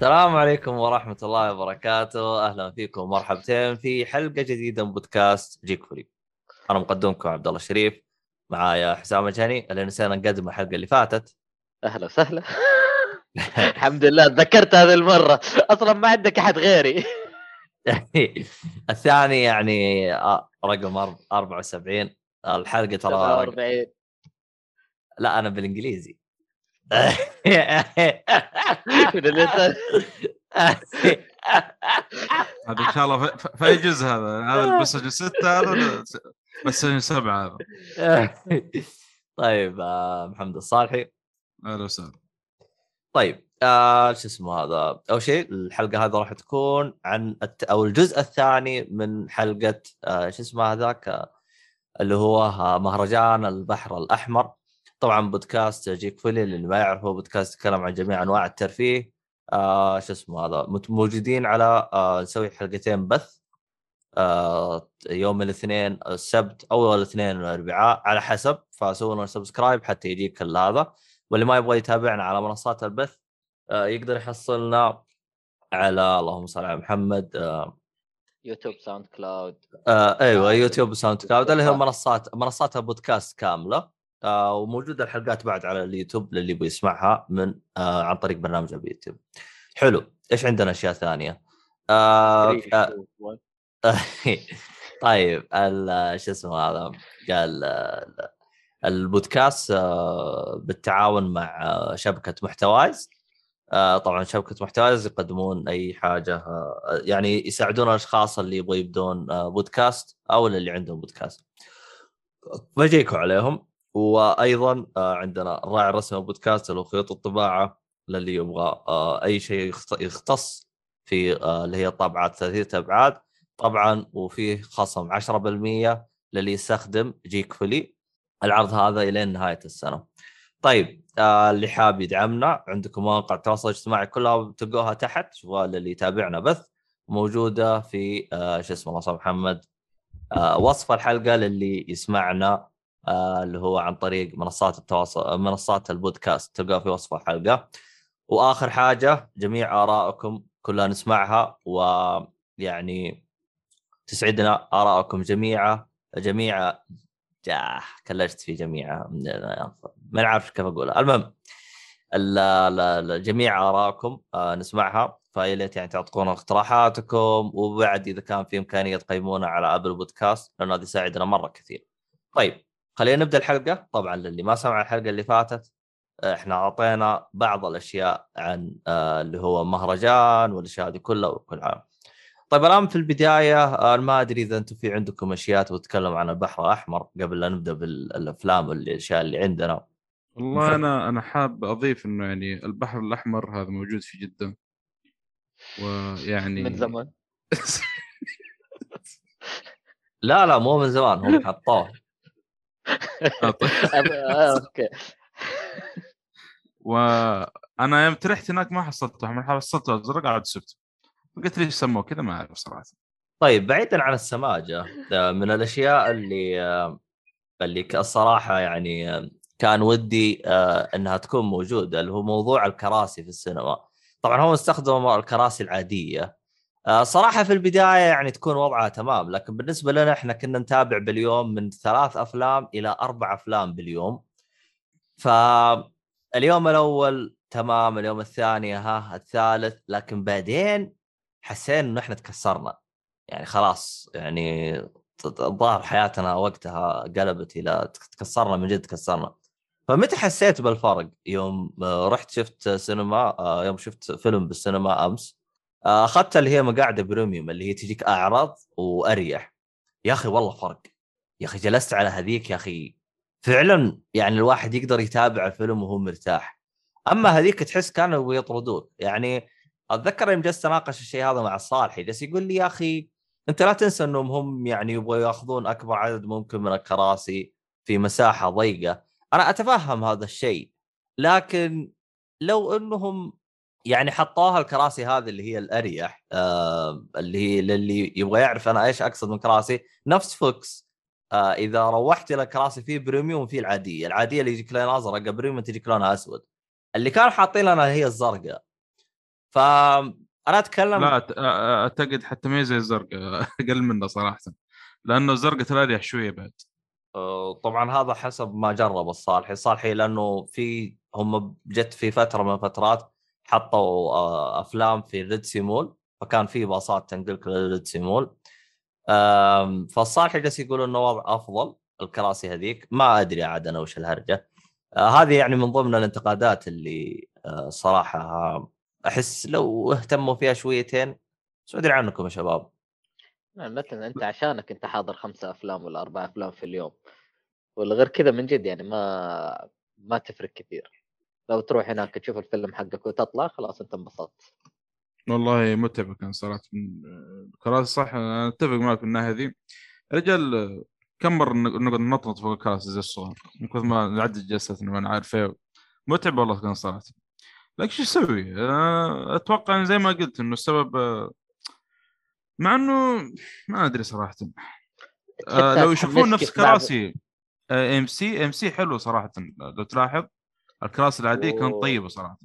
السلام عليكم ورحمة الله وبركاته، أهلا فيكم ومرحبتين في حلقة جديدة من بودكاست جيك فري. أنا مقدمكم عبد الله الشريف، معايا حسام الجهني. اللي نسينا نقدم الحلقة اللي فاتت. أهلا وسهلا. الحمد لله تذكرت هذه المرة. أصلا ما عندك أحد غيري. الثاني يعني آه، رقم أرب- 74 الحلقة ترى 47 لا أنا بالإنجليزي. هذا إن شاء الله في- أي جزء هذا؟ هذا ال message ستة هذا ولا س- message سبعة هذا؟ طيب آه، محمد الصالحي. أهلا وسهلا. طيب آه شو اسمه هذا؟ أول شيء الحلقة هذه راح تكون عن الت... أو الجزء الثاني من حلقة آه شو اسمه هذاك؟ آه اللي هو آه مهرجان البحر الأحمر. طبعا بودكاست Geek فولي اللي ما يعرفه بودكاست يتكلم عن جميع أنواع الترفيه. آه شو اسمه هذا؟ موجودين على آه نسوي حلقتين بث. آه يوم الاثنين السبت أو الاثنين والاربعاء على حسب. فسووا لنا subscribe حتى يجيك هذا. واللي ما يبغى يتابعنا على منصات البث آه، يقدر يحصلنا على اللهم صل على محمد آه يوتيوب SoundCloud. آه أيوه آه، يوتيوب و SoundCloud اللي هي. منصات منصات البودكاست كاملة. آه وموجودة الحلقات بعد على اليوتيوب للي يبغى يسمعها من آه عن طريق برنامج اليوتيوب حلو. إيش عندنا أشياء ثانية؟ آه. طيب شو اسمه هذا؟ قال ال- البودكاست بالتعاون مع شبكة محتوايز. طبعا شبكة محتوايز يقدمون أي حاجة يعني يساعدون الأشخاص اللي يبغوا يبدون بودكاست أو اللي عندهم بودكاست. بجيكوا عليهم. وأيضا آه، عندنا الراعي الرسمي للبودكاست اللي هو خيوط الطباعة للي يبغى آه، أي شيء يخت- يختص في آه، اللي هي الطابعات ثلاثية أبعاد طبعا وفيه خصم 10% للي يستخدم جيك فولي العرض هذا إلى نهاية السنة. طيب اللي حاب يدعمنا عندكم مواقع التواصل الاجتماعي كلها تلقوها تحت شوفوا اللي يتابعنا بث موجودة في شو اسمه الله محمد وصف الحلقة للي يسمعنا اللي هو عن طريق منصات التواصل منصات البودكاست. تلقاها في وصف الحلقة. وآخر حاجة جميع آرائكم كلها نسمعها ويعني تسعدنا آرائكم جميعا. جميع جاه كلشت في جميع ما نعرف كيف أقولها. المهم ال- ال- ال- جميع آرائكم آه، نسمعها. فيا ليت يعني تعطونا اقتراحاتكم. وبعد إذا كان في إمكانية تقيمونا على ابل بودكاست لأنه هذا يساعدنا مرة كثير. طيب. خلينا نبدأ الحلقة. طبعا للي ما سمع الحلقة اللي فاتت آه، إحنا أعطينا بعض الأشياء عن آه، اللي هو مهرجان والأشياء هذه كلها وكل عام. طيب الآن في البداية آه، ما أدري إذا أنتم في عندكم أشياء تتكلم عن البحر الأحمر قبل لا نبدأ بالأفلام والأشياء اللي عندنا. والله أنا أنا حاب أضيف إنه يعني البحر الأحمر هذا موجود في جدة. ويعني من زمان. لا لا مو من زمان هم حطوه آه، طيب. أب- آه، أوكي. وأنا يوم رحت هناك ما حصلته من حصلته أزرق قاعد سبت قلت ليش سموه كذا؟ ما أعرف صراحة. طيب بعيدا عن السماجه آه، من الأشياء اللي آه، اللي الصراحة يعني آه، كان ودي آه، إنها تكون موجودة اللي هو موضوع الكراسي في السينما. طبعا هم استخدموا الكراسي العادية. آه، صراحة في البداية يعني تكون وضعها تمام لكن بالنسبة لنا إحنا كنا نتابع باليوم من ثلاث أفلام إلى أربع أفلام باليوم. فاليوم الأول تمام اليوم الثاني ها الثالث لكن بعدين حسينا إنه إحنا تكسرنا. يعني خلاص يعني الظاهر حياتنا وقتها قلبت إلى تكسرنا من جد تكسرنا. فمتى حسيت بالفرق؟ يوم آه، رحت شفت سينما آه، يوم شفت فيلم بالسينما أمس. اخذت اللي هي مقاعدة بريميوم اللي هي تجيك اعرض وأريح. يا أخي والله فرق. يا أخي جلست على هذيك يا أخي. فعلا يعني الواحد يقدر يتابع الفيلم وهو مرتاح. أما هذيك تحس كانوا يطردوك يعني أتذكر يوم جلست أناقش الشيء هذا مع صالحي جالس يقول لي يا أخي أنت لا تنسى إنهم هم يعني يبغوا يأخذون أكبر عدد ممكن من الكراسي في مساحة ضيقة. أنا أتفهم هذا الشيء لكن لو إنهم يعني حطوها الكراسي هذه اللي هي الأريح آه اللي هي للي يبغى يعرف أنا إيش أقصد من كراسي نفس فوكس آه إذا روحت إلى كراسي في premium وفي العادية، العادية اللي يجيك لونها أزرق premium تجيك لونها أسود. اللي كانوا حاطين لنا هي الزرقاء. فانا أتكلم لا أعتقد حتى ما زي الزرقاء أقل منها صراحة لأنه الزرقاء ترى شوية بعد طبعا هذا حسب ما جرب الصالحي، الصالحي لأنه في هم جت في فترة من الفترات حطوا آه، أفلام في ريدسي مول فكان في باصات تنقلك للريدسي مول آم، فالصالحي جالس يقول إنه وضع أفضل الكراسي هذيك. ما أدري عاد أنا وش الهرجة. آه، هذه يعني من ضمن الانتقادات اللي آه، صراحة أحس لو اهتموا فيها شويتين بس أدري عنكم يا شباب. يعني مثلا أنت عشانك أنت حاضر خمسة أفلام ولا أربع أفلام في اليوم. ولا غير كذا من جد يعني ما ما تفرق كثير. لو تروح هناك تشوف الفيلم حقك وتطلع خلاص انت انبسطت. والله متعبه كان صراحة. من- الكراسي صح أنا أتفق معك في الناحية ذي. رجال كم مرة نقعد نطنط فوق الكراسي زي الصغار؟ من كثر ما نعدد جلستنا ما نعرف متعب والله كان صراحة. لكن شو أسوي؟ آه، أتوقع زي ما قلت إنه السبب آه، مع إنه ما أدري صراحة. آه، لو يشوفون نفس كراسي MC MC حلو صراحة. لو تلاحظ الكراسي العادية كانت أوه. طيبة صراحة.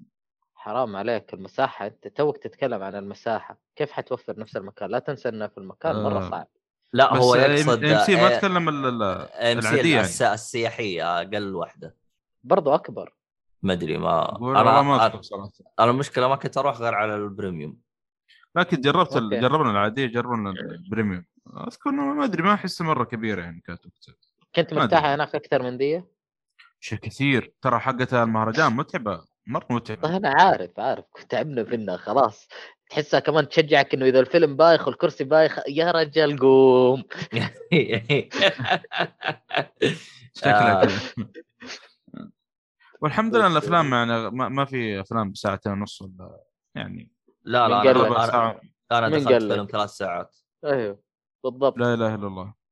حرام عليك المساحة. أنت توك تتكلم عن المساحة. كيف حتوفر نفس المكان؟ لا تنسى انه في المكان مرة آه. صعب. لا هو يقصد إم سي ما اتكلم ال- ال- إم سي العادية يعني. الس- السياحية أقل واحدة برضو أكبر. ما أدري ما ما أنا أذكر صراحة. أنا المشكلة ما كنت أروح غير على البريميوم. لكن جربت ال-. جربنا العادية جربنا البريميوم. أذكر إنه ما أدري ما احسها مرة كبيرة يعني كانت وقتها كنت ما مرتاحة أدري. هناك أكثر من دي شيء كثير. ترى حقتها المهرجان متعبة مره متعبه أنا عارف عارف. تعبنا فينا خلاص. تحسها كمان تشجعك إنه إذا الفيلم بايخ والكرسي بايخ يا رجال قوم. آه. والحمد لله الأفلام يعني ما, ما في أفلام بساعتين ونص ولا يعني لا لا أنا أنا دخلت؟ فيلم ثلاث ساعات. أيوه بالضبط. لا إله إلا الله.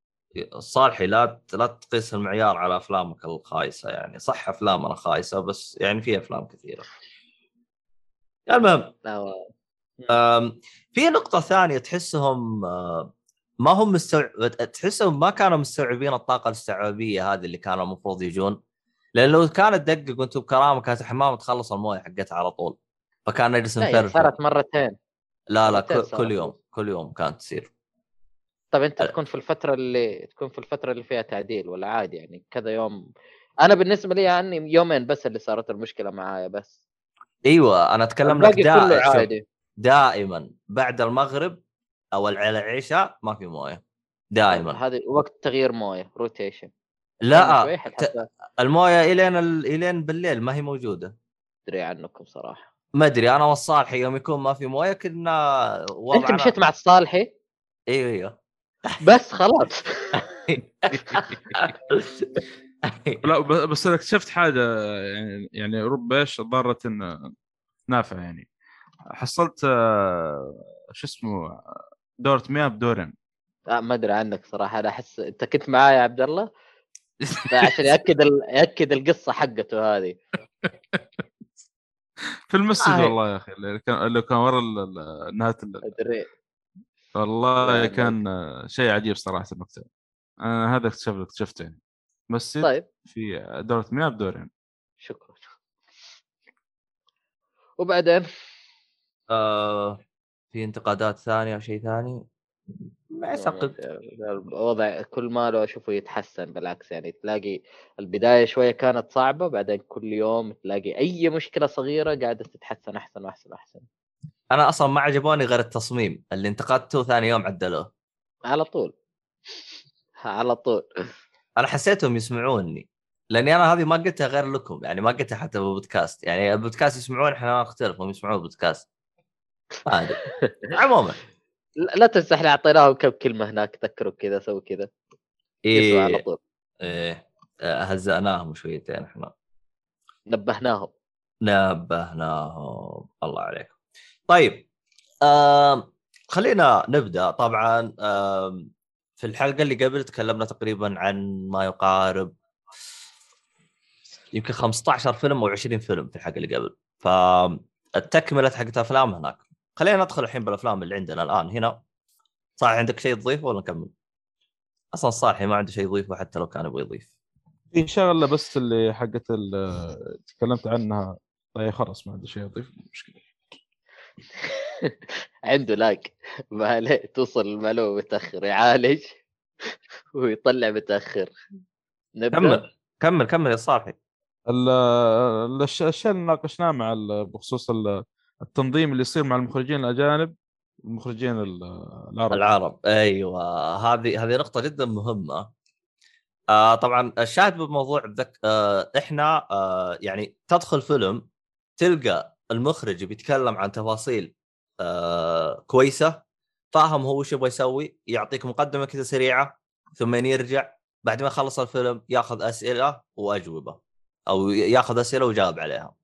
صالحي لا لا تقيس المعيار على أفلامك الخايسة يعني. صح افلامنا خايسة بس يعني في أفلام كثيرة. المهم في نقطة ثانية تحسهم آه، ما هم مستوعب تحسهم ما كانوا مستوعبين الطاقة الاستيعابية هذه اللي كانوا المفروض يجون. لأن لو كانت دقق وأنتم بكرامة كانت الحمامة تخلص الموية حقتها على طول. فكان نجلس نفرفر صارت مرتين. لا لا مرتين. كل يوم كل يوم كانت تصير. طب أنت أه. تكون في الفترة اللي تكون في الفترة اللي فيها تعديل ولا عادي يعني كذا يوم؟ أنا بالنسبة لي يعني يومين بس اللي صارت المشكلة معايا بس. أيوه أنا أتكلم لك الباقي كله دا... شوف، عادي. دائما بعد المغرب أو على العشاء ما في موية دائما. هذه وقت تغيير موية روتيشن لا شوي ت... الموية إلين ال... إلين بالليل ما هي موجودة. أدري عنكم صراحة. ما أدري أنا والصالحي يوم يكون ما في موية كنا أنت وضعنا مشيت مع الصالحي؟ أيوه أيوه بس خلاص. لا بس أنا اكتشفت حاجة يعني يعني رب إيش ضارة نافعه يعني. حصلت آه، شو اسمه دورة مياه بدورين. آه ما أدري عنك صراحة أنا أحس أنت كنت معايا يا عبد الله. عشان يأكد ال... يأكد القصة حقته هذه. في المسجد آه. والله يا أخي اللي كان اللي كان ورا نهاية أدري. والله لا، كان شيء عجيب صراحة الوقت أنا هذا اكتشفت اكتشفته. يعني مسجد طيب. في دورة مياه بدورين شكرا. وبعدين؟ آه في انتقادات ثانية أو شيء ثاني؟ ما أعتقد. الوضع كل ما له أشوفه يتحسن بالعكس يعني. تلاقي البداية شوية كانت صعبة بعدين كل يوم تلاقي أي مشكلة صغيرة قاعدة تتحسن أحسن وأحسن وأحسن. أنا أصلا ما عجبوني غير التصميم اللي انتقدته ثاني يوم عدلوه. على طول. على طول. أنا حسيتهم يسمعوني لأني أنا هذه ما قلتها غير لكم يعني ما قلتها حتى بالبودكاست يعني البودكاست يسمعون إحنا نختلف هم يسمعون البودكاست. ما عموما. لا تنسى إحنا أعطيناهم كم كلمة هناك ذكروا كذا سووا كذا. يسوى على إيه طول. إيه. هزأناهم شويتين إحنا. نبهناهم. نبهناهم. الله عليكم. طيب آم خلينا نبدأ. طبعا آم في الحلقة اللي قبل تكلمنا تقريبا عن ما يقارب يمكن 15 فيلم أو 20 فيلم في الحلقة اللي قبل. فالتكملة حقت أفلام هناك. خلينا ندخل الحين بالأفلام اللي عندنا الآن. هنا صح عندك شيء تضيفه ولا نكمل؟ أصلا صالحي ما عنده شيء يضيفه حتى لو كان يبغى يضيف. في شغلة بس اللي حقت تكلمت عنها. طيب خلاص ما عندي شيء اضيف مشكلة. عنده لاج ما عليه توصل المعلومه متأخر يعالج ويطلع متأخر. نبدأ؟ كمل كمل كمل يا صالحي ال- الأش- الاشياء اللي ناقشناها مع ال- بخصوص ال- التنظيم اللي يصير مع المخرجين الأجانب المخرجين ال- العرب. العرب. أيوه. هذه هذه نقطة جدا مهمة. آه طبعا الشاهد بالموضوع بذك آه إحنا آه يعني تدخل فيلم تلقى المخرج بيتكلم عن تفاصيل آه كويسة فاهم هو وش يبغى يسوي يعطيك مقدمة كذا سريعة ثم يرجع بعد ما يخلص الفيلم ياخذ أسئلة وأجوبة أو ياخذ أسئلة ويجاوب عليها.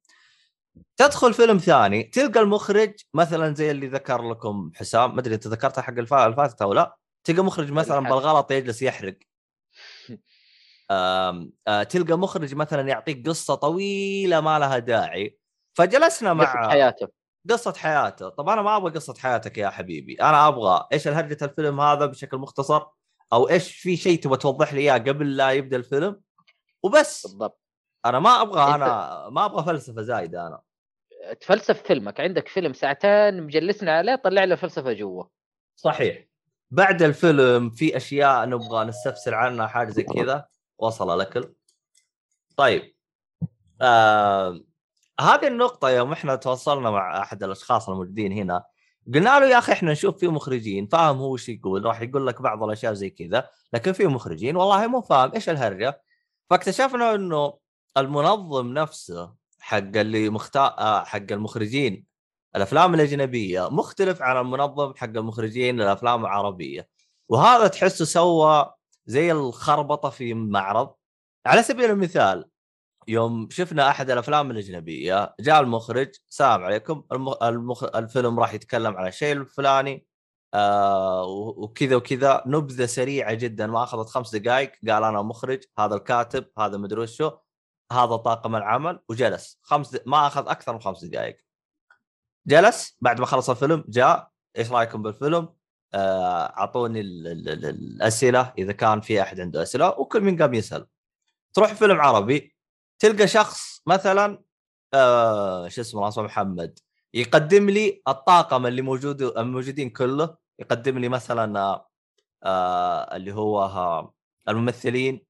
تدخل فيلم ثاني تلقى المخرج مثلا زي اللي ذكر لكم حسام ما أدري أنت ذكرتها حق الفا- الفاتته أو لا؟ تلقى مخرج مثلا. بالغلط يجلس يحرق. آم، آه، تلقى مخرج مثلا يعطيك قصة طويلة ما لها داعي. فجلسنا قصة مع حياته قصة حياته. طب أنا ما أبغى قصة حياتك يا حبيبي. أنا أبغى إيش الهرجة الفيلم هذا بشكل مختصر؟ أو إيش في شيء تبغى توضح لي إياه قبل لا يبدأ الفيلم؟ وبس. بالضبط. أنا ما أبغى أنا ما أبغى فلسفة زايدة أنا. تفلسف فيلمك. عندك فيلم ساعتين مجلسنا عليه طلع له فلسفة جوا. صحيح. بعد الفيلم في أشياء نبغى نستفسر عنها حاجة زي كذا؟ وصل الاكل طيب. آه هذه النقطة يوم إحنا تواصلنا مع أحد الأشخاص الموجودين هنا قلنا له يا أخي إحنا نشوف في مخرجين فاهم هو وش يقول راح يقول لك بعض الأشياء زي كذا لكن في مخرجين والله مو فاهم إيش الهرجة؟ فاكتشفنا إنه المنظم نفسه حق اللي مختار آه، حق المخرجين الأفلام الأجنبية مختلف عن المنظم حق المخرجين الأفلام العربية وهذا تحسه سوى زي الخربطة في معرض. على سبيل المثال يوم شفنا أحد الأفلام الأجنبية جاء المخرج سلام عليكم الم... المخ... الفيلم راح يتكلم عن الشيء الفلاني آه وكذا وكذا نبذة سريعة جدا ما أخذت خمس دقائق قال أنا مخرج هذا الكاتب هذا مدري وشو هذا طاقم العمل وجلس. خمس د... ما أخذ أكثر من خمس دقائق جلس بعد ما خلص الفيلم جاء إيش رأيكم بالفيلم؟ آه، أعطوني ال- الأسئلة إذا كان في أحد عنده أسئلة وكل من قام يسأل. تروح فيلم عربي تلقى شخص مثلا آه شو اسمه اسمه محمد يقدم لي الطاقم اللي موجود الموجودين كله يقدم لي مثلا آه اللي هو الممثلين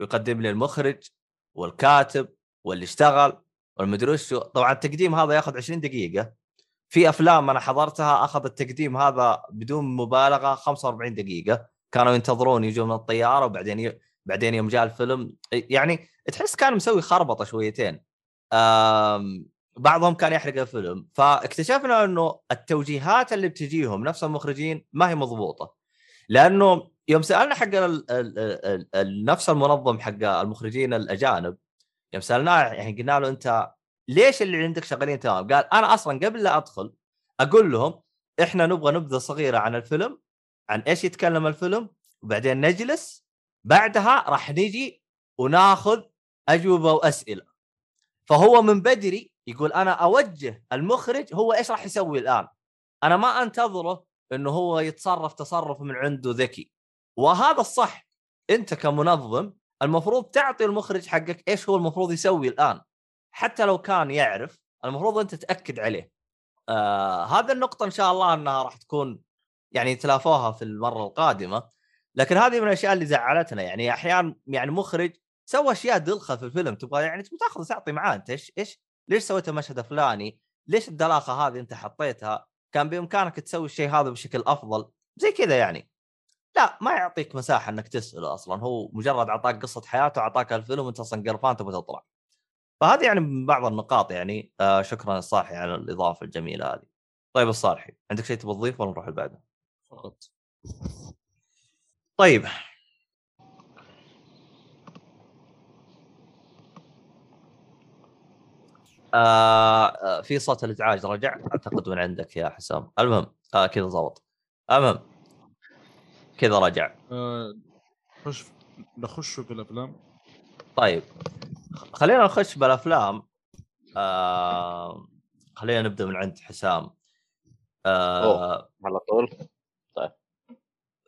ويقدم لي المخرج والكاتب واللي اشتغل والمدري طبعا التقديم هذا ياخذ 20 دقيقة. في أفلام أنا حضرتها أخذ التقديم هذا بدون مبالغة 45 دقيقة. كانوا ينتظرون يجوا من الطيارة وبعدين ي... بعدين يوم جاء الفيلم. يعني تحس كان مسوي خربطة شويتين. بعضهم كان يحرق الفيلم فاكتشفنا إنه التوجيهات اللي بتجيهم نفس المخرجين ما هي مضبوطة لأنه يوم سألنا حق ال... ال... ال... ال... نفس المنظم حق المخرجين الأجانب يوم سألناه يعني قلنا له أنت ليش اللي عندك شغالين تمام؟ قال أنا أصلا قبل لا أدخل أقول لهم إحنا نبغى نبذة صغيرة عن الفيلم عن إيش يتكلم الفيلم وبعدين نجلس بعدها راح نجي وناخذ أجوبة وأسئلة. فهو من بدري يقول أنا أوجه المخرج هو إيش راح يسوي الآن؟ أنا ما أنتظره إنه هو يتصرف تصرف من عنده ذكي. وهذا الصح. أنت كمنظم المفروض تعطي المخرج حقك إيش هو المفروض يسوي الآن. حتى لو كان يعرف المفروض أنت تأكد عليه. آه هذا النقطة إن شاء الله إنها راح تكون يعني يتلافوها في المرة القادمة. لكن هذه من الأشياء اللي زعلتنا. يعني أحيانا يعني مخرج سوى أشياء دلخة في الفيلم تبغى يعني تبغى تاخذ تعطي معاه أنت إيش إيش ليش سويت المشهد الفلاني؟ ليش الدلاخة هذه أنت حطيتها؟ كان بإمكانك تسوي الشيء هذا بشكل أفضل زي كذا يعني لا ما يعطيك مساحة إنك تسأله أصلا هو مجرد أعطاك قصة حياته أعطاك الفيلم وأنت أصلا قرفان تبغى تطلع فهذه يعني من بعض النقاط يعني آه شكرا الصالحي على الإضافة الجميلة هذه طيب الصالحي عندك شيء تبغى تضيفه ولا نروح اللي بعده؟ فقط طيب آه آه، في صوت الإزعاج رجع. أعتقد من عندك يا حسام. المهم آه كذا ضبط. المهم كذا رجع. آه، خش نخش في الأفلام. طيب خلينا نخش بالأفلام. آه خلينا نبدأ من عند حسام. آه على طول.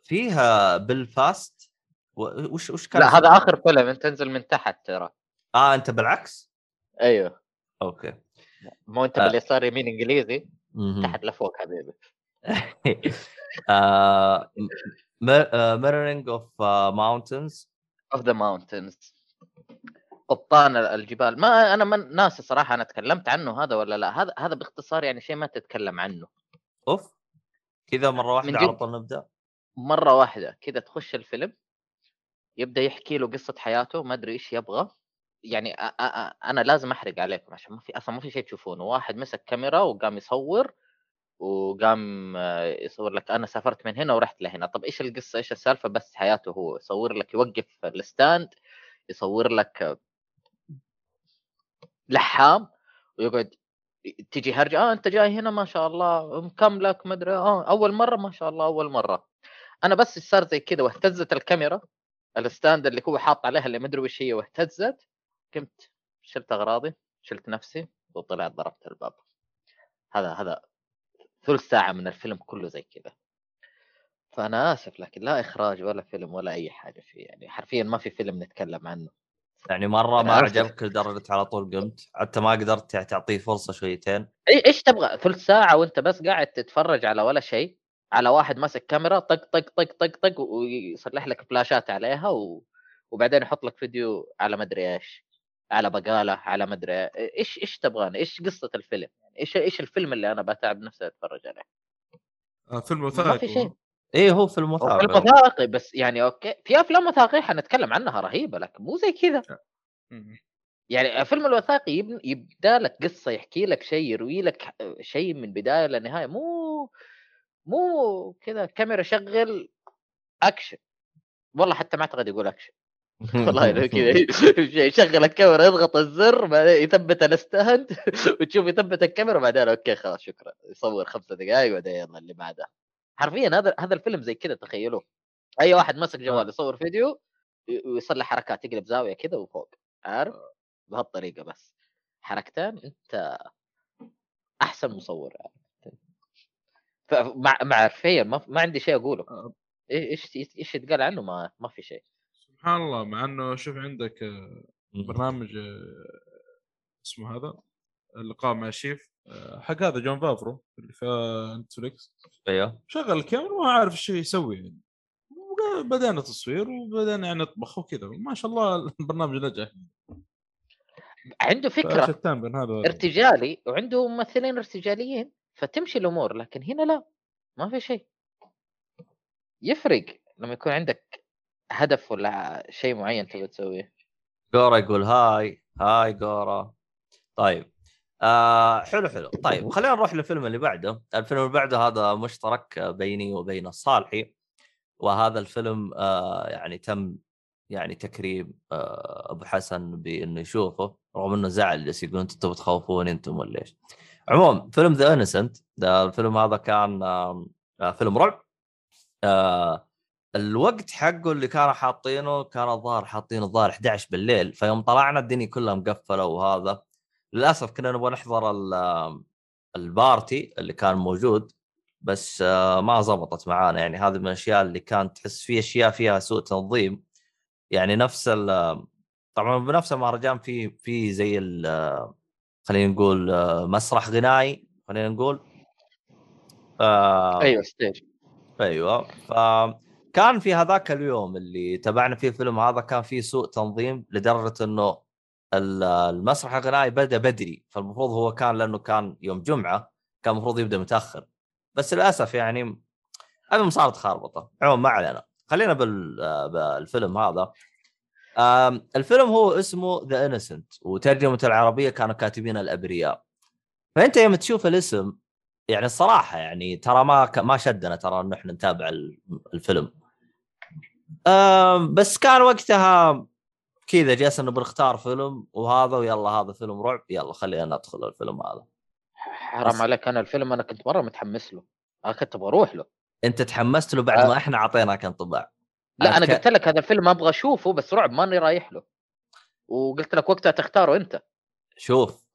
فيها بالفاست. وش وش كان لا؟ هذا آخر فيلم أنت تنزل من تحت ترى. آه أنت بالعكس؟ أيوه. أوكي. مو أنت آه. باليسار يمين إنجليزي. تحت لفوق حبيبي. ميرورينج اوف ماونتنز اوف ذا ماونتنز قبطان الجبال. ما أنا من ناسي صراحة أنا تكلمت عنه هذا ولا لا. هذا هذا باختصار يعني شيء ما تتكلم عنه. أوف. كذا مرة واحدة على. طول نبدأ. مرة واحدة كذا تخش الفيلم يبدأ يحكي له قصة حياته ما أدري إيش يبغى. يعني أنا لازم أحرق عليكم عشان ما في أصلا ما في شيء تشوفونه. واحد مسك كاميرا وقام يصور وقام آه، يصور لك أنا سافرت من هنا ورحت لهنا. طب إيش القصة؟ إيش السالفة؟ بس حياته هو. يصور لك يوقف الستاند يصور لك آه، لحام ويقعد تجي هرجة آه أنت جاي هنا ما شاء الله مكملك ما أدري آه أول مرة؟ ما شاء الله أول مرة. أنا بس صار زي كذا واهتزت الكاميرا الستاند اللي هو حاط عليها اللي ما أدري وش هي واهتزت. قمت شلت أغراضي شلت نفسي وطلعت ضربت الباب. هذا هذا ثلث ساعة من الفيلم كله زي كذا. فأنا آسف لكن لا إخراج ولا فيلم ولا أي حاجة فيه. يعني حرفيا ما في فيلم نتكلم عنه. يعني مرة أنا ما. عجبك لدرجة على طول قمت. حتى ما قدرت تعطيه فرصة شويتين. إي- إيش تبغى؟ ثلث ساعة وأنت بس قاعد تتفرج على ولا شيء على واحد ماسك كاميرا طق طق طق طق طق ويصلح لك فلاشات عليها و... وبعدين يحط لك فيديو على مدري إيش. على بقالة على مدري إيش إيش تبغاني؟ إيش قصة الفيلم؟ يعني إيش إيش الفيلم اللي أنا بتعب نفسي أتفرج عليه؟ آه، فيلم ما وثائقي في شيء إيه هو فيلم وثائقي. فيلم وثائقي بس يعني okay في أفلام وثائقية حنتكلم عنها رهيبة لكن مو زي كذا. يعني الفيلم الوثائقي يبدأ لك قصة يحكي لك شيء يروي لك شيء من بداية لنهاية. مو مو كذا كاميرا شغل أكشن. والله حتى ما أعتقد يقول أكشن. والله إنه كذا. يشغل الكاميرا يضغط الزر بعدين يثبت ال stand وتشوف يثبت الكاميرا بعدين أوكي خلاص شكرا. يصور خمسة دقائق بعدين يلا اللي بعدها حرفيا هذا هذا الفيلم زي كذا تخيلوا أي واحد مسك جوال يصور فيديو ويصلح حركات يقلب زاوية كذا وفوق. عارف؟ بهالطريقة بس. حركتين أنت أحسن مصور يعني. فمع مع حرفيا ما, ما عندي شيء أقوله. آه. إيش إيش إيش يتقال عنه؟ ما ما في شيء. سبحان الله مع إنه شوف عندك آه، برنامج آه، اسمه هذا اللقاء مع الشيف آه، حق هذا جون فافرو اللي في نتفلكس أيوه شغل الكاميرا ما عارف إيش يسوي يعني. بدأنا تصوير وبدأنا يعني نطبخ وكذا ما شاء الله البرنامج نجح. عنده فكرة هذا. ارتجالي وعنده ممثلين ارتجاليين فتمشي الأمور لكن هنا لا ما في شيء. يفرق لما يكون عندك هدف ولا شيء معين تبغى تسويه؟ جورا يقول هاي هاي جورا. طيب آه حلو حلو. طيب خلينا نروح للفيلم اللي بعده. الفيلم اللي بعده هذا مشترك بيني وبين الصالحي وهذا الفيلم آه يعني تم يعني تكريم آه أبو حسن بإنه يشوفه رغم إنه زعل جالس يقول أنتم تخوفون أنتم ولا إيش. عموما فيلم ذا انسنت الفيلم هذا كان آه آه فيلم رعب. آه الوقت حقه اللي كانوا حاطينه كان الظاهر حاطينه الظاهر 11 بالليل. فيوم طلعنا الدنيا كلها مقفلة وهذا. للأسف كنا نبغى نحضر ال- البارتي اللي كان موجود بس آه، ما زبطت معانا. يعني هذه من الأشياء اللي كانت تحس في أشياء فيها سوء تنظيم. يعني نفس ال طبعا بنفس المهرجان في في زي ال- خلينا نقول آه، مسرح غنائي خلينا نقول. آه أيوه ستيج أيوه. فكان في هذاك اليوم اللي تابعنا فيه الفيلم هذا كان فيه سوء تنظيم لدرجة إنه ال- المسرح الغنائي بدأ بدري. فالمفروض هو كان لأنه كان يوم جمعة كان المفروض يبدأ متأخر. بس للأسف يعني المهم صارت خاربطه عموما ما علينا. خلينا بال... بالفيلم هذا. الفيلم هو اسمه ذا انسنت وترجمة العربية كانوا كاتبين الأبرياء. فأنت يوم تشوف الاسم يعني الصراحة يعني ترى ما. ما شدنا ترى إنه إحنا نتابع ال- الفيلم. بس كان وقتها كذا جلسنا انه بنختار فيلم وهذا ويلا هذا فيلم رعب يلا خلينا ندخل الفيلم هذا. حرام عليك أنا الفيلم أنا كنت مرة متحمس له. أنا كنت أبغى أروح له. أنت تحمست له بعد آه. ما إحنا أعطيناك انطباع. لا أنا قلت لك هذا الفيلم ما أبغى أشوفه بس رعب ماني رايح له. وقلت لك وقتها تختاره أنت. شوف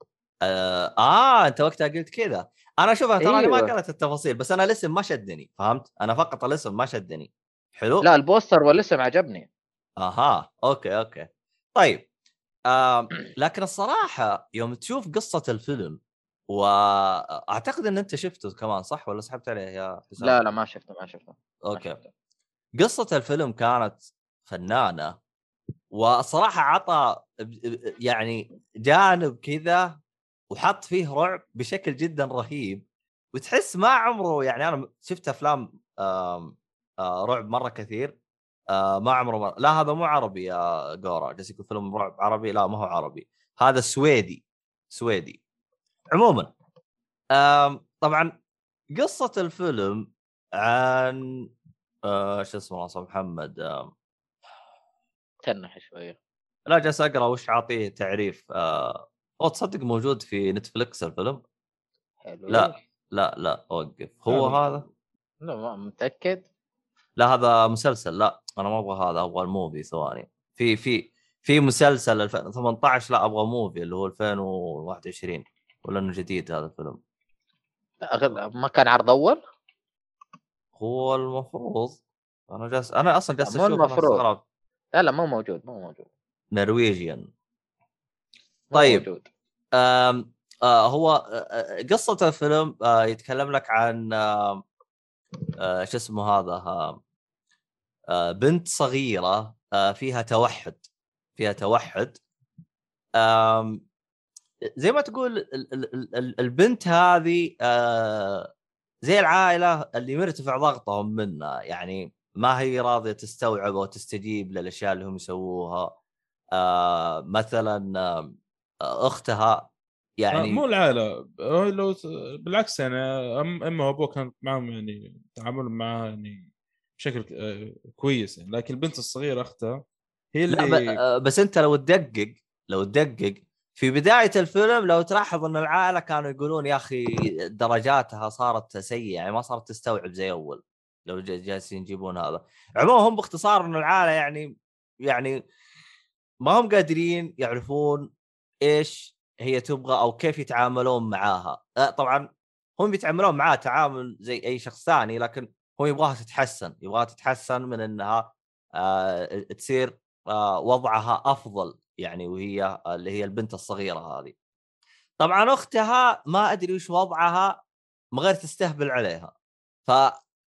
آه, آه أنت وقتها قلت كذا. أنا شوف ترى أيوة. ما. قرأت التفاصيل بس أنا الاسم ما شدني فهمت؟ أنا فقط الاسم ما شدني. حلو. لا البوستر والاسم عجبني أها أوكي أوكي. طيب آه لكن الصراحة يوم تشوف قصة الفيلم واعتقد إن أنت شفته كمان صح؟ ولا سحبت عليه يا حسام؟ لا لا ما شفته ما شفته ما أوكي. شفته. قصة الفيلم كانت فنانة والصراحه عطى يعني جانب كذا وحط فيه رعب بشكل جدا رهيب وتحس ما عمره يعني أنا شفت أفلام رعب مرة كثير. آه، ما عمره مر... لا هذا مو عربي يا جورا جالس يقول فيلم رعب عربي. لا ما هو عربي. هذا سويدي سويدي. عموما طبعا قصة الفيلم عن آه، شو اسمه الله محمد تنح شوية. لا جالس أقرأ وش عاطيه تعريف. آه... أو تصدق موجود في نتفلكس الفيلم؟ حلو. لا. لا لا أوقف. هو. هذا؟ لا ما متأكد. لا هذا مسلسل لا أنا ما أبغى هذا أبغى الموفي ثواني في في في مسلسل 2018 لا أبغى موفي اللي هو 2021 ولا إنه جديد هذا الفيلم ما كان عرض أول هو المفروض أنا جالس أنا أصلا جالس أشوف المفروض. لا لا مو موجود مو موجود نرويجيان طيب. موجود. آم آه هو آه، آه، قصة الفيلم آه يتكلم لك عن آه آه شو اسمه هذا آه آه بنت صغيرة آه فيها توحد فيها توحد. آم زي ما تقول ال- ال- ال- ال- البنت هذه آه زي العائلة اللي مرتفع ضغطهم منها. يعني ما هي راضية تستوعب أو تستجيب للأشياء اللي هم يسووها. آه مثلا آه أختها يعني يعني مو العائلة هو لو بالعكس يعني أمه وأبوه كان معهم يعني تعاملهم معها يعني بشكل آه، كويس يعني لكن البنت الصغيرة أختها هي لا. اللي آه، بس أنت لو تدقق لو تدقق في بداية الفيلم لو تلاحظ إن العائلة كانوا يقولون يا أخي درجاتها صارت سيئة يعني ما صارت تستوعب زي أول لو جالسين يجيبون هذا عموما هم باختصار إن العائلة يعني يعني ما هم قادرين يعرفون إيش هي تبغى أو كيف يتعاملون معاها. آه، طبعا هم يتعاملون معاها تعامل زي أي شخص ثاني لكن هو يبغاها تتحسن يبغاها تتحسن من إنها آه تصير آه وضعها أفضل يعني وهي اللي هي البنت الصغيرة هذه. طبعا أختها ما أدري وش وضعها من غير تستهبل عليها. ف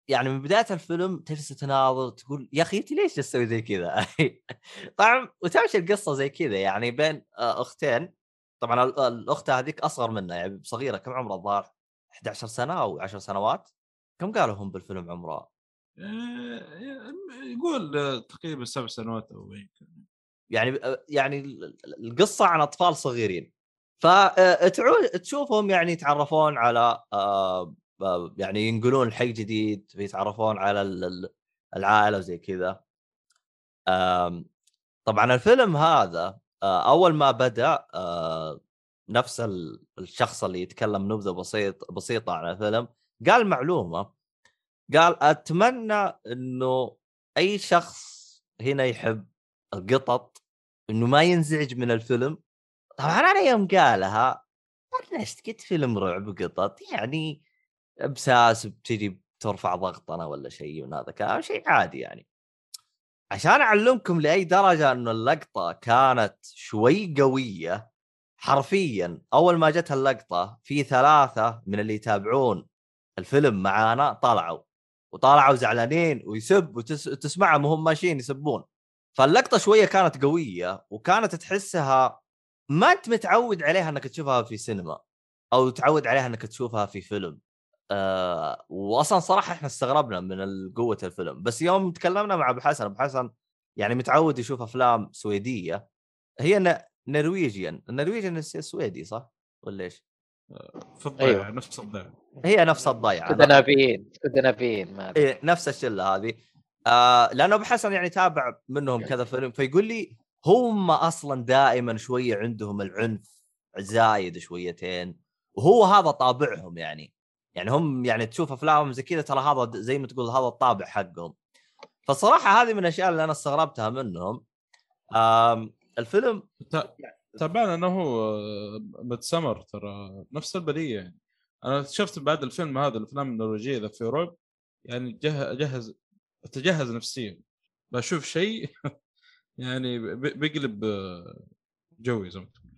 يعني من بداية الفيلم تجلس تناظر تقول يا أخي أنت ليش تسوي زي كذا؟ طبعا وتمشي القصة زي كذا يعني بين آه، أختين. طبعا ال- الأخت هذيك أصغر منها يعني صغيرة كم عمرها؟ الظاهر 11 سنة أو 10 سنوات. كم قالوا هم بالفيلم عمرها؟ آه، يقول آه، تقريبا سبع سنوات أو يعني يعني ال- ال- القصة عن أطفال صغيرين. فتشوفهم يعني يتعرفون على آه، آه، يعني ينقلون حي جديد يتعرفون على ال- ال- العائلة وزي كذا. طبعا الفيلم هذا آه، أول ما بدأ آه، نفس ال- الشخص اللي يتكلم نبذة بسيط بسيطة عن الفيلم قال معلومة. قال أتمنى إنه أي شخص هنا يحب القطط إنه ما ينزعج من الفيلم. طبعا أنا يوم قالها بلشت قلت فيلم رعب قطط؟ يعني بساس بتجي ترفع ضغطنا ولا شيء من هذا كان شيء عادي يعني. عشان أعلمكم لأي درجة إنه اللقطة كانت شوي قوية حرفيا أول ما جت اللقطة في ثلاثة من اللي يتابعون الفيلم معانا طلعوا وطلعوا زعلانين ويسب وتسمعهم وهم ماشيين يسبون. فاللقطة شوية كانت قوية وكانت تحسها ما أنت متعود عليها إنك تشوفها في سينما أو تعود عليها إنك تشوفها في فيلم. آه واصلا صراحة إحنا استغربنا من قوة الفيلم. بس يوم تكلمنا مع أبو حسن أبو حسن يعني متعود يشوف أفلام سويدية. هي ن... نرويجيان النرويجيان سويدي صح؟ ولا إيش؟ في الضيعه أيوه. نفس الضيعه هي نفس الضيعه اسكندنافيين اسكندنافيين ما. إيه نفس الشلة هذه. آه لأنه أبو حسن يعني تابع منهم كذا فيلم فيقول لي هم أصلا دائما شوية عندهم العنف زايد شويتين وهو هذا طابعهم يعني. يعني هم يعني تشوف أفلامهم زي كذا ترى هذا زي ما تقول هذا الطابع حقهم. فالصراحه هذه من الأشياء اللي أنا استغربتها منهم. الفيلم تابعنا إنه هو ميد سمر ترى نفس البليه يعني. أنا شفت بعد الفيلم هذا الأفلام النرويجية اذا في رعب يعني جه- جهز أتجهز نفسيا. بشوف شيء يعني بيقلب آه، جوي زي ما تقول.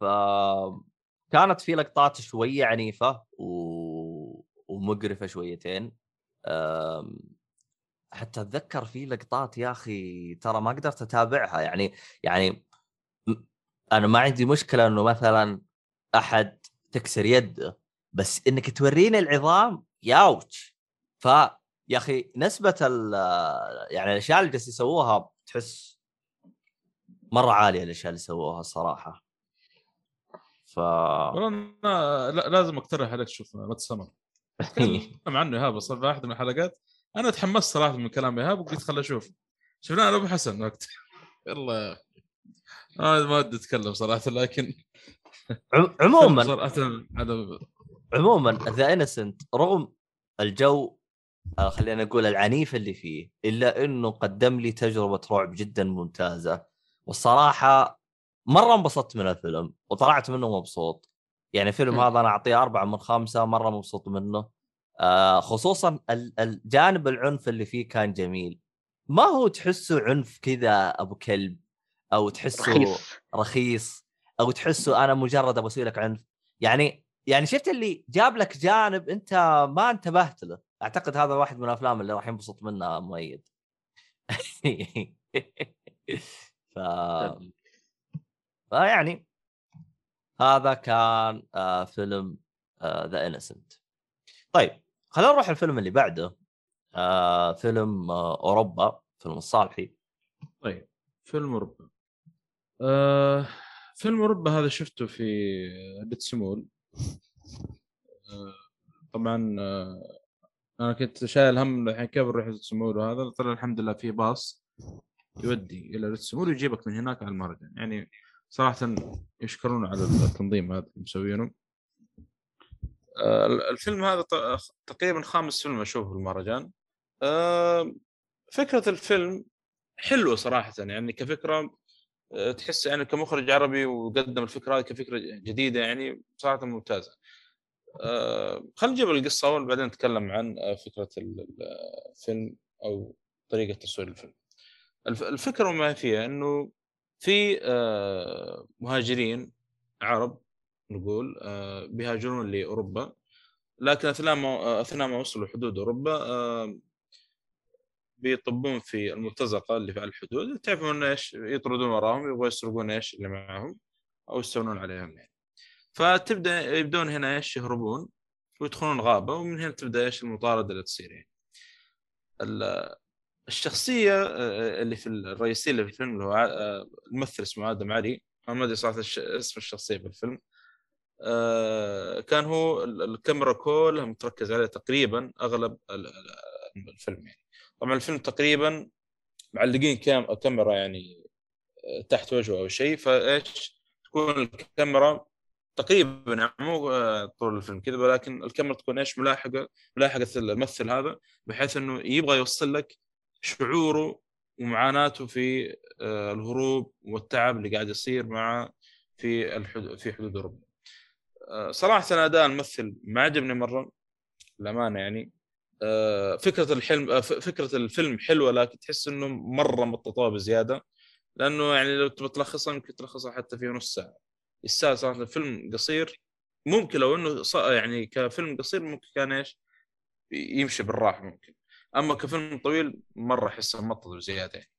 ف كانت في لقطات شوية عنيفة و... ومقرفة شويتين آم، حتى أتذكر في لقطات يا أخي ترى ما قدرت أتابعها يعني يعني أنا ما عندي مشكلة إنه مثلا أحد تكسر يده بس إنك توريني العظام ياوتش ف يا أخي نسبة ال يعني الأشياء اللي جالسين يسووها تحس مرة عالية الأشياء اللي سووها الصراحه ف والله أنا لا- لازم أقترح عليك تشوف ميد سمر تكلم عنه إيهاب أصلا في واحدة من الحلقات. أنا تحمست صراحة من كلام إيهاب وقلت خل أشوف شفناه أنا أبو حسن وقت. يلا. يا. آه ما ودي أتكلم صراحة لكن عم- عموما صراحة أنا عموما ذا انسنت رغم الجو آه، خلينا نقول العنيف اللي فيه إلا إنه قدم لي تجربة رعب جدا ممتازة. والصراحة مرة انبسطت من الفيلم وطلعت منه مبسوط. يعني الفيلم. هذا أنا أعطيه أربعة من خمسة مرة مبسوط منه. آه خصوصا ال- الجانب العنف اللي فيه كان جميل. ما هو تحسه عنف كذا أبو كلب أو تحسه رخيص. رخيص أو تحسه أنا مجرد ابى أسوي لك عنف؟ يعني يعني شفت اللي جاب لك جانب أنت ما انتبهت له. أعتقد هذا واحد من الأفلام اللي راح ينبسط منها مؤيد. ف... فيعني هذا كان آه فيلم ذا انسنت طيب خلينا نروح الفيلم اللي بعده. آه فيلم آه أوروبا فيلم الصالحي. طيب فيلم أوروبا. آه فيلم أوروبا هذا شفته في بيت سمول آه طبعا آه أنا كنت شايل هم الحين كيف نروح سمول وهذا طلع الحمد لله في باص يودي إلى سمول ويجيبك من هناك على المهرجان يعني صراحة يشكرون على التنظيم هذا اللي مسوينه آه الفيلم هذا ط- تقريبا خامس فيلم أشوفه المهرجان آه فكرة الفيلم حلوة صراحة يعني كفكرة آه، تحس يعني كمخرج عربي وقدم الفكرة هذه كفكرة جديدة يعني صراحة ممتازة. آه، خلينا نجيب القصة أول بعدين نتكلم عن آه، فكرة ال- ال- الفيلم أو طريقة تصوير الفيلم. الف- الفكرة وما فيها إنه في آه، مهاجرين عرب نقول آه، بيهاجرون لأوروبا لكن أثناء ما أثناء ما وصلوا حدود أوروبا آه، بيطبون في المرتزقه اللي في الحدود تعرفون إيش؟ يطردون وراهم يبغوا يسرقون إيش اللي معاهم أو يستولون عليهم يعني. فتبدأ يبدون هنا إيش؟ يهربون ويدخلون غابة ومن هنا تبدأ إيش المطاردة اللي تصير يعني. الشخصية آه، اللي في الرئيسية اللي في الفيلم اللي هو آه، الممثل اسمه آدم علي. أنا ما أدري صراحة اسم الشخصية في الفيلم. آه، كان هو ال- الكاميرا كلها متركز عليه تقريبا أغلب ال- ال- الفيلم يعني. طبعا الفيلم تقريبا معلقين كام كاميرا يعني آه، تحت وجهه أو شيء. فإيش؟ تكون الكاميرا تقريبا يعني مو آه، طول الفيلم كذا ولكن الكاميرا تكون إيش ملاحقة ملاحقة الممثل هذا بحيث إنه يبغى يوصل لك شعوره ومعاناته في آه، الهروب والتعب اللي قاعد يصير مع في في حدود أوروبا. آه، صراحة اداء الممثل ما عجبني مرة للأمانة يعني. آه، فكرة الحلم فكرة الفيلم حلوة لكن تحس إنه مرة مططوة بزيادة. لأنه يعني لو تبغى تلخصها يمكن تلخصها حتى في نص ساعة. الساعة صراحة الفيلم قصير. ممكن لو إنه يعني كفيلم قصير ممكن كان إيش؟ يمشي بالراحة ممكن. أما كفيلم طويل مرة أحسه مطط بزياده يعني.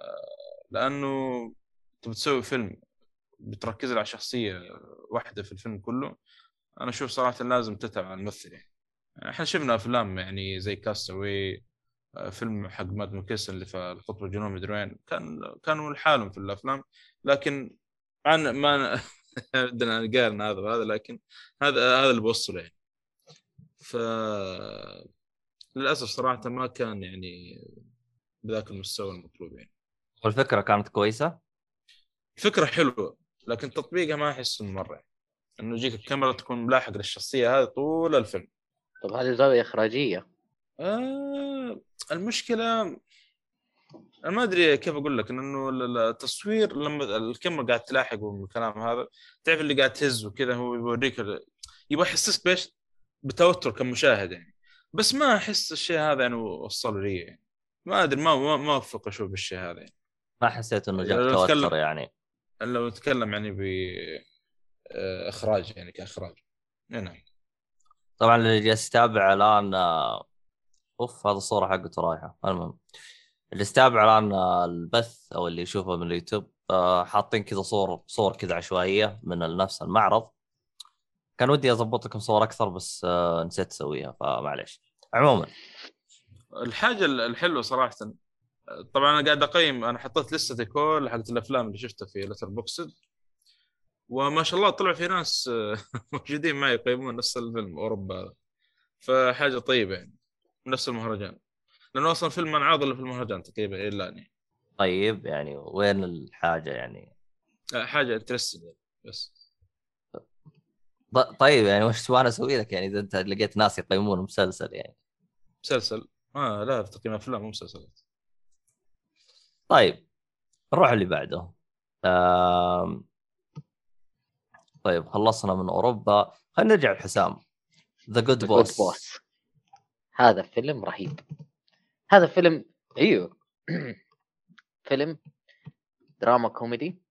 آه، لأنه انت بتسوي فيلم بتركز على شخصية واحدة في الفيلم كله أنا أشوف صراحة لازم تتابع الممثل يعني. إحنا شفنا أفلام يعني زي كاستوي فيلم حق ماد مكيس اللي في القطب الجنوبي مدري كان كانوا لحالهم في الأفلام لكن عن ما عندنا قالنا هذا وهذا لكن هذا هذا اللي بوصله يعني. ف للأسف صراحة ما كان يعني بذاك المستوى المطلوب يعني. والفكرة كانت كويسة؟ الفكرة حلوة لكن تطبيقها ما أحس إنه مرة يعني. إنه يجيك الكاميرا تكون ملاحق للشخصية هذه طول الفيلم. طب هذه زاوية إخراجية. آه المشكلة أنا ما أدري كيف أقول لك إنه التصوير لما الكاميرا قاعد تلاحق والكلام هذا تعرف اللي قاعد تهز وكذا هو يوريك يبغى يحسسك بإيش؟ بتوتر كمشاهد يعني. بس ما أحس الشيء هذا يعني وصله لي. يعني ما أدري ما ما, اوفق أشوف بالشيء هذا. يعني ما حسيت إنه لو توتر يعني. لو نتكلم يعني ب آه، إخراج يعني كإخراج. نعم. طبعا اللي جالس يتابع الآن آه، أوف هذا الصورة حقته رايحة. المهم اللي يتابع الآن آه، البث أو اللي يشوفه من اليوتيوب حاطين كذا صور صور كذا عشوائية من نفس المعرض. كان ودي اضبط لكم صور أكثر بس آه، نسيت أسويها فمعليش. عموما. الحاجة الحلوة صراحة طبعا أنا قاعد أقيم أنا حطيت لستة كل حقت الأفلام اللي شفتها في لتر بوكسد وما شاء الله طلع في ناس موجودين معي يقيمون نفس الفيلم أوروبا. هذا فحاجة طيبة يعني نفس المهرجان. لأنه أصلا فيلم انعرض إلا في المهرجان تقريبا الا يعني. طيب يعني وين الحاجة يعني؟ حاجة interesting بس. ط- طيب يعني وش تبغى أنا أسوي لك؟ يعني إذا أنت لقيت ناس يقيمون مسلسل يعني. مسلسل؟ آه لا تقييم أفلام مو مسلسلات. طيب نروح اللي بعده. آم... طيب خلصنا من أوروبا. خلينا نرجع لحسام ذا جود The Good بوس Boss. هذا فيلم رهيب. هذا فيلم أيوه. فيلم دراما كوميدي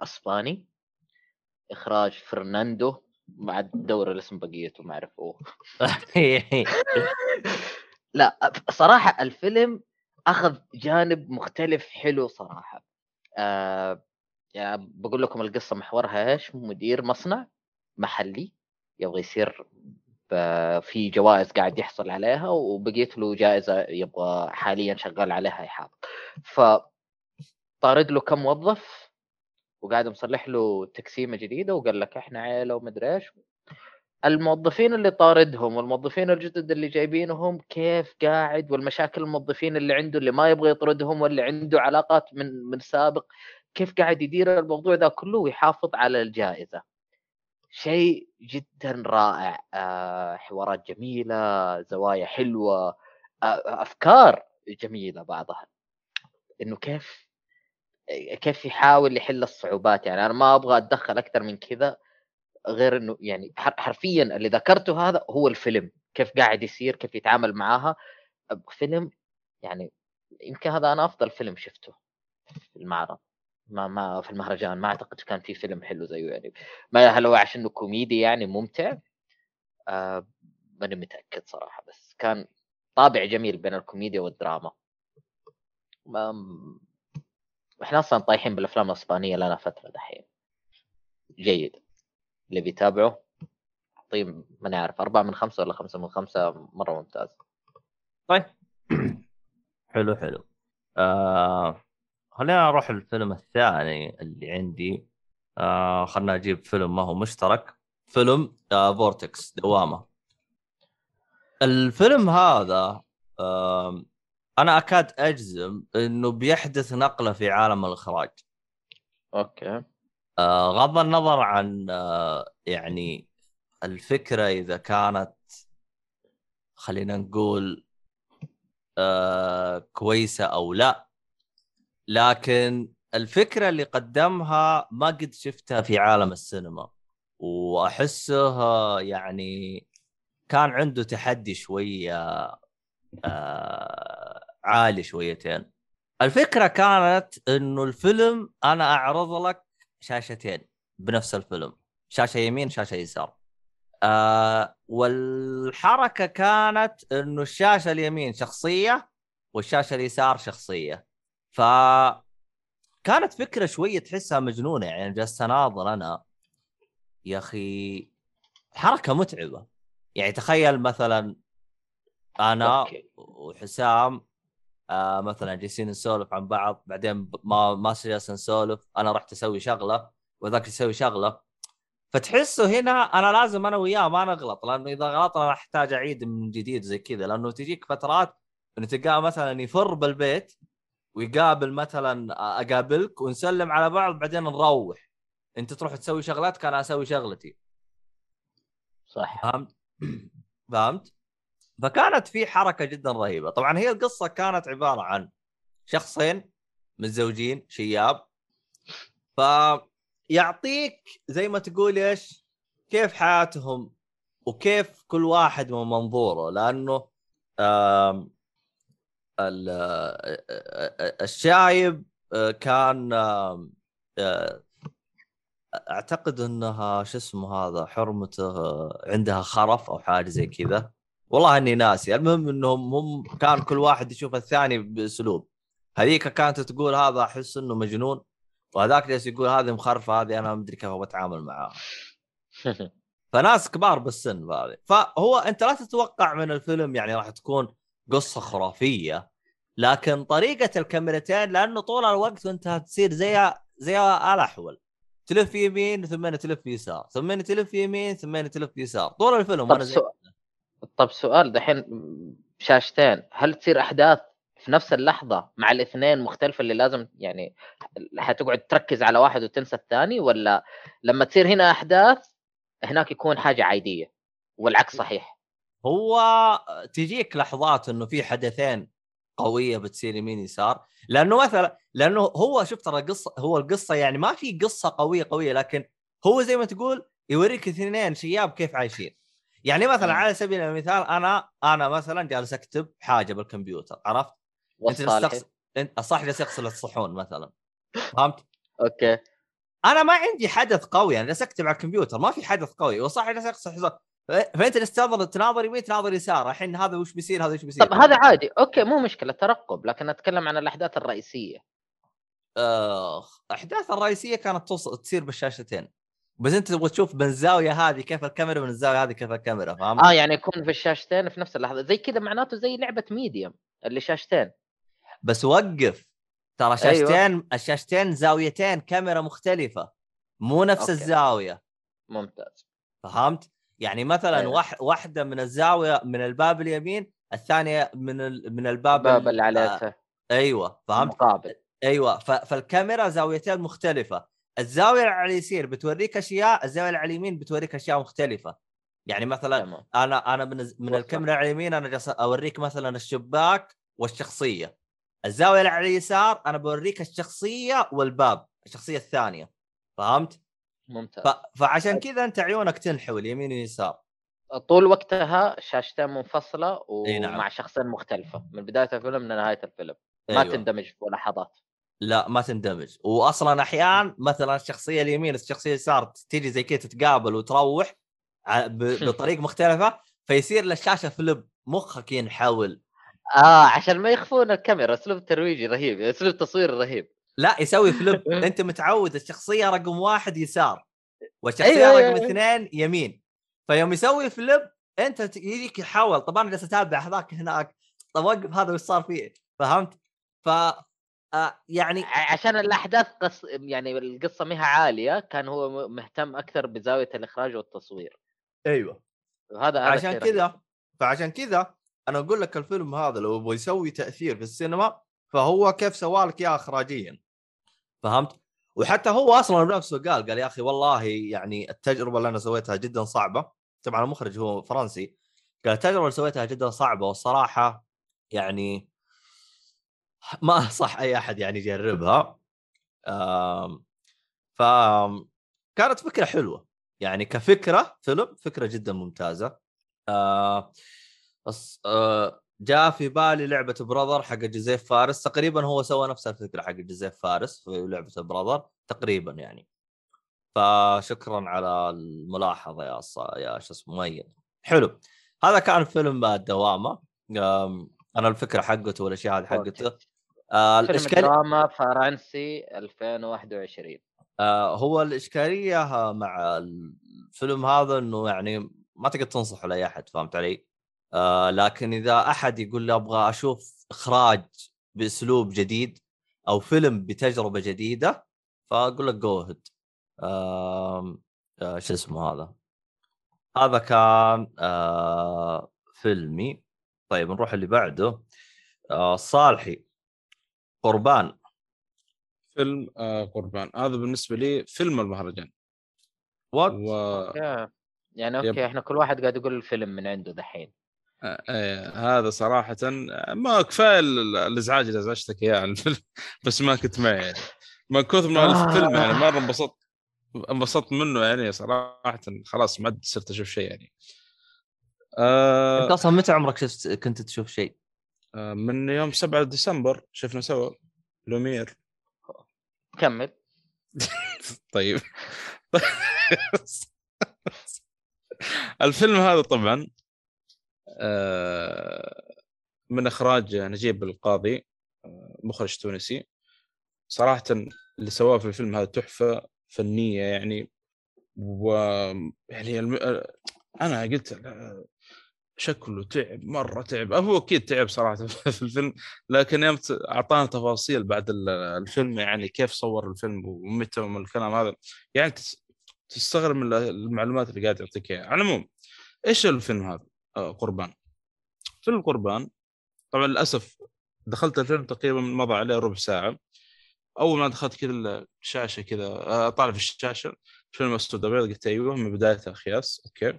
أسباني. إخراج فرناندو. بعد دور الاسم بقيته ما أعرف لا صراحة الفيلم أخذ جانب مختلف حلو صراحة. آه يعني بقول لكم القصة محورها إيش؟ مدير مصنع محلي يبغى يصير في جوائز قاعد يحصل عليها وبقيت له جائزة يبغى حاليا شغال عليها يحافظ ف طارد له كم موظف وقاعد مصلح له تقسيمة جديدة وقال لك إحنا عيلة ومدري إيش. الموظفين اللي طاردهم والموظفين الجدد اللي جايبينهم كيف قاعد والمشاكل الموظفين اللي عنده اللي ما يبغى يطردهم واللي عنده علاقات من من سابق كيف قاعد يدير الموضوع ذا كله ويحافظ على الجائزة. شيء جدا رائع. آه، حوارات جميلة زوايا حلوة آه، أفكار جميلة بعضها. إنه كيف كيف يحاول يحل الصعوبات؟ يعني أنا ما أبغى أتدخل أكثر من كذا غير إنه يعني حر- حرفيا اللي ذكرته هذا هو الفيلم كيف قاعد يصير كيف يتعامل معاها. فيلم يعني يمكن هذا أنا أفضل فيلم شفته في المعرض. ما ما في المهرجان ما أعتقد كان في فيلم حلو زيه يعني. ما هل هو عشان كوميدي يعني ممتع؟ آه ماني متأكد صراحة بس كان طابع جميل بين الكوميديا والدراما. ما إحنا أصلا طايحين بالأفلام الأسبانية لنا فترة دحين. جيد. اللي بيتابعه اعطيه ماني عارف أربعة من خمسة ولا خمسة من خمسة؟ مرة ممتاز. طيب. حلو حلو. آه... خلينا نروح الفيلم الثاني اللي عندي. آه... خلنا أجيب فيلم ما هو مشترك. فيلم آه... Vortex دوامة. الفيلم هذا آه... أنا أكاد أجزم إنه بيحدث نقلة في عالم الإخراج. okay. آه، غض النظر عن آه، يعني الفكرة إذا كانت خلينا نقول آه، كويسة أو لا. لكن الفكرة اللي قدمها ما قد شفتها في عالم السينما. واحسه يعني كان عنده تحدي شوية آه، عالي شويتين. الفكرة كانت إنه الفيلم أنا أعرض لك شاشتين بنفس الفيلم شاشة يمين شاشة يسار. آه والحركة كانت إنه الشاشة اليمين شخصية والشاشة اليسار شخصية. ف كانت فكرة شوية تحسها مجنونة يعني جالس أناظر أنا. يا أخي حركة متعبة. يعني تخيل مثلا أنا أوكي. وحسام آه مثلا جالسين نسولف عن بعض بعدين ما ما جالسين نسولف أنا رحت أسوي شغلة وذاك يسوي شغلة. فتحسه هنا أنا لازم أنا وياه ما نغلط لأنه إذا غلطنا راح أحتاج أعيد من جديد زي كذا. لأنه تجيك فترات إنه تلقاه مثلا يفر بالبيت ويقابل مثلا أقابلك ونسلم على بعض بعدين نروح. أنت تروح تسوي شغلاتك أنا أسوي شغلتي. صح. فهمت؟ فهمت؟ فكانت في حركة جدا رهيبة، طبعا هي القصة كانت عبارة عن شخصين متزوجين شياب. فيعطيك زي ما تقول إيش؟ كيف حياتهم وكيف كل واحد من منظوره. لأنه الشايب كان أعتقد إنها شو اسمه هذا حرمته عندها خرف أو حاجة زي كذا. والله اني ناسي. المهم انهم هم كان كل واحد يشوف الثاني باسلوب. هذيك كانت تقول هذا احس انه مجنون وهذاك جالس يقول هذه مخرفة هذه أنا ما ادري كيف بتعامل معاها فناس كبار بالسن هذه. فهو انت لا تتوقع من الفيلم يعني راح تكون قصة خرافية لكن طريقة الكاميرتين لأنه طول الوقت وانت تصير زي زي الاحول تلف يمين ثم تلف يسار. ثم تلف يمين ثم تلف يسار. طول الفيلم طب وأنا زي طب سؤال دحين شاشتين هل تصير أحداث في نفس اللحظة مع الاثنين مختلفة اللي لازم يعني حتقعد تركز على واحد وتنسى الثاني ولا لما تصير هنا أحداث هناك يكون حاجة عادية والعكس صحيح؟ هو تجيك لحظات إنه في حدثين قوية بتصير يمين يسار لأنه مثلا لأنه هو شوف ترى قصة هو القصة يعني ما في قصة قوية قوية لكن هو زي ما تقول يوريك اثنين شياب كيف عايشين. يعني مثلا مم. على سبيل المثال أنا أنا مثلا جالس أكتب حاجة بالكمبيوتر عرفت؟ أنت جالس والصالحي تغسل أنت الصح جالس يغسل الصحون مثلا فهمت؟ okay أنا ما عندي حدث قوي أنا جالس أكتب على الكمبيوتر ما في حدث قوي والصح جالس ف- فأنت تنظر تناظر يمين تناظر يسار الحين هذا وش بيصير هذا وش بيصير طب هذا عادي okay مو مشكلة ترقب لكن أتكلم عن الأحداث الرئيسية آه، احداث الرئيسية كانت توصل تصير بالشاشتين بس انت تبغى تشوف من الزاوية هذه كيف الكاميرا من الزاوية هذه كيف الكاميرا فاهم؟ آه يعني يكون في الشاشتين في نفس اللحظة زي كذا معناته زي لعبة The Medium اللي شاشتين بس وقف ترى شاشتين أيوة. الشاشتين زاويتين كاميرا مختلفة مو نفس okay. الزاوية ممتاز فهمت؟ يعني مثلا أيوة. واح واحدة من الزاوية من الباب اليمين الثانية من ال... من الباب الباب ال- اللي عليه آه، أيوه فهمت؟ مقابل أيوه ف... فالكاميرا زاويتين مختلفة الزاوية على اليسير بتوريك أشياء الزاوية على اليمين بتوريك أشياء مختلفة. يعني مثلا تمام. أنا أنا من من. الكاميرا على اليمين أنا جالس أوريك مثلا الشباك والشخصية. الزاوية على اليسار أنا بوريك الشخصية والباب الشخصية الثانية. فهمت؟ ممتاز. ف... فعشان كذا أنت عيونك تنحول يمين ويسار. طول وقتها شاشتين منفصلة نعم. ومع شخصين مختلفة. من بداية الفيلم لنهاية الفيلم. ما أيوة. تندمج في لحظات. لا ما تندمج. واصلا احيان مثلا الشخصيه اليمين الشخصيه اليسار تيجي زي كذا تتقابل وتروح بطريقة مختلفة فيصير للشاشه فليب مخك ينحول. آه عشان ما يخفون الكاميرا أسلوب ترويجي رهيب أسلوب تصوير رهيب. لا يسوي فليب أنت متعود الشخصية رقم واحد يسار والشخصية أيوة، أيوة، رقم أيوة. اثنين يمين. فيوم يسوي فليب أنت يجيك يحول. طبعا جالس أتابع هذاك هناك. طب وقف هذا وش صار فيه؟ فهمت؟ ف آه يعني عشان الأحداث قص... يعني القصة مها عالية كان هو مهتم أكثر بزاوية الإخراج والتصوير. أيوه. هذا عشان. كذا فعشان كذا أنا أقول لك الفيلم هذا لو يبغى يسوي تأثير في السينما فهو كيف سوالك اياه اخراجيا؟ فهمت؟ وحتى هو أصلا بنفسه قال قال يا أخي والله يعني التجربة اللي أنا سويتها جدا صعبة. طبعا المخرج هو فرنسي. قال التجربة اللي سويتها جدا صعبة والصراحة يعني ما أنصح أي أحد يعني يجربها. ف كانت فكرة حلوة. يعني كفكرة فيلم فكرة جدا ممتازة. جاء في بالي لعبة براذر حق جوزيف فارس. تقريبا هو سوى نفس الفكرة حق جوزيف فارس في لعبة براذر تقريبا يعني. فشكرا على الملاحظة يا ص... يا شو اسمه مؤيد حلو. هذا كان فيلم الدوامه أنا الفكرة حقته والأشياء هذه حقته. آه فيلم الاشكال دراما فرنسي 2021 آه هو الإشكالية مع الفيلم هذا إنه يعني ما تقدر تنصحه لأي أحد فهمت علي؟ آه لكن إذا أحد يقول لي أبغى أشوف إخراج بأسلوب جديد أو فيلم بتجربة جديدة فأقول لك جو هيد آه آه شو اسمه هذا؟ هذا كان آه فيلمي. طيب نروح اللي بعده. آه صالحي. قربان فيلم آه قربان هذا بالنسبة لي فيلم المهرجان وات و. يعني يب. أوكي إحنا كل واحد قاعد يقول الفيلم من عنده دحين آه، آه، هذا صراحة آه، ما كفاية ال- الإزعاج اللي إزعجتك إياه عن الفيلم بس ما كنت معي يعني من كثر ما آه. الفيلم يعني مرة انبسطت انبسطت منه يعني صراحة خلاص ما عاد صرت أشوف شيء يعني. أنت آه أصلا متى عمرك شفت كنت تشوف شيء؟ آه، من يوم 7 ديسمبر شفنا سوا لومير. كمل. طيب. الفيلم هذا طبعا آه، من إخراج نجيب القاضي آه، مخرج تونسي. صراحة اللي سواه في الفيلم هذا تحفة فنية يعني و يعني الم... أنا قلت شكله تعب مرة تعب. هو أكيد تعب صراحة في الفيلم لكن يوم أعطانا تفاصيل بعد ال- الفيلم يعني كيف صور الفيلم ومتى ومن الكلام هذا. يعني تس- تستغرب من المعلومات اللي قاعد يعطيك إياها. على العموم إيش الفيلم هذا؟ آه قربان. فيلم قربان. طبعا للأسف دخلت الفيلم تقريبا مضى عليه ربع ساعة. أول ما دخلت كذا الشاشه كذا آه، طالع في الشاشة. فيلم اسود أبيض قلت أيوه من بدايته اخياس أوكي.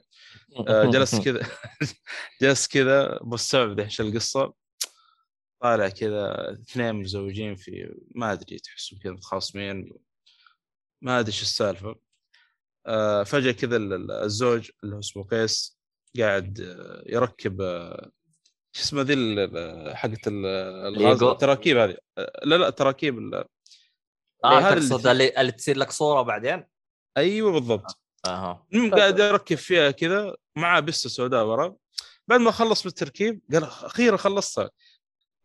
آه، جلست كذا جلست كذا بستوعب إيش القصة. طالع كذا اثنين متزوجين في ما أدري تحسوا كذا متخاصمين ما أدري إيش السالفة. آه، فجأة كذا ال- ال- الزوج اللي هو اسمه قيس قاعد آه، يركب شو اسمه ذي حقت ال- الغاز؟ التراكيب هذه. لا لا تراكيب آه تقصد اللي, اللي تصير لك صورة بعدين؟ أيوه بالضبط. أها. المهم قاعد يركب فيها كذا معاه بسه سوداء ورا بعد ما خلص بالتركيب قال أخيرا خلصتها.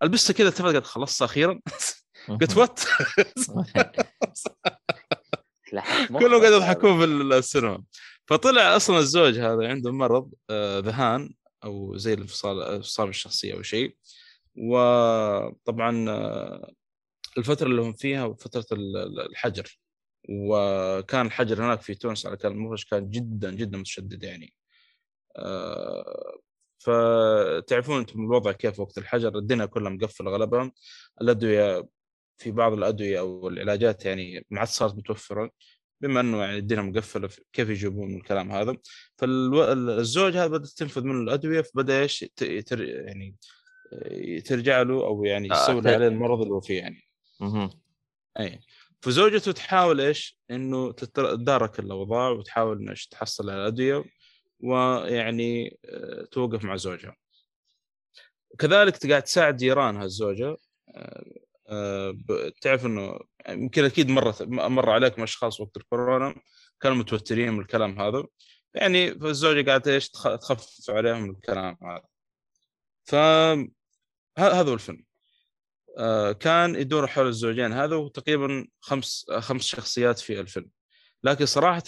البسه كذا تفت قالت خلصتها أخيرا. قلت وات كلهم قاعد. يضحكون في السينما. فطلع أصلا الزوج هذا عنده مرض آه، ذهان أو زي الانفصال انفصام الشخصية أو شيء. وطبعا آه، الفترة اللي هم فيها فتره ال- ال- الحجر. وكان الحجر هناك في تونس على كلام المخرج كان جدا جدا متشدد يعني. آه، فتعرفون أنتم الوضع كيف وقت الحجر؟ الدنيا كلها مقفلة غالبا الأدوية في بعض الأدوية أو العلاجات يعني ما عاد صارت متوفرة بما إنه يعني الدنيا مقفلة كيف يجيبون الكلام هذا؟ فالزوج هذا بدأت تنفذ منه الأدوية فبدأ إيش؟ يعني آه، ترجع له أو يعني آه، يسوي ت- عليه المرض اللي هو فيه يعني. مهم. اي فزوجته تحاول إيش؟ إنه تتر- تدارك الأوضاع وتحاول إنه إيش تحصل على الادويه ويعني آه، توقف مع زوجها. كذلك قاعد تساعد جيرانها الزوجه آه، آه، تعرف إنه يمكن أكيد مرت مر عليكم أشخاص وقت الكورونا كانوا متوترين من الكلام هذا يعني فالزوجة قاعدة إيش تخ- تخفف عليهم الكلام هذا. ف هذا هو الفيلم. آه، كان يدور حول الزوجين. هذا وتقريبا خمس آه، خمس شخصيات في الفيلم. لكن صراحة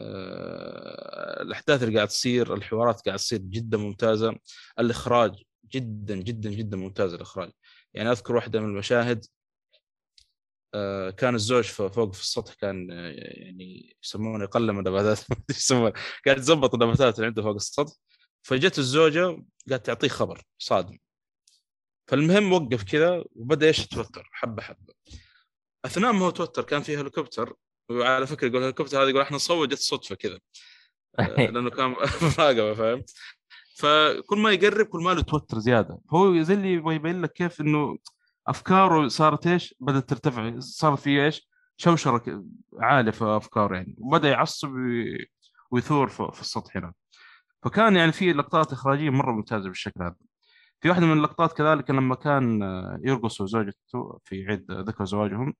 آه، الأحداث اللي قاعد تصير الحوارات قاعد تصير جدا ممتازة. الإخراج جدا جدا جدا ممتاز الإخراج. يعني أذكر واحدة من المشاهد كان الزوج فوق في السطح كان يعني يسمونه يقلم النباتات. يسمونه. قاعد يظبط النباتات اللي عنده فوق السطح. فجت الزوجة قاعد تعطيه خبر صادم. فالمهم وقف كذا وبدأ إيش يتوتر حبة حبة. أثناء ما هو توتر كان في هليكوبتر وعلى فكرة يقول الهليكوبتر هذا يقول إحنا نصور جت صدفة كذا. آه، لأنه كان مراقبة فهمت فكل ما يقرب كل ما له توتر زيادة. هو زي اللي يبغى يبين لك كيف إنه أفكاره صارت إيش؟ بدأت ترتفع. صار في إيش؟ شوشرة عالية في أفكاره يعني. وبدأ يعصب وي- ويثور في السطح هنا فكان يعني في لقطات إخراجية مرة ممتازة بالشكل هذا. في واحدة من اللقطات كذلك لما كان آه، يرقصوا زوجته في عيد ذكرى زواجهم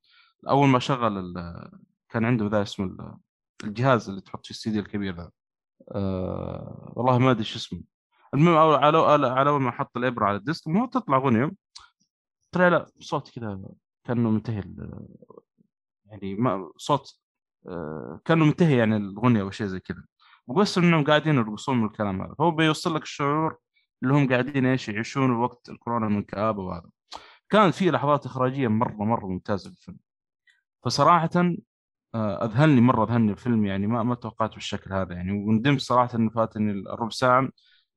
أول ما شغل ال- كان عنده ذا اسمه ال- الجهاز اللي تحط فيه السي دي الكبير ذا أه والله ما أدري شو اسمه. المهم على على أول ما حط الإبرة على ال disc ما هو تطلع أغنية طلع لا صوت كذا كأنه منتهي يعني ما صوت آه، كأنه منتهي يعني الأغنية أو شيء زي كذا. وبس إنهم قاعدين يرقصون من الكلام هذا هو بيوصل لك الشعور اللي هم قاعدين إيش يعيشون وقت الكورونا من كآبة وهذا. كانت في لحظات إخراجية مره مرة ممتازة في الفيلم. فصراحة آه، أذهلني مرة أذهلني الفيلم يعني ما ما توقعت بالشكل هذا يعني وندمت صراحة انه فاتني الربع ساعة.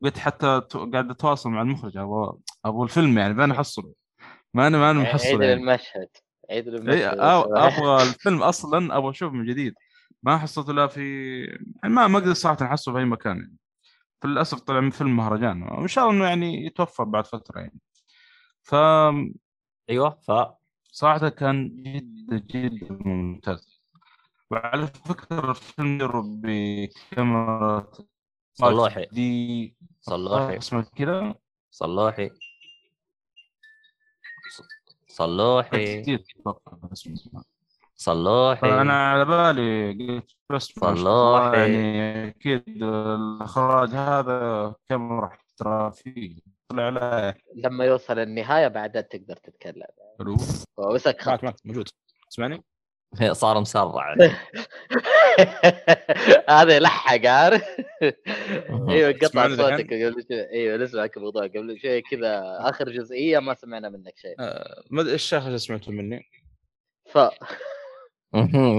قلت حتى قاعد أتواصل مع المخرج أبغى أبغى الفيلم يعني بين أحصله. ما أنا ما أنا محصل عيد يعني. المشهد عيد إي المشهد أبغى الفيلم أصلا أبغى أشوفه من جديد. ما حصلته لا في يعني ما ما أقدر صراحة أحصله في أي مكان يعني. فللأسف طلع من فيلم مهرجان وإن شاء الله إنه يعني يتوفر بعد فترة يعني. ف أيوه ف صراحة كان جدا جدا ممتاز. وعلى فكرة الفيلم بكاميرا صلوحي دي صلوحي اسمه كذا أتوقع اسمه. صلوحي فانا على بالي قلت بس صلاحي. يعني أكيد الاخراج هذا كاميرا احترافيه طلع على لما يوصل النهاية بعدين تقدر تتكلم. حلو. وسك معك معك موجود. تسمعني؟ صار مسرع. هذا يلحق عارف؟ أيوه قطع صوتك؟ قبل شوي. أيوه نسمعك الموضوع قبل شوي كذا. آخر جزئية ما سمعنا منك شيء. آه، ما أدري إيش آخر شيء سمعته مني. ف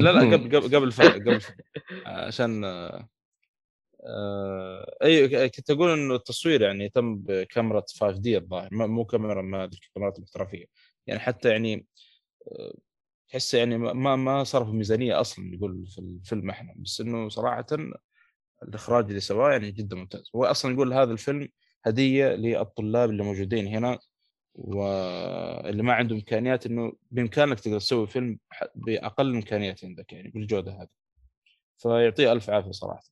لا لا قبل قبل قبل فرق قبل فرق. عشان آه، أي كنت أقول إنه التصوير يعني تم بكاميرا 5 دي الظاهر مو كاميرا ما أدري الكاميرات الاحترافيه يعني حتى يعني آه، تحس يعني ما- ما ما صرفوا ميزانية أصلا يقول في الفيلم إحنا. بس إنه صراحة الإخراج اللي سواه يعني جدا ممتاز. هو أصلا يقول هذا الفيلم هدية للطلاب اللي موجودين هنا واللي ما عندهم إمكانيات إنه بإمكانك تقدر تسوي فيلم بأقل امكانيات عندك يعني بالجودة هذه. فيعطيه ألف عافية صراحة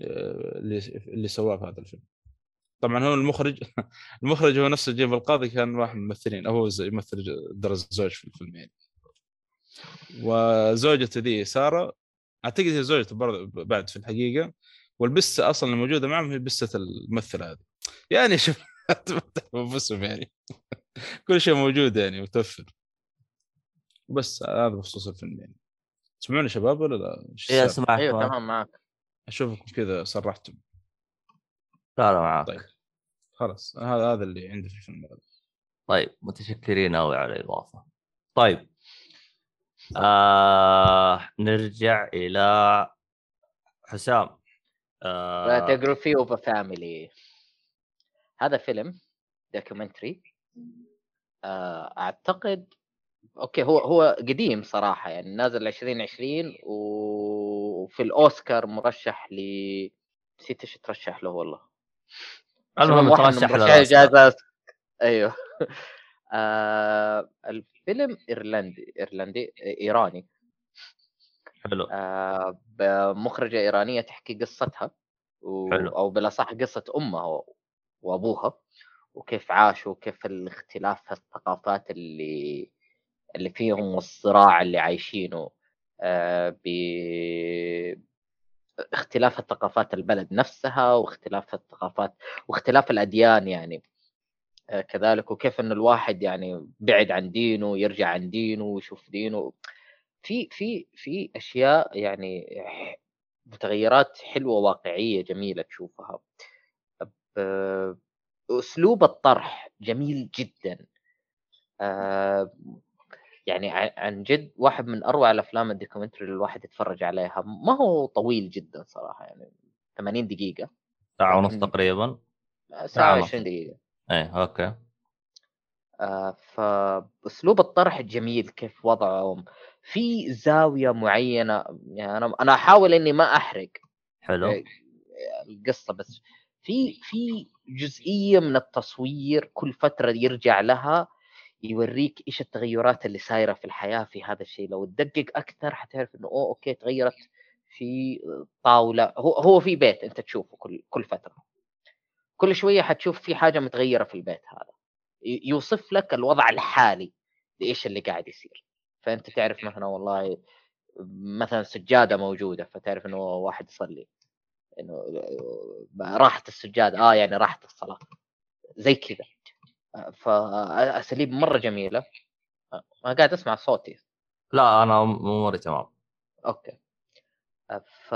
آه، اللي اللي سواه في هذا الفيلم. طبعا هو المخرج المخرج هو نفسه جيم القاضي كان واحد من الممثلين هو يمثل در الزوج في الفيلم يعني. وزوجته ذي سارة أعتقد هي زوجته برضه بعد في الحقيقة. والبسه أصلا الموجودة معهم هي بسه الممثلة هذه. يعني شوف أنفسهم يعني. كل شيء موجود يعني متوفر. بس هذا بخصوص الفيلم يعني. تسمعوني شباب ولا لا؟ يا السالفة؟ أسمعك أيوه معك. تمام معك. أشوفكم كذا صرحتم. لا لا معاك طيب. خلاص هذا هذا اللي عندي في الفيلم هذا طيب متشكرين قوي على الإضافة. طيب. آه نرجع إلى حسام. آه. Biography of Family هذا فيلم documentary أعتقد okay هو هو قديم صراحة يعني نازل 2020 وفي الأوسكار مرشح ل نسيت إيش ترشح له والله. المهم ترشح للأوسكار. جائزة أيوه. آه الفيلم إيرلندي إيرلندي إيراني. حلو. آه بمخرجة إيرانية تحكي قصتها و... حلو. أو بالأصح قصة أمها و- وأبوها. وكيف عاشوا وكيف الاختلاف الثقافات اللي اللي فيهم والصراع اللي عايشينه آه ب اختلاف الثقافات البلد نفسها واختلاف الثقافات واختلاف الأديان يعني آه كذلك وكيف انه الواحد يعني بعد عن دينه يرجع عن دينه ويشوف دينه. في في في أشياء يعني متغيرات حلوة واقعية جميلة تشوفها. أسلوب الطرح جميل جدا. آه، يعني عن جد واحد من أروع الأفلام ال documentary اللي الواحد يتفرج عليها. ما هو طويل جدا صراحة يعني 80 دقيقة. ساعة ونص تقريبا. ساعة ونص. 20 دقيقة. إيه okay. آه، فأسلوب الطرح جميل كيف وضعهم. في زاوية معينة يعني أنا أنا أحاول إني ما أحرق. حلو. إيه، القصة بس. في في جزئية من التصوير كل فترة يرجع لها يوريك إيش التغيرات اللي صايرة في الحياة في هذا الشيء. لو تدقق أكثر حتعرف إنه أوه أوكي تغيرت في طاولة هو هو في بيت أنت تشوفه كل كل فترة. كل شوية حتشوف في حاجة متغيرة في البيت هذا. يوصف لك الوضع الحالي لإيش اللي قاعد يصير. فأنت تعرف مثلا والله مثلا سجادة موجودة فتعرف إنه واحد يصلي. إنه راحت السجاده آه يعني راحت الصلاة. زي كذا. فاساليب مرة جميلة. ما قاعد أسمع صوتي. لا أنا اموري تمام. أوكي. ف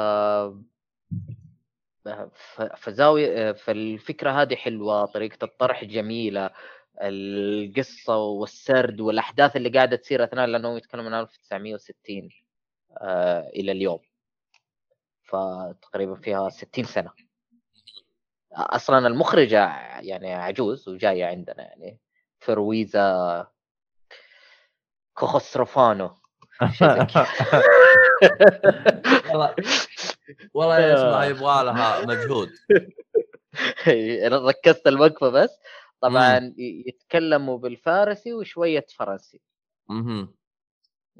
فزاوية فالفكرة هذه حلوة. طريقة الطرح جميلة. القصة والسرد والأحداث اللي قاعدة تصير أثناء لأنهم يتكلمون عن 1960 آه إلى اليوم. فتقريبا فيها 60 سنة. أصلا المخرجة يعني عجوز وجاية عندنا يعني فرويزا كذا. والله والله اسمها يبغى لها مجهود. ركزت الوقفه بس. طبعا يتكلموا بالفارسي وشوية فرنسي.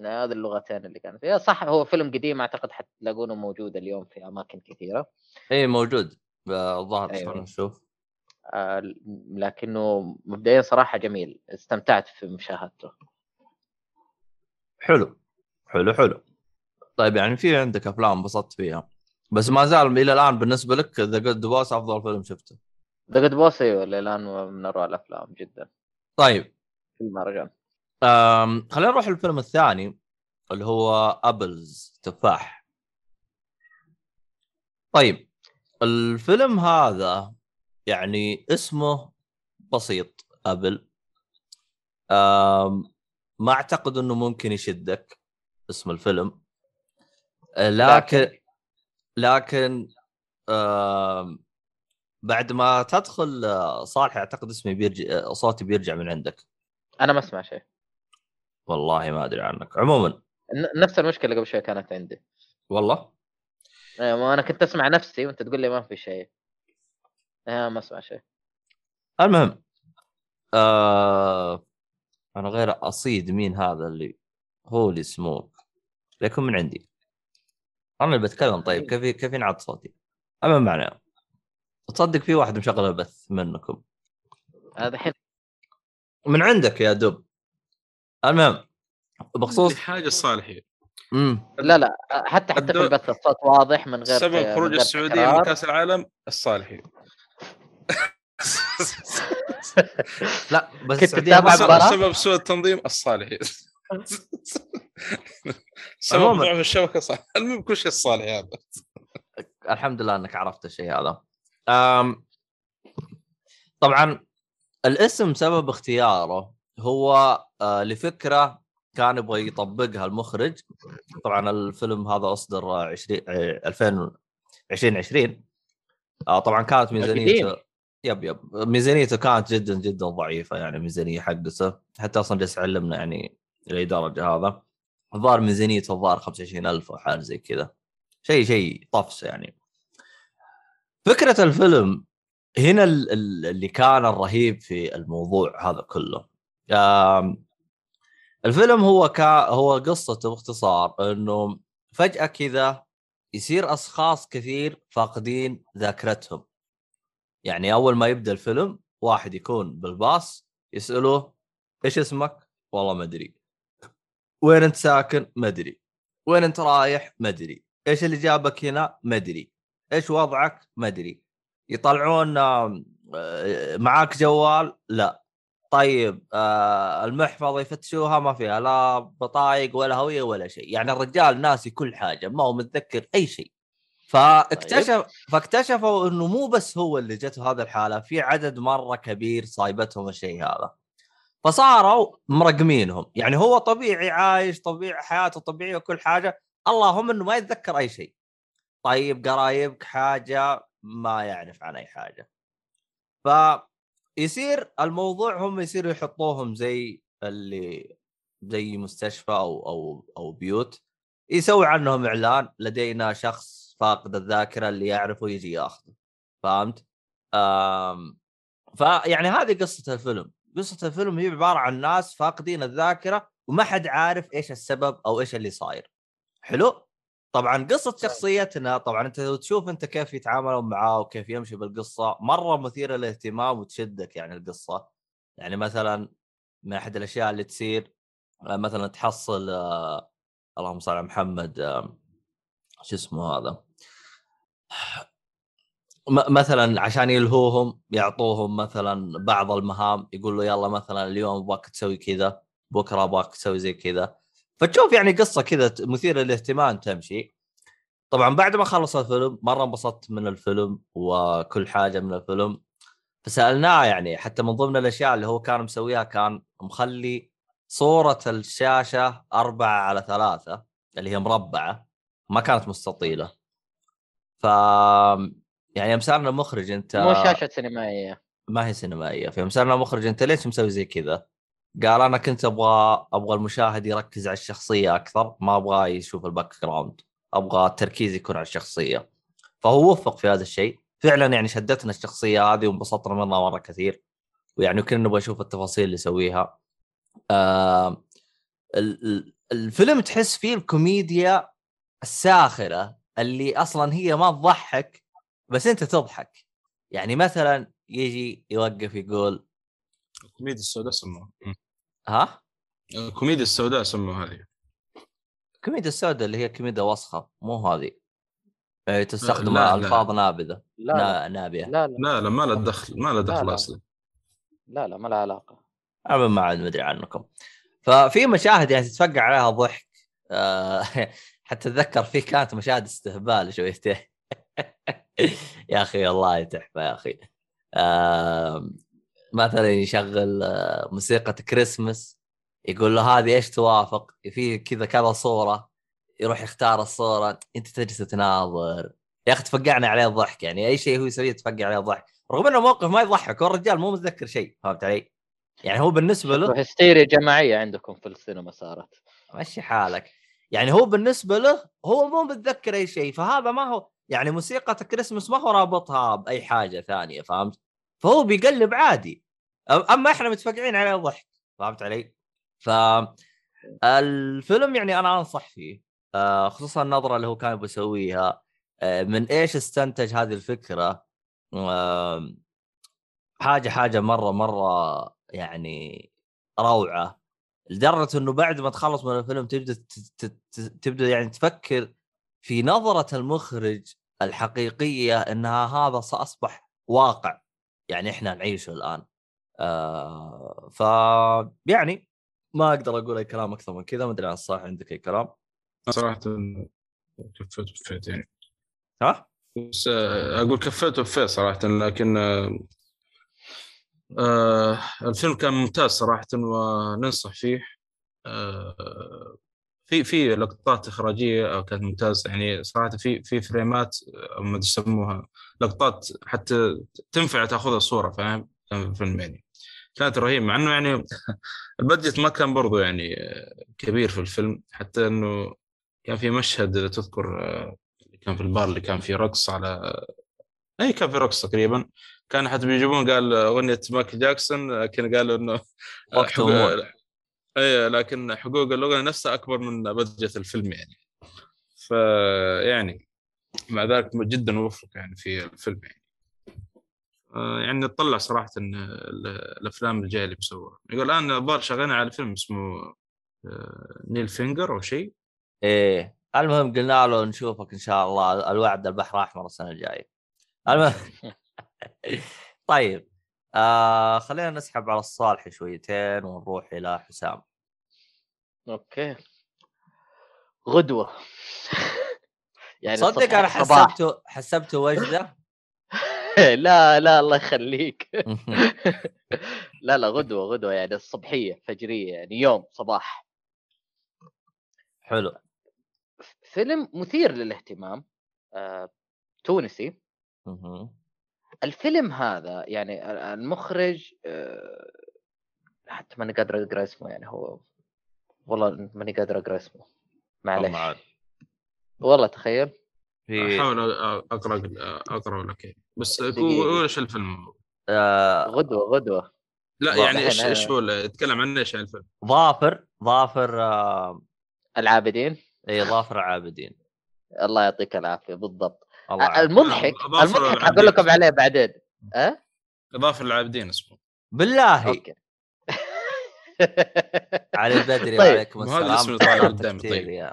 هذه اللغتين اللي كانت فيها. صح هو فيلم قديم أعتقد حتلاقونه موجود اليوم في أماكن كثيرة. اي موجود. الظاهر أيوة. نشوف. آه، لكنه مبدئيا صراحة جميل. استمتعت في مشاهدته. حلو. حلو حلو. طيب يعني في عندك أفلام انبسطت فيها؟ بس ما زال إلى الآن بالنسبة لك The Good Boss أفضل فيلم شفته. The Good Boss أيوه اللي الآن من أروع الأفلام جدا. طيب. في المهرجان. خلينا نروح للفيلم الثاني اللي هو Apples تفاح. طيب الفيلم هذا يعني اسمه بسيط Apple ما أعتقد إنه ممكن يشدك اسم الفيلم. لكن لكن. بعد ما تدخل آه، صالح أعتقد اسمي بيرجع آه، صوتي بيرجع من عندك. أنا ما أسمع شيء. والله ما أدري عنك. عموما. نفس المشكلة قبل شوي كانت عندي. والله؟ إيه، ما أنا كنت أسمع نفسي وأنت تقول لي ما في شيء. آه ما أسمع شيء. المهم آه أنا غير أصيد مين هذا اللي هولي سموك. ليكون من عندي. أنا اللي بتكلم. طيب كيف كيف ينعاد صوتي؟ المهم معنا. تصدق في واحد مشغل البث منكم. هذا الحين من عندك يا دب. المهم بخصوص حاجة الصالحي امم لا لا حتى حتى في البث الصوت واضح من غير سبب خروج السعودية. من كاس العالم الصالحي لا بس السعودية سبب, سوء التنظيم الصالحي سبب. ضعف الشبكة صح المهم كل شيء الصالحي هذا الحمد لله إنك عرفت الشيء هذا. أم طبعا الاسم سبب اختياره. هو آه، لفكرة كان يبغى يطبقها المخرج. طبعا الفيلم هذا أصدر آه، 20 آه، 2000 2020 آه، طبعا كانت ميزانيته. يب يب. ميزانيته كانت جدا جدا ضعيفة يعني ميزانية حقته. حتى أصلا جالس يعلمنا يعني لاي درجه هذا. الظاهر ميزانيته الظاهر 25000 أو حاجة زي كذا. شيء شيء طفس يعني. فكرة الفيلم هنا ال- ال- اللي كان الرهيب في الموضوع هذا كله. الفيلم هو كا هو قصته باختصار إنه فجأة كذا يصير أشخاص كثير فاقدين ذاكرتهم يعني أول ما يبدأ الفيلم واحد يكون بالباص يسالوه إيش اسمك؟ والله ما أدري وين أنت ساكن؟ ما أدري وين أنت رايح؟ ما أدري إيش اللي جابك هنا؟ ما أدري إيش وضعك؟ ما أدري يطلعون آه، معاك جوال؟ لا طيب آه المحفظة يفتشوها ما فيها لا بطايق ولا هوية ولا شيء يعني الرجال ناسي كل حاجة ما هو متذكر أي شيء. فاكتشف فاكتشفوا إنه مو بس هو اللي جته هذه الحالة في عدد مرة كبير صايبتهم الشيء هذا. فصاروا مرقمينهم يعني هو طبيعي عايش طبيعي حياته طبيعية وكل حاجة اللهم إنه ما يتذكر أي شيء. طيب قرايبك حاجة ما يعرف عن أي حاجة. فيصير الموضوع هم يصيروا يحطوهم زي اللي زي مستشفى أو أو أو بيوت يسوي عنهم إعلان لدينا شخص فاقد الذاكرة اللي يعرفه يجي ياخذه. فهمت؟ آم فيعني هذه قصة الفيلم. قصة الفيلم هي عبارة عن ناس فاقدين الذاكرة وما حد عارف إيش السبب أو إيش اللي صاير. حلو؟ طبعا قصة شخصيتنا طبعا أنت لو تشوف أنت كيف يتعاملون معاه وكيف يمشي بالقصة مرة مثيرة للاهتمام وتشدك يعني القصة. يعني مثلا من أحد الأشياء اللي تصير آه، مثلا تحصل آه اللهم صل على محمد آه شو اسمه هذا؟ مثلا عشان يلهوهم يعطوهم مثلا بعض المهام يقول له يلا مثلا اليوم أبغاك تسوي كذا بكرة أبغاك تسوي زي كذا. فتشوف يعني قصة كذا مثيرة للاهتمام تمشي. طبعا بعد ما خلص الفيلم مرة انبسطت من الفيلم وكل حاجة من الفيلم. فسألناه يعني حتى من ضمن الأشياء اللي هو كان مسويها كان مخلي صورة الشاشة أربعة على ثلاثة اللي هي مربعة ما كانت مستطيلة. ف يعني يوم سالنا المخرج انت مو شاشة سينمائية. ما هي سينمائية. فيوم سالنا المخرج انت ليش مسوي زي كذا؟ قال أنا كنت أبغى أبغى المشاهد يركز على الشخصية أكثر ما أبغاه يشوف ال background أبغى التركيز يكون على الشخصية. فهو وفق في هذا الشيء. فعلا يعني شدتنا الشخصية هذه وانبسطنا منها مرة كثير. ويعني كنا نبغى نشوف التفاصيل اللي يسويها. آه ال- ال- الفيلم تحس فيه الكوميديا الساخرة اللي أصلا هي ما تضحك بس أنت تضحك. يعني مثلا يجي يوقف يقول كوميديا السوداء سموها. ها؟ كوميديا السوداء سموها هذه. كوميديا السوداء اللي هي كوميديا وسخة مو هذه. آه، تستخدم لا، لا. ألفاظ نابذة لا لا. نا- نابية. لا لا. لا لا ما له دخل ما له لا، دخل لا. أصلا. لا, لا ما لها علاقة. أنا ما عاد مدري عنكم. ففي مشاهد يعني تتفقع عليها ضحك. آه، حتى أتذكر في كانت مشاهد استهبال شويتين. يا أخي والله تحفة يا أخي. مثلا يشغل آه، موسيقى كريسمس يقول له هذه إيش توافق؟ في كذا كذا صورة يروح يختار الصورة أنت تجلس تناظر. يا أخي تفقعنا عليه الضحك يعني أي شيء هو يسويه تفقع عليه الضحك. رغم إنه موقف ما يضحك هو الرجال مو متذكر شيء فهمت علي؟ يعني هو بالنسبة له هستيريا جماعية عندكم في السينما صارت. مشي حالك. يعني هو بالنسبة له هو مو متذكر أي شيء فهذا ما هو يعني موسيقى كريسمس ما هو رابطها بأي حاجة ثانية فهمت؟ فهو بيقلب عادي. أما إحنا متفقعين عليه ضحك فهمت علي؟ ف الفيلم يعني أنا أنصح فيه آه، خصوصا النظرة اللي هو كان بيسويها آه، من إيش استنتج هذه الفكرة؟ حاجة حاجة مرة مرة يعني روعة لدرجة إنه بعد ما تخلص من الفيلم تبدأ تبدأ يعني تفكر في نظرة المخرج الحقيقية إنها هذا اصبح واقع. يعني إحنا نعيشه الآن. آه ف يعني ما أقدر أقول أي كلام أكثر من كذا ما أدري عن الصح عندك أي كلام. صراحة كفيت وفيت يعني. ها؟ بس آه، أقول كفيت وفيت صراحة لكن آه، آه، الفيلم كان ممتاز صراحة وننصح فيه. آه، في في لقطات إخراجية كانت ممتازة يعني صراحة في في فريمات آه، ما يسموها لقطات حتى تنفع تأخذها صورة فاهم؟ في الفيلم يعني. كانت رهيبة مع إنه يعني البادجت ما كان برضو يعني كبير في الفيلم حتى إنه كان في مشهد إذا تذكر آه، كان في البار اللي كان فيه رقص على اي كان في رقص تقريبا. كان حتى بيجيبون قال أغنية مايكل جاكسون لكن قالوا إنه. اي لكن حقوق الأغنية نفسها أكبر من budget الفيلم يعني. فيعني مع ذلك جدا موفق يعني في الفيلم يعني. آه، يعني نطلع صراحة إن ال- الأفلام الجاية اللي بيسووها. يقول الآن الظاهر شغالين على فيلم اسمه آه، Nail Finger أو شيء. إيه. المهم قلنا له نشوفك إن شاء الله الوعد البحر الأحمر السنة الجاية. المهم طيب آه خلينا نسحب على الصالح شويتين ونروح إلى حسام. أوكي. غدوة. يعني صدق أنا. حسبته حسبته وجدة. لا لا الله يخليك. لا لا غدوة غدوة يعني الصبحية فجرية يعني يوم صباح. حلو. فيلم مثير للاهتمام آه، تونسي. الفيلم هذا يعني المخرج آه، حتى ماني قادر أقرأ اسمه يعني هو والله ماني قادر أقرأ اسمه. معلش. والله تخيل. في أحاول أقرأ أقرأ لك. بس إيش الفيلم؟ آه غدوة غدوة. لا يعني إيش إيش هو اللي- يتكلم عنه إيش يعني الفيلم؟ ظافر ظافر آه العابدين. اي ظافر عابدين الله يعطيك العافية بالضبط. الله يعافيك. المضحك أضافوا المضحك العابدين. حقول لكم عليه بعدين. أه؟ اضافه للعابدين اسمه. بالله. أوكي. علي البدري طيب. وعليكم السلام. الاسم اللي طالع تكتير قدامي، طيب.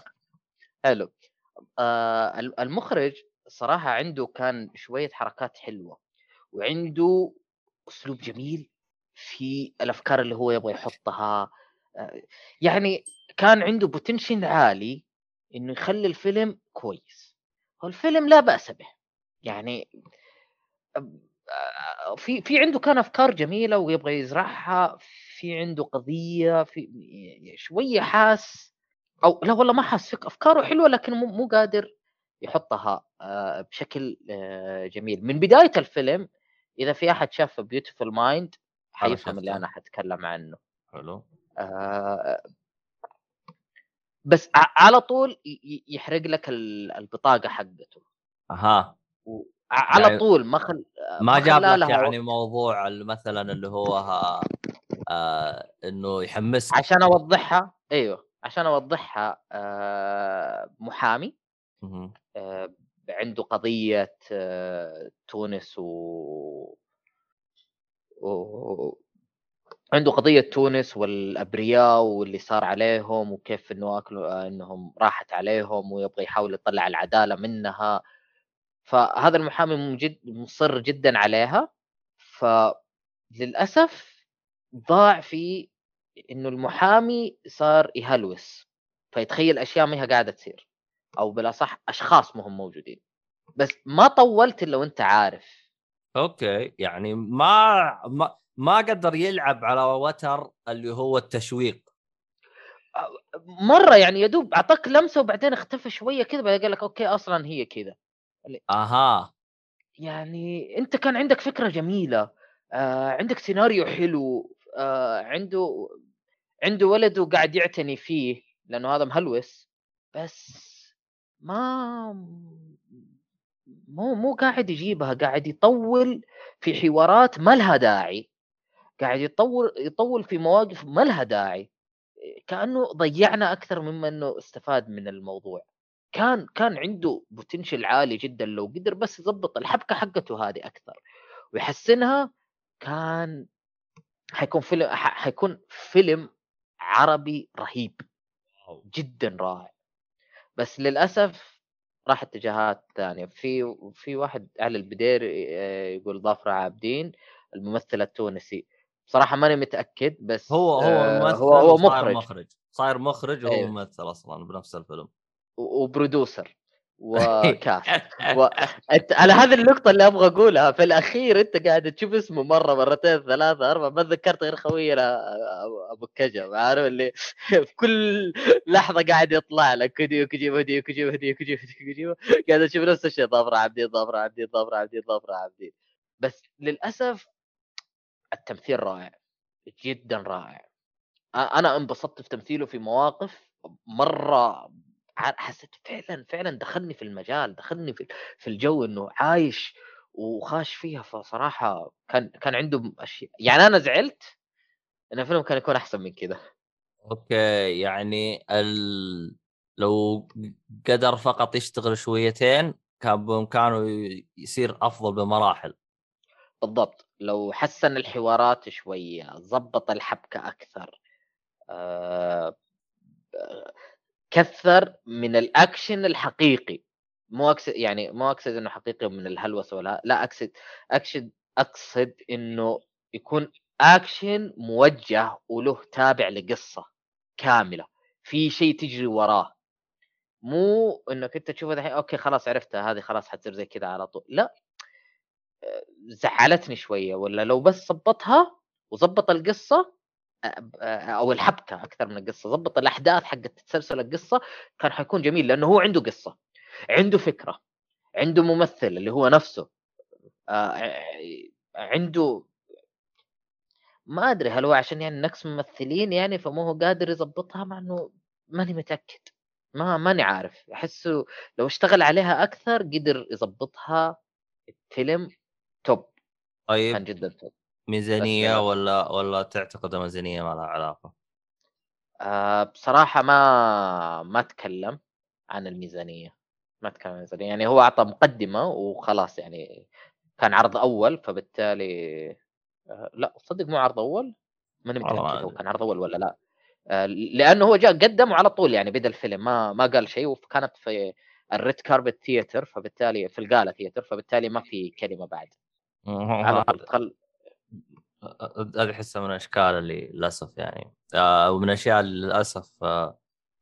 حلو. آه ال- المخرج صراحة عنده كان شوية حركات حلوة وعنده أسلوب جميل في الأفكار اللي هو يبغى يحطها آه يعني كان عنده potential عالي إنه يخلي الفيلم كويس. والفيلم لا بأس به يعني آه، في في عنده كان أفكار جميلة ويبغى يزرعها في عنده قضية في شوية حاس أو لا والله ما حاس فيك أفكاره حلوة لكن مو قادر يحطها آه، بشكل آه، جميل. من بداية الفيلم إذا في أحد شاف Beautiful Mind حيفهم اللي. أنا حتكلم عنه. حلو. آه، بس على طول يحرق لك ال- البطاقة حقته. أها. على يعني طول ما خل ما جاب لك يعني موضوع مثلا اللي هو ها آه إنه يحمسك؟ عشان أوضحها؟ أيوه. عشان أوضحها آه، محامي. آه، عنده قضية آه، تونس و... و... عنده قضية تونس والأبرياء واللي صار عليهم وكيف إنه أكلوا إنهم راحت عليهم ويبغى يحاول يطلع العدالة منها فهذا المحامي من جد مصر جدا عليها فللأسف ضاع في إنه المحامي صار يهلوس فيتخيل أشياء ما هي قاعدة تصير أو بالأصح أشخاص ما هم موجودين. بس ما طولت إلا وأنت عارف. okay يعني ما ما ما قدر يلعب على وتر اللي هو التشويق. مرة يعني يدوب أعطاك لمسة وبعدين اختفى شوية كذا بعدين قال لك okay أصلا هي كذا أها. يعني أنت كان عندك فكرة جميلة آه عندك سيناريو حلو آه عنده عنده ولد وقاعد يعتني فيه لأنه هذا مهلوس بس ما مو مو قاعد يجيبها قاعد يطول في حوارات ما لها داعي قاعد يطول يطول في مواقف ما لها داعي. كأنه ضيعنا أكثر مما إنه استفاد من الموضوع. كان كان عنده بوتنشل عالي جدا لو قدر بس يضبط الحبكة حقته هذه أكثر ويحسنها كان حيكون فيلم حيكون فيلم عربي رهيب. جدا رائع. بس للأسف راح اتجاهات ثانية. في في واحد على البدير آه، يقول ظافر عابدين الممثل التونسي. بصراحة ماني متأكد بس هو هو آه، هو, هو مخرج. صاير مخرج وهو أيوه. ممثل أصلا بنفس الفيلم. وبرودوسر. وكاف و... أنت على هذه النقطة اللي أبغى أقولها في الأخير أنت قاعد تشوف اسمه مرة مرتين ثلاثة أربعة ما تذكرت غير خوينا أبو- أبو كجم عارف اللي في كل لحظة قاعد يطلع لك كجيب هديو كجيب هديو كجيب قاعد أشوف نفس الشيء ظافر عبدين ظافر عبدين ظافر عبدين ظافر عبدين بس للأسف التمثيل رائع جدا رائع. أ- أنا انبسطت في تمثيله في مواقف مرة ع- حسيت فعلا فعلا دخلني في المجال دخلني في في الجو إنه عايش وخاش فيها. فصراحة كان كان عنده أشياء يعني أنا زعلت إن الفيلم كان يكون أحسن من كذا okay يعني ال... لو قدر فقط يشتغل شويتين كان بإمكانه يصير أفضل بمراحل. بالضبط. لو حسن الحوارات شوية ضبط الحبكة أكثر آه، آه، كثر من الأكشن الحقيقي. مو اقصد يعني مو أقصد إنه حقيقي من الهلوسة ولا لا أقصد أقصد أقصد إنه يكون أكشن موجه وله تابع لقصة كاملة. في شيء تجري وراه. مو إنك أنت تشوفه دحين okay خلاص عرفتها هذه خلاص حتصير زي كذا على طول. لا. آه، زعلتني شوية ولا لو بس ظبطها وظبط القصة أو الحبكة أكثر من القصة ظبط الأحداث حقت تسلسل القصة كان حيكون جميل لأنه هو عنده قصة عنده فكرة عنده ممثل اللي هو نفسه عنده ما أدري هل هو عشان يعني نقص ممثلين يعني فمو هو قادر يظبطها مع إنه ماني متأكد ما ماني عارف أحسه لو اشتغل عليها أكثر قدر يظبطها فيلم توب كان طيب جدا توب. ميزانية للأسف. ولا ولا تعتقد الميزانيه ما لها علاقة؟ آه بصراحة ما ما تكلم عن الميزانية ما تكلم عن الميزانية يعني هو أعطى مقدمة وخلاص يعني كان عرض أول فبالتالي آه لا صدق مو عرض أول ماني متأكد هو. كان عرض أول ولا لا آه لأنه هو جاء قدم وعلى طول يعني بدأ الفيلم ما ما قال شيء وكانت في الريد كاربت ثياتر فبالتالي في القالة ثياتر فبالتالي ما في كلمة بعد على طول. هذه احسها من الاشكال اللي للاسف يعني ومن الاشياء اللي للاسف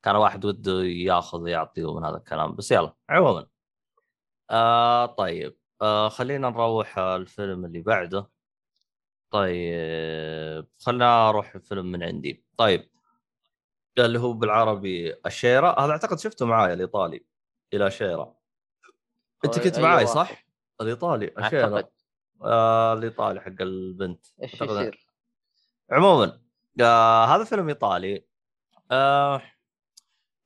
كان واحد وده ياخذ ويعطي من هذا الكلام بس يلا عموما آه طيب آه خلينا نروح الفيلم اللي بعده طيب خلنا أروح الفيلم من عندي طيب اللي هو بالعربي الشيرة هذا اعتقد شفته معايا الايطالي إلى شيرة انت كنت معاي. صح؟ الايطالي الشيرة آه الايطالي حق البنت. إيش يصير؟ عموما آه هذا فيلم إيطالي. آه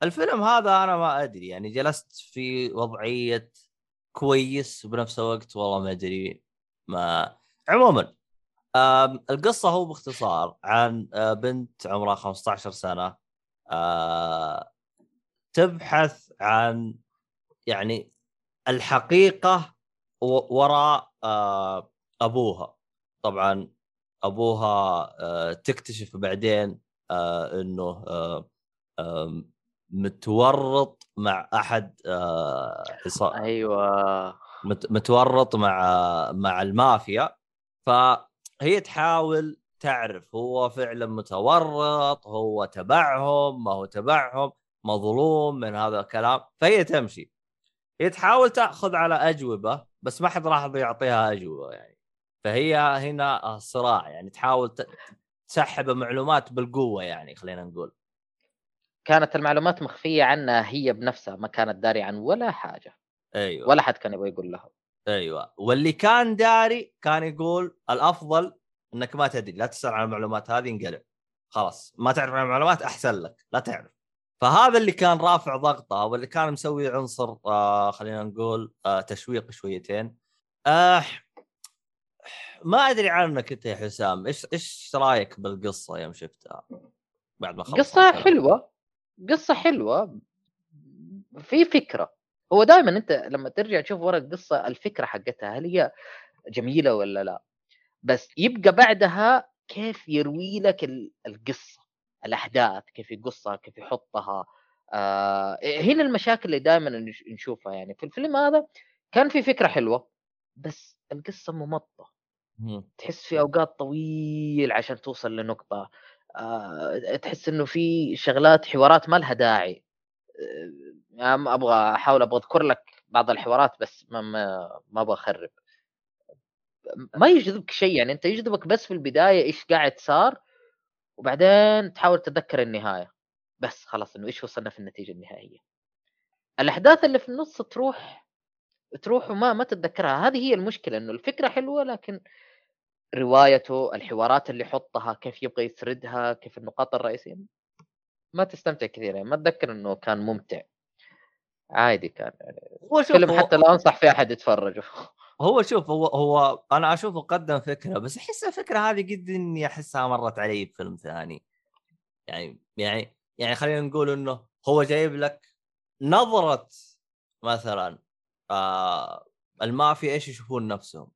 الفيلم هذا أنا ما أدري يعني جلست في وضعية كويس وبنفس الوقت والله ما أدري ما عموما آم، القصة هو باختصار عن آه، بنت عمرها 15 سنة. آه، تبحث عن يعني الحقيقة وراء آه، أبوها. طبعا أبوها آه، تكتشف بعدين آه، إنه متورط مع أحد عصا- أيوه. مت- متورط مع مع المافيا. فهي تحاول تعرف هو فعلا متورط هو تبعهم ما هو تبعهم مظلوم من هذا الكلام. فهي تمشي. هي تحاول تأخذ على أجوبة بس ما حد راح يعطيها أجوبة يعني. فهي هنا صراع يعني تحاول تسحب معلومات بالقوة يعني خلينا نقول. كانت المعلومات مخفية عنها هي بنفسها ما كانت داري عن ولا حاجة. أيوه. ولا حد كان يبغى يقول لها. أيوه. واللي كان داري كان يقول الأفضل إنك ما تدري لا تسأل عن المعلومات هذه انقلب خلاص. ما تعرف عن المعلومات أحسن لك. لا تعرف. فهذا اللي كان رافع ضغطه واللي كان مسوي عنصر آه خلينا نقول آه تشويق شويتين. آه ما أدري عنك أنت يا حسام. إيش إيش رأيك بالقصة يوم شفتها؟ بعد ما خلصت قصة؟ حلوة. قصة حلوة. في فكرة. هو دائما أنت لما ترجع تشوف ورا القصة الفكرة حقتها هل هي جميلة ولا لا؟ بس يبقى بعدها كيف يروي لك ال- القصة؟ الأحداث كيف يقصها كيف يحطها آه هنا المشاكل اللي دائما نش- نشوفها يعني. في الفيلم هذا كان في فكرة حلوة بس القصة ممطه مم. تحس في أوقات طويل عشان توصل لنقطة آه، تحس إنه في شغلات حوارات ما لها داعي. آه، أبغى أحاول أبغى أذكر لك بعض الحوارات بس ما ما, ما أبغى أخرب. ما يجذبك شيء يعني أنت يجذبك بس في البداية إيش قاعد صار وبعدين تحاول تتذكر النهاية. بس خلاص إنه إيش وصلنا في النتيجة النهائية. الأحداث اللي في النص تروح تروح وما ما تتذكرها. هذه هي المشكلة إنه الفكرة حلوة لكن روايته الحوارات اللي يحطها كيف يبغى يسردها كيف النقاط الرئيسية ما تستمتع كثير. يعني ما اتذكر إنه كان ممتع. عادي كان يعني فيلم حتى لا أنصح في أحد يتفرجه هو شوف هو هو أنا أشوفه قدم فكرة بس أحس الفكرة هذه قد إني أحسها مرت علي بفيلم ثاني. يعني يعني يعني خلينا نقول إنه هو جايب لك نظرة مثلا آه المافيا إيش يشوفون نفسهم؟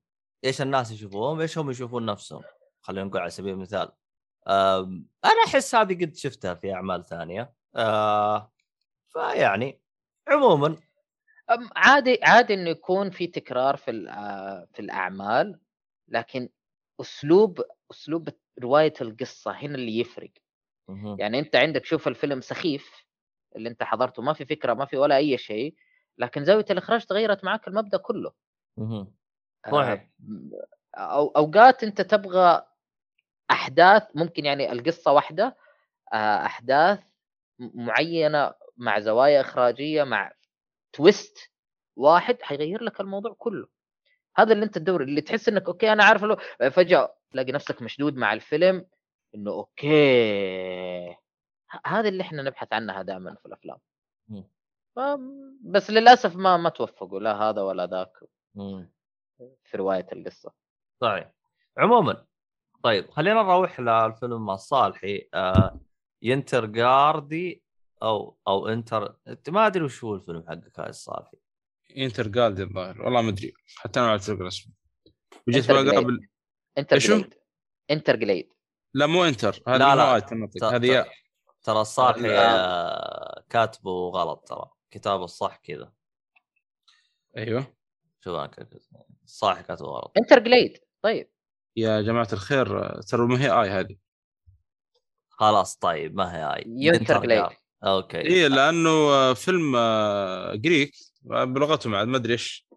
إيش الناس يشوفوهم إيش هم يشوفون نفسهم؟ خلينا نقول على سبيل المثال آم، أنا أحس هذه قد شفتها في أعمال ثانية آه فيعني عموما عادي عادي إنه يكون في تكرار في آه، في الأعمال لكن أسلوب أسلوب رواية القصة هنا اللي يفرق. يعني أنت عندك شوف الفيلم سخيف اللي أنت حضرته ما في فكرة ما في ولا أي شيء لكن زاوية الإخراج تغيرت معك المبدأ كله. آه، صحيح. أو أوقات أنت تبغى أحداث ممكن يعني القصة واحدة آه، أحداث معينة مع زوايا إخراجية مع twist واحد حيغير لك الموضوع كله. هذا اللي انت تدور اللي تحس انك okay أنا عارف له فجأة تلاقي نفسك مشدود مع الفيلم إنه okay هذا اللي إحنا نبحث عنها دائما في الأفلام. بس للأسف ما ما توفقوا لا هذا ولا ذاك. في رواية القصة. صحيح عموما طيب خلينا نروح للفيلم الصالحي آه ينتر جاردي أو أو إنتر أنت ما أدري وش هو الفيلم حقك هذا الصالحي إنتر جالد الظاهر والله ما أدري حتى أنا ما أعرف الاسم. وجيت إنتر بقابل إنتر؟ جليد إنتر جليد لا مو إنتر هذه لا، لا. هذه ترى الصالحي لا. آه كاتبه غلط ترى كتابه الصح كذا. أيوه. شوف أنا الصالحي كاتبه غلط. إنتر جليد طيب. يا جماعة الخير ترى ما هي آي هذه. خلاص طيب ما هي هاي ينتر جليد. أوكي. اي لأنه فيلم آه، جريك آه، بلغتهم عاد ما أدري إيش.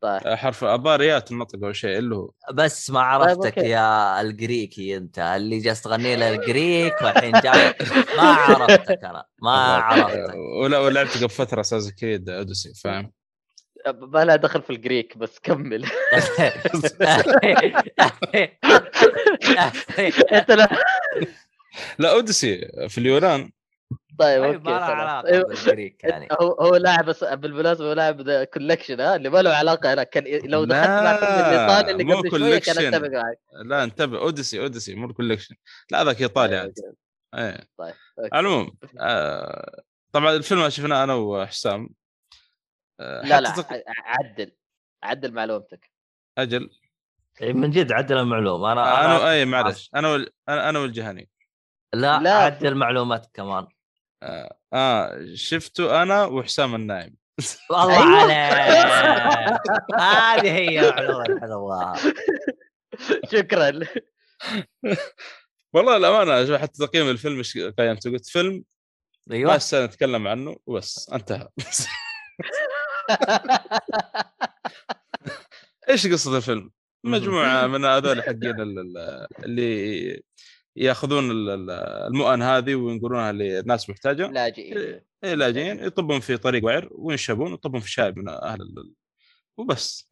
طيب. آه، حرف اباريات النطق أو شيء اللي هو. بس ما عرفتك أوكي. يا الجريكي أنت. اللي جالس تغني له الجريك والحين جاي. ما عرفتك أنا. ما عرفتك. ولا ولعبت قبل فترة Assassin's Creed Odyssey فاهم؟ ما لها دخل في ال Greek بس كمل. أنت لا. لا Odyssey في اليونان. طيب طيب okay ما له. علاقة أيوه. بال Greek يعني. هو هو لاعب بس- بالمناسبة هو لاعب collection ها اللي ما له علاقة هنا كان لو دخلت الايطالي اللي مو قبل شوية كان. اتفق معك. لا انتبه Odyssey Odyssey مو collection لا ذاك إيطالي عاد إيه. طيب على العموم آه طبعا الفيلم اللي شفناه أنا وحسام. آه لا لا تق- عدل عدل معلومتك. أجل. إيه، من جد عدل المعلومة. أنا آه أنا اي. معلش أنا وال... أنا أنا والجهني. لا, لا. عدل معلوماتك كمان. آه, آه شفته أنا وحسام النايم. والله أيوة. عليك. هذه هي الحلوه شكرا. والله الأمانة حتى تقييم الفيلم إيش قيمته؟ قلت فيلم ما أيوه يستاهل نتكلم عنه وبس انتهى. إيش قصة الفيلم؟ مجموعة من هذول حقين ال- ال- اللي ياخذون ال- ال- المؤن هذه وينقلونها لناس محتاجة. لاجئين. إيه لاجئين. يطبون في طريق وعر وينشبون ويطبون في شارع من أهل ال... وبس.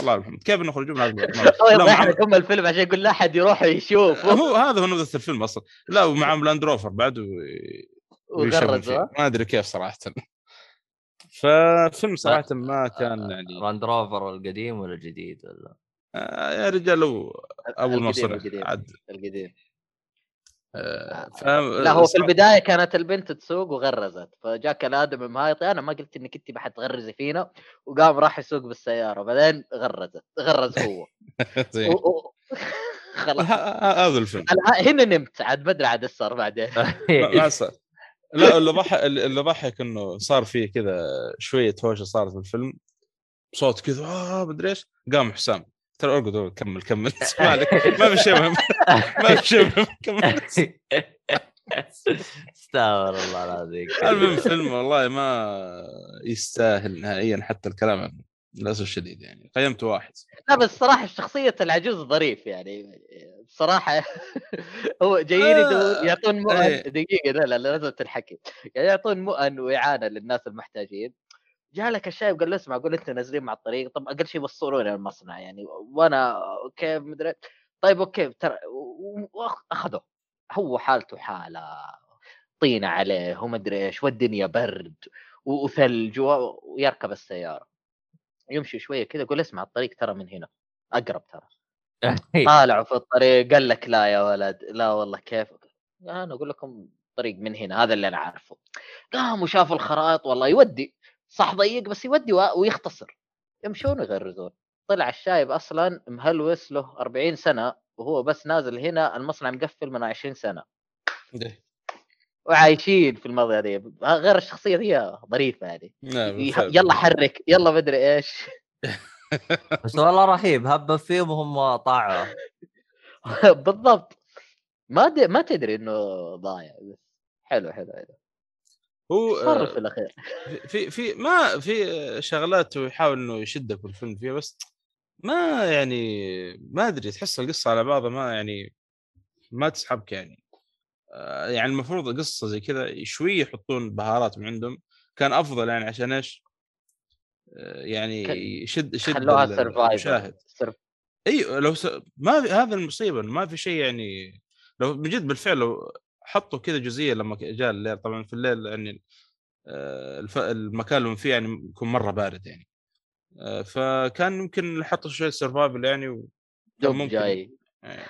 الله يرحمه. كيف نخرجون من هذا الفيلم عشان يقول لا أحد يروح يشوف. هو هذا هو نبذة الفيلم أصلا. لا ومعهم Land Rover بعد و... ويشبون وغرز فيه. ها؟ ما أدري كيف صراحة. فالفيلم صراحة ما كان يعني Land Rover القديم ولا الجديد ولا؟ آه يا رجال لو اول ما القديم-. عاد. القديم. آه، ف... لا هو في البداية كانت البنت تسوق وغرزت فجاك الادم مهايطي أنا ما قلت إنك أنت ما حتغرزي فينا وقام راح يسوق بالسيارة بعدين غرزت غرز هو. و- خلاص. هذا الفيلم. هنا نمت عاد ما أدري عاد إيش صار بعدين. ما ما صار لا اللي ضحك اللي ضحك إنه صار فيه كذا شوية هوشة صارت في الفيلم. صوت كذا آه مدري إيش. قام حسام. ترى ارقد ارقد، كمل كمل. ما عليك ما في شيء مهم. ما في شيء مهم. كمل. استغفر الله العظيم. المهم فيلم والله ما يستاهل نهائيا حتى الكلام عنه للأسف الشديد يعني. قيمته واحد. لا بس صراحة شخصيه العجوز ظريف يعني. بصراحة هو جايين يدور- يعطون مؤن إيه. دقيقة لا لا لازم تنحكي. يعني يعطون مؤن وإعانة للناس المحتاجين. جاء لك الشايب قال له اسمع قول انت نازلين مع الطريق. طب أقل شيء وصلوني المصنع يعني وأنا كيف مدري. طيب أوكي ترى واخذوه هو حالته حالة طينه عليه ومدري إيش والدنيا برد وثلج ويركب السيارة. يمشي شوية كذا يقول اسمع الطريق ترى من هنا أقرب ترى. طالعوا في الطريق قال لك لا يا ولد لا والله كيف. أنا أقول لكم طريق من هنا هذا اللي أنا عارفه قاموا شافوا الخرائط والله يودي. صح ضيق بس يودي ويختصر. يمشون ويغرزون طلع الشايب أصلا مهلوس له 40 سنة وهو بس نازل هنا المصنع مقفل من 20 سنة. وعايشين في الماضي هذه غير الشخصية ذي ظريفة يعني بالفعل. يلا حرك يلا مدري إيش. بس والله رهيب هبة فيهم وهم طاعوا. بالضبط. ما دي ما تدري إنه ضايع. بس حلو حلو حلو. هو صار آه، في الاخير في في ما في شغلات هو يحاول إنه يشدك في الفيلم فيها بس ما يعني ما أدري تحس القصة على بعضها ما يعني ما تسحبك يعني. آه، يعني المفروض قصة زي كذا شوي يحطون بهارات من عندهم. كان أفضل يعني عشان إيش؟ آه، يعني يشد يشد خلوها survivor المشاهد. اي لو س... ما في هذا المصيبة ما في شيء يعني لو من جد بالفعل لو حطوا كذا جزئية لما جاء الليل طبعا في الليل يعني آه،. المكان اللي فيه يعني يكون مرة بارد يعني آه، فكان يمكن حطوا شوية survival يعني و... ممكن. جاي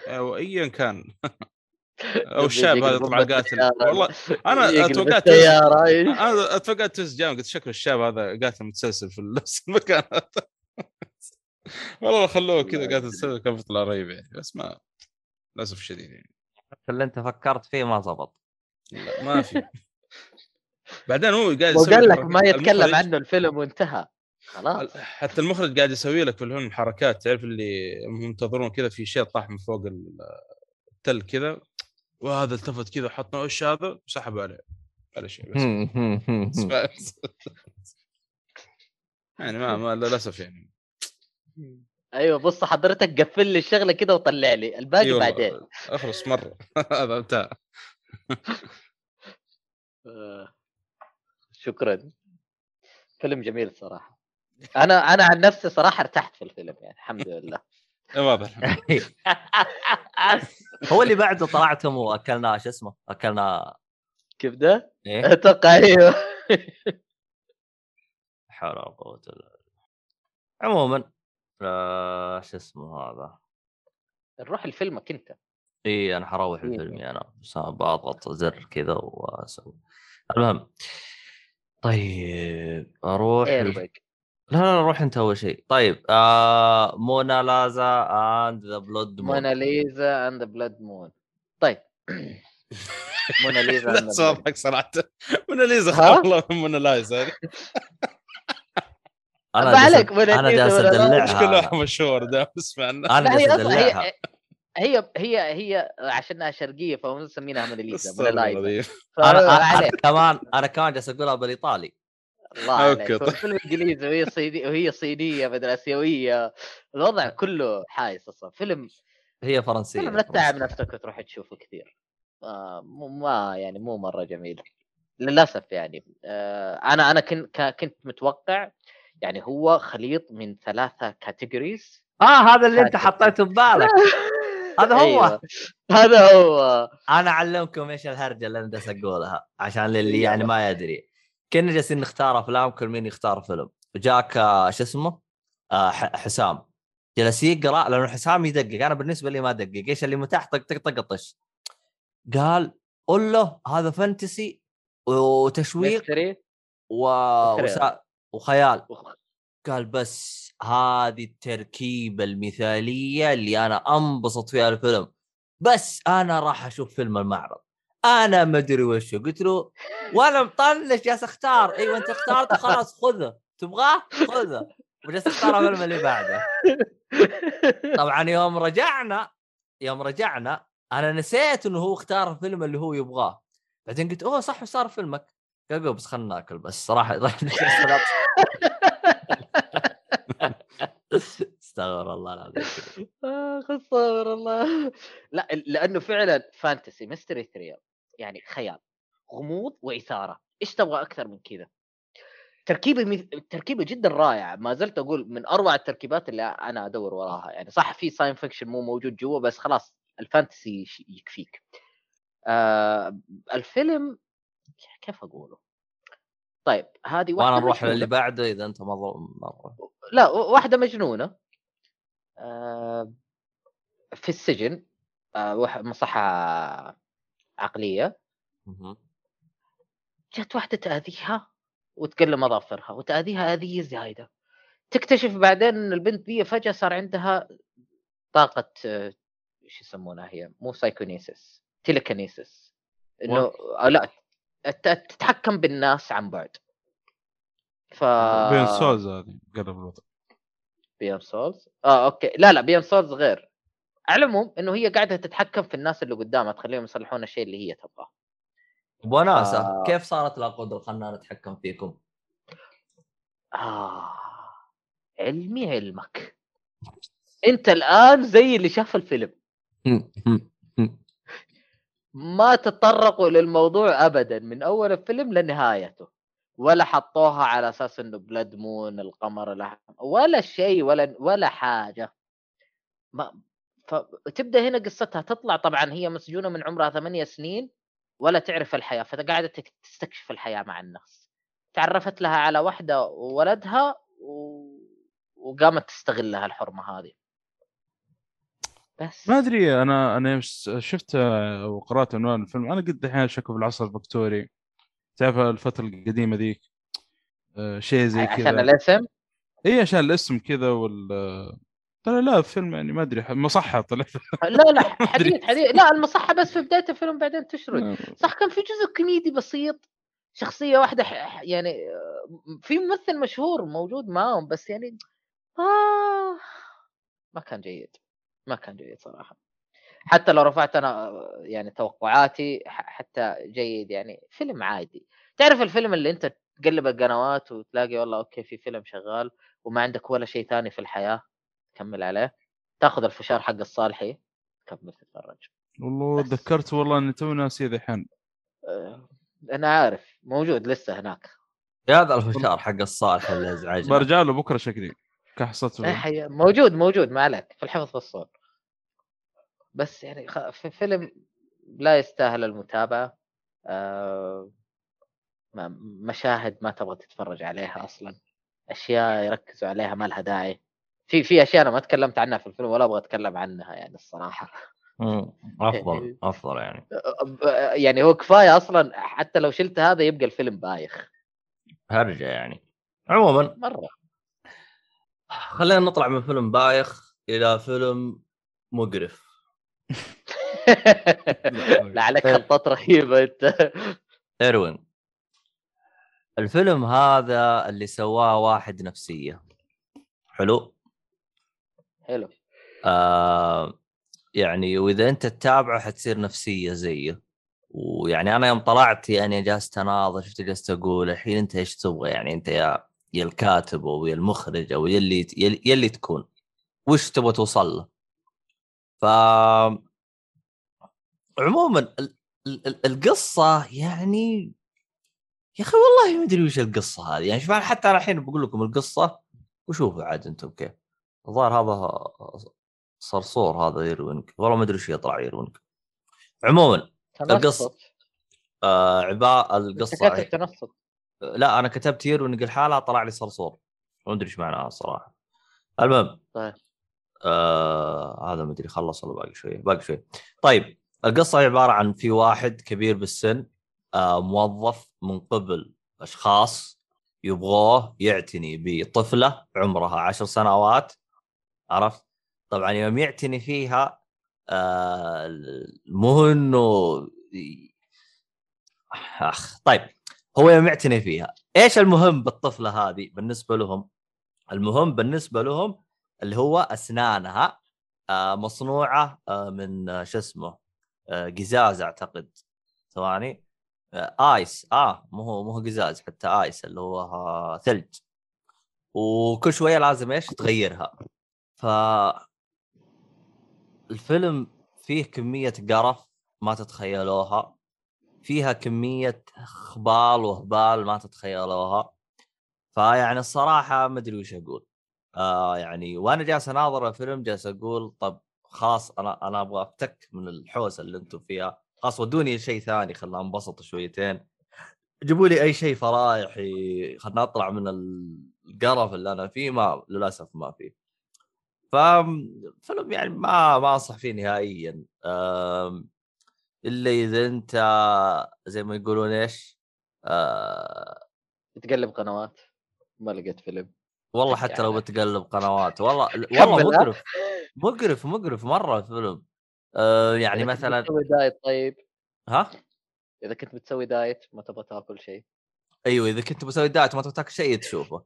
أو ايا كان أو الشاب هذا طلع قاتل. والله أنا يقلب توقعت السيارة إيه. أنا توقعت تويست جام قلت شكله الشاب هذا قاتل متسلسل في نفس المكان هذا والله خلوه كذا قاتل متسلسل كان بيطلع رهيب يعني بس ما للأسف الشديد يعني اللي أنت فكرت فيه ما زبط. لا ما في. بعدين هو قاعد وقال يسوي لك ما يتكلم المخرج- عنه الفيلم وانتهى. خلاص. حتى المخرج قاعد يسوي لك في الفيلم حركات تعرف اللي هم ينتظرون كذا في شيء طاح من فوق ال- التل كذا وهذا التفت كذا حط إيش هذا؟ وسحب عليه. ولا شيء بس. بس يعني ما, ما للأسف يعني. أيوه بص حضرتك قفل لي الشغلة كده وطلع لي. الباقي أيوة، بعدين. أخلص مرة. هذا انتهى. آه، شكرا. فيلم جميل صراحة. أنا أنا عن نفسي صراحة ارتحت في الفيلم يعني الحمد لله. واضح هو اللي بعده طلعتم وأكلنا شو اسمه أكلنا كيف ده؟ إيه؟ أتوقع أيوه. حول ولا قوة إلا بالله. عموما آه شو اسمه هذا؟ نروح لفيلمك أنت. إي أنا حروح إيه. الفيلم أنا. بس بضغط زر كذا وأسوي. المهم طيب أروح ال- ربك لا لا روح أنت أول شيء. طيب آه Mona Lisa and the Blood Moon Mona Lisa and Blood Moon طيب. موناليزا لا صراحة. موناليزا؟ والله من موناليزا أنا جالس- عليك أنا جالس ولا لا؟ أدلعها. مش كل أنا. واحد مشهور ده اسمع أنا جالس أصلا أدلعها. هي هي هي هي عشانها شرقية فهم مسمينها موناليزا موناليزا. أنا أنا كمان أنا كمان جالس أقولها بالإيطالي. الله عليك. طيب. الفيلم انجليزي وهي صينيه وهي صينية مدري اسيويه الوضع كله حايس أصلا. فيلم هي فرنسية فيلم لا تتعب نفسك وتروح تشوفه كثير. آه مو- ما يعني مو مرة جميل. للأسف يعني. آه أنا أنا كنت كنت متوقع يعني هو خليط من ثلاثة categories آه هذا اللي أنت حطيته ببالك هذا هو. أيوة. هذا هو. أنا أعلمكم إيش الهرجة اللي أنا أقولها عشان للي يلا. يعني ما يدري. كنا جالسين نختار أفلام كل مين يختار فيلم. جاك آه، شو اسمه؟ آه حسام. جلس يقرأ لأنه حسام يدقق. أنا بالنسبة لي ما أدقق. إيش اللي متاح؟ طق طق طق طش. قال قل له هذا fantasy وتشويق ميستري. و... وسا... وخيال. قال بس هذه التركيبة المثالية اللي أنا أنبسط فيها الفيلم. بس أنا راح أشوف فيلم المعرض. أنا ما أدري وش قلت له. وأنا مطنش جالس أختار. أيوه انت اخترت خلاص خذه. تبغاه؟ خذه. وجالس أختار الفيلم اللي بعده. طبعا يوم رجعنا يوم رجعنا أنا نسيت إنه هو اختار الفيلم اللي هو يبغاه. بعدين قلت أوه صح صار فيلمك. قال قول بس خلنا ناكل بس صراحة. استغفر الله العظيم. اخ استغفر الله. لا لأنه فعلا fantasy mystery thriller يعني خيال غموض وإثارة. إيش تبغى أكثر من كذا؟ تركيبه مث... تركيبه جدا رائعه ما زلت أقول من أروع التركيبات اللي أنا أدور وراها. يعني صح في science fiction مو موجود جوا بس خلاص الفانتسي يكفيك. آه الفيلم كيف أقوله؟ طيب هذه واحدة وأنا نروح. للي بعده إذا أنت مره لا واحدة مجنونة. آه، في السجن. آه، واحد مصحة عقلية. جت واحدة تأذيها وتقلم أظافرها وتأذيها أذية زايدة. تكتشف بعدين أن البنت دي فجأة صار عندها طاقة آه، إيش يسمونها هي؟ مو psychokinesis telekinesis إنه آه، لا. تتحكم بالناس عن بعد. ف Beyond Souls هذه قرب الوضع Beyond Souls؟ آه أوكي. لا لا Beyond Souls غير. على العموم إنه هي قاعدة تتحكم في الناس اللي قدامها تخليهم يصلحون الشيء اللي هي تبغاه. وناسه آه. كيف صارت لا قدره خلنا نتحكم فيكم؟ آه علمي علمك. أنت الآن زي اللي شاف الفيلم. ما تطرقوا للموضوع ابدا من أول الفيلم لنهايته ولا حطوها على أساس إنه بلاد مون القمر الأحمر ولا شيء ولا ولا حاجة. ما فتبدا هنا قصتها تطلع طبعا هي مسجونة من عمرها ثمانية سنين ولا تعرف الحياة فقاعده تك- تستكشف الحياة مع الناس. تعرفت لها على واحدة وولدها و... وقامت تستغلها الحرمة هذه. بس. ما أدري أنا أنا شفت آه، وقرأت عنوان الفيلم. أنا قد الحين في العصر الفكتوري تعرف الفترة القديمة ذيك؟ آه، شيء زي عشان كذا. الاسم؟ إي عشان الاسم كذا وال ترى لا فيلم يعني ما أدري مصحة طلع لا لا حديث حديث. لا المصحة بس في بداية الفيلم بعدين تشرد. صح كان في جزء كوميدي بسيط. شخصية واحدة ح- يعني آه، في ممثل مشهور موجود معاهم بس يعني آه ما كان جيد. ما كان جيد صراحة. حتى لو رفعت أنا يعني توقعاتي ح- حتى جيد يعني فيلم عادي. تعرف الفيلم اللي أنت تقلب القنوات وتلاقي والله أوكي في فيلم شغال وما عندك ولا شيء ثاني في الحياة تكمل عليه. تاخذ الفشار حق الصالحي تكمل تتفرج. والله. تذكرت والله إني توي ناسي ذحين أه، أنا عارف. موجود لسه هناك. يا هذا الفشار حق الصالح اللي ازعجنا برجع له بكرة شكلي. كحصته إيه موجود موجود ما عليك. في الحفظ والصون. بس يعني في فيلم لا يستاهل المتابعة آه، مشاهد ما تبغى تتفرج عليها أصلا أشياء يركزوا عليها ما لها داعي. في في أشياء أنا ما تكلمت عنها في الفيلم ولا أبغى أتكلم عنها يعني الصراحة. مم. أفضل أفضل يعني. يعني هو كفاية أصلا حتى لو شلت هذا يبقى الفيلم بايخ. هرجة يعني. عموما مرة. خلينا نطلع من فيلم بايخ إلى فيلم مقرف. لا عليك خطات رهيبة أنت. إيروين الفيلم هذا اللي سواه واحد نفسية. حلو؟ حلو. آه يعني وإذا أنت تتابعه حتصير نفسية زيه ويعني أنا يوم طلعت يعني جلست أناظر شفت جلست أقول الحين أنت إيش تبغى؟ يعني أنت يا يا الكاتب أو يا المخرج أو يلي يلي, يلي تكون. وش تبغى توصل له؟ ف عموما ال... ال... ال- القصة يعني يا أخي والله ما أدري وش القصة هذه. يعني شوف حتى أنا الحين بقول لكم القصة وشوفوا عاد أنتم كيف. الظاهر هذا صرصور هذا يروينك. والله ما أدري وش يطلع يروينك. عموما القصة. تنصت. آه عباء القصة كاتب تنصت. لا أنا كتبت يروينك الحالة طلع لي صرصور. ما أدري إيش معناها الصراحه المهم طيب. آه هذا ما أدري خلص ولا باقي شوية؟ باقي شوية. طيب القصة عبارة عن في واحد كبير بالسن آه موظف من قبل أشخاص يبغوه يعتني بطفلة عمرها عشر سنوات عرفت؟ طبعا يوم يعتني فيها آه مو إنه أخ طيب هو يوم يعتني فيها. إيش المهم بالطفلة هذه بالنسبة لهم؟ المهم بالنسبة لهم اللي هو أسنانها آه مصنوعة آه من آه شو اسمه قزاز أعتقد. ثواني. آيس. آه مو هو مو قزاز حتى آيس اللي هو ثلج. وكل شوية لازم إيش؟ تغيرها. ف الفيلم فيه كمية قرف ما تتخيلوها. فيها كمية خبال وهبال ما تتخيلوها. فيعني الصراحة ما أدري وش أقول. آه يعني وأنا جالس أناظر الفيلم جالس أقول طب خلاص أنا أنا أبغى أفتك من الحوسة اللي أنتم فيها. خلاص ودوني شيء ثاني خلنا أنبسط شويتين. جيبوا لي أي شيء فرايحي خلنا اطلع من القرف اللي أنا فيه ما للأسف ما فيه. ففيلم يعني ما ما أنصح فيه نهائيا. الا إذا أنت زي ما يقولون إيش؟ آه تقلب قنوات. ما لقيت فيلم. والله حتى لو يعني. بتقلب قنوات والله والله؟ مقرف مقرف مقرف مرة الفيلم آه يعني إذا كنت مثلا بتسوي diet طيب؟ ها؟ إذا كنت بتسوي diet ما تبغى تاكل شيء. أيوه إذا كنت بسوي diet وما تبغى تاكل شيء تشوفه.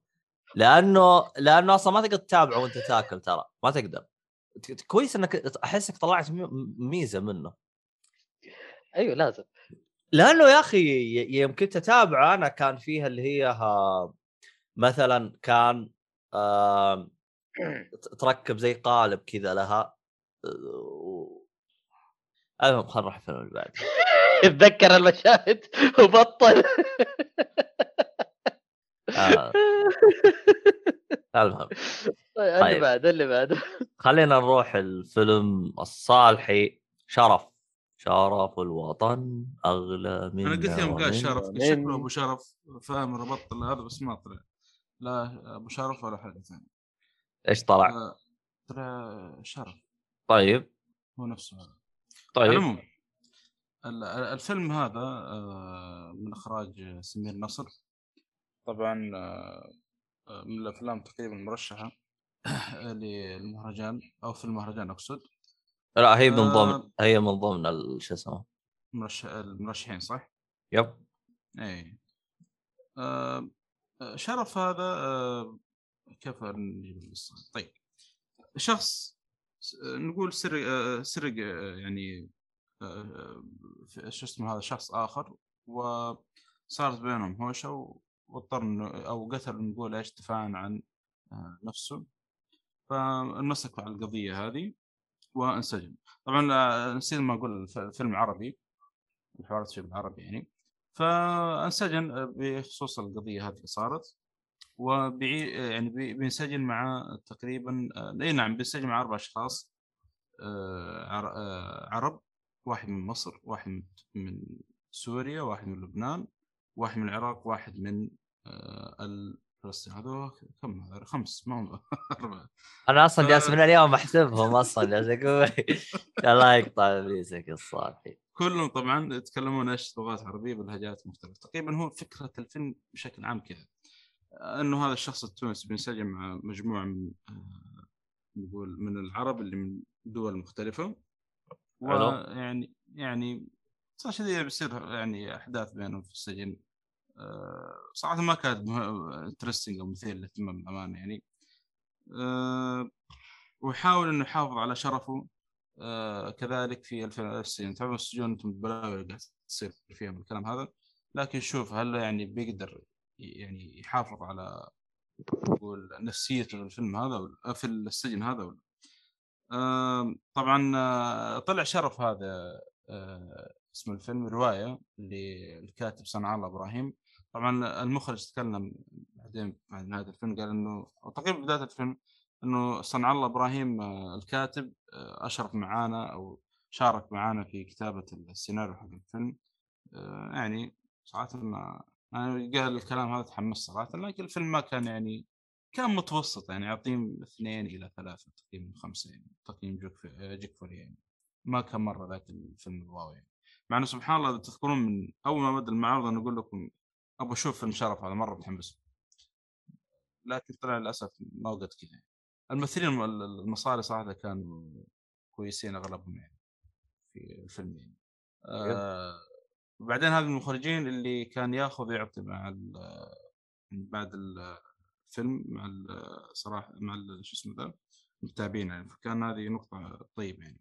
لأنه لأنه أصلا ما تقدر تتابعه وأنت تاكل ترى ما تقدر. كويس إنك احسك طلعت ميزة منه. أيوه لازم. لأنه يا أخي ي- يوم كنت أتابعه أنا كان فيها اللي هي ها مثلا كان تركب زي قالب كذا لها و- المهم خلينا نروح الفيلم اللي بعده. تذكر المشاهد وبطل. آه. المهم. اللي طيب. بعده اللي بعده. خلينا نروح الفيلم الصالحي شرف. شرف الوطن أغلى من أنا قلت يوم قال شرف شكله أبو شرف. فاهم ربط هذا بس ما طلع. لا أبو شرف ولا حاجة ثانية إيش طلع؟ طلع شرف. طيب. هو نفسه هذا. طيب. العموم ال- ال- الفيلم هذا آه، من إخراج سمير نصر. طبعا آه، آه، من الأفلام تقريبا المرشحة للمهرجان أو في المهرجان أقصد. لا هي من. ضمن هي من ضمن شو اسمه؟ مرشح المرشحين صح؟ يب. اي آه، شرف هذا آه كيف نجيب القصة؟ طيب شخص نقول سرق آه، سرق يعني آه، في- شو اسمه هذا شخص آخر وصارت بينهم هوشة واضطر أو قتل نقول إيش دفاعا عن نفسه. فانمسك على القضية هذه وانسجن. طبعا نسيت ما أقول الفيلم عربي الحوارات فيه بالعربي يعني. فأنسجن آه، بخصوص القضية هذه اللي صارت وبيعي يعني بي- بينسجن مع تقريبا آه، أي نعم بينسجن مع أربع أشخاص آه، عر- آه، عرب واحد من مصر واحد من- سوريا واحد من لبنان واحد من العراق واحد من آه، فلسطين هذول كم هذول؟ خمس ما هم أربعة. أنا أصلا جالس من اليوم أحسبهم أصلا جالس أقول الله يقطع إبليسك الصافي. كلهم طبعا يتكلمون إيش لغات عربية بلهجات مختلفة. تقريبا هو فكرة الفيلم بشكل عام كذا. إنه هذا الشخص التونسي بينسجم مع مجموعه من آه، نقول من العرب اللي من دول مختلفة. ويعني يعني صار شيء بيصير يعني أحداث بينهم في السجن. آه، صراحة ما كانت انترستنج أو مثير للاهتمام بالامانه يعني. آه، ويحاول إنه يحافظ على شرفه. آه، كذلك في الف- السجن تعرفون السجون أنتم البلاوي اللي قاعد تصير فيها من الكلام هذا؟ لكن شوف هل يعني بيقدر يعني يحافظ على نقول نفسيته في الفيلم هذا ولا في السجن هذا ولا؟ طبعا آه، طلع شرف هذا آه، اسم الفيلم رواية للكاتب صنع الله إبراهيم. طبعا المخرج تكلم بعدين بعد نهاية الفيلم قال إنه تقريبا بداية الفيلم إنه صنع الله إبراهيم آه، الكاتب آه، أشرف معانا أو شارك معانا في كتابة السيناريو حق الفيلم. آه، يعني صراحة ما أنا قال الكلام هذا تحمست صراحة لكن الفيلم ما كان يعني كان متوسط يعني أعطيه اثنين إلى ثلاثة تقييم من خمسة يعني تقييم جيك فولي يعني. ما كان مرة ذاك الفيلم الواو يعني. مع إنه سبحان الله تذكرون من أول ما بدأ المعرض أنا أقول لكم أبغى أشوف فيلم شرف هذا مرة متحمس. لكن طلع للأسف ما وقت كذا. الممثلين الم- المصاري صراحة كانوا كويسين أغلبهم يعني في الفيلم يعني. آه وبعدين هذا المخرجين اللي كان ياخذ ويعطي مع بعد الفيلم مع صراحة مع شو اسمه ذا؟ المتابعين يعني. فكان هذه نقطة طيبة يعني.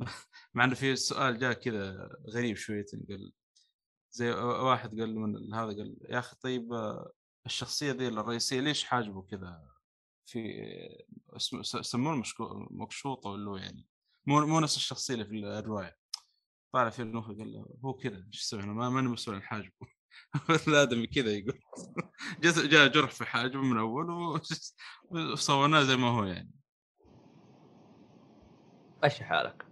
مع إنه في سؤال جاء كذا غريب شويتين قال زي واحد قال من هذا قال يا أخي طيب آه، الشخصية ذي الرئيسية ليش حاجبه كذا؟ في يسمونه مشكو- مكشوطة ولا هو يعني مو مو نفس الشخصية اللي في الرواية. طالع في المخرج قال له هو كذا إيش أسوي أنا ما ماني مسؤول عن حاجبه الآدمي كذا يقول. جاء جاء جرح في حاجبه من أول وصورناه زي ما هو يعني. مشي حالك.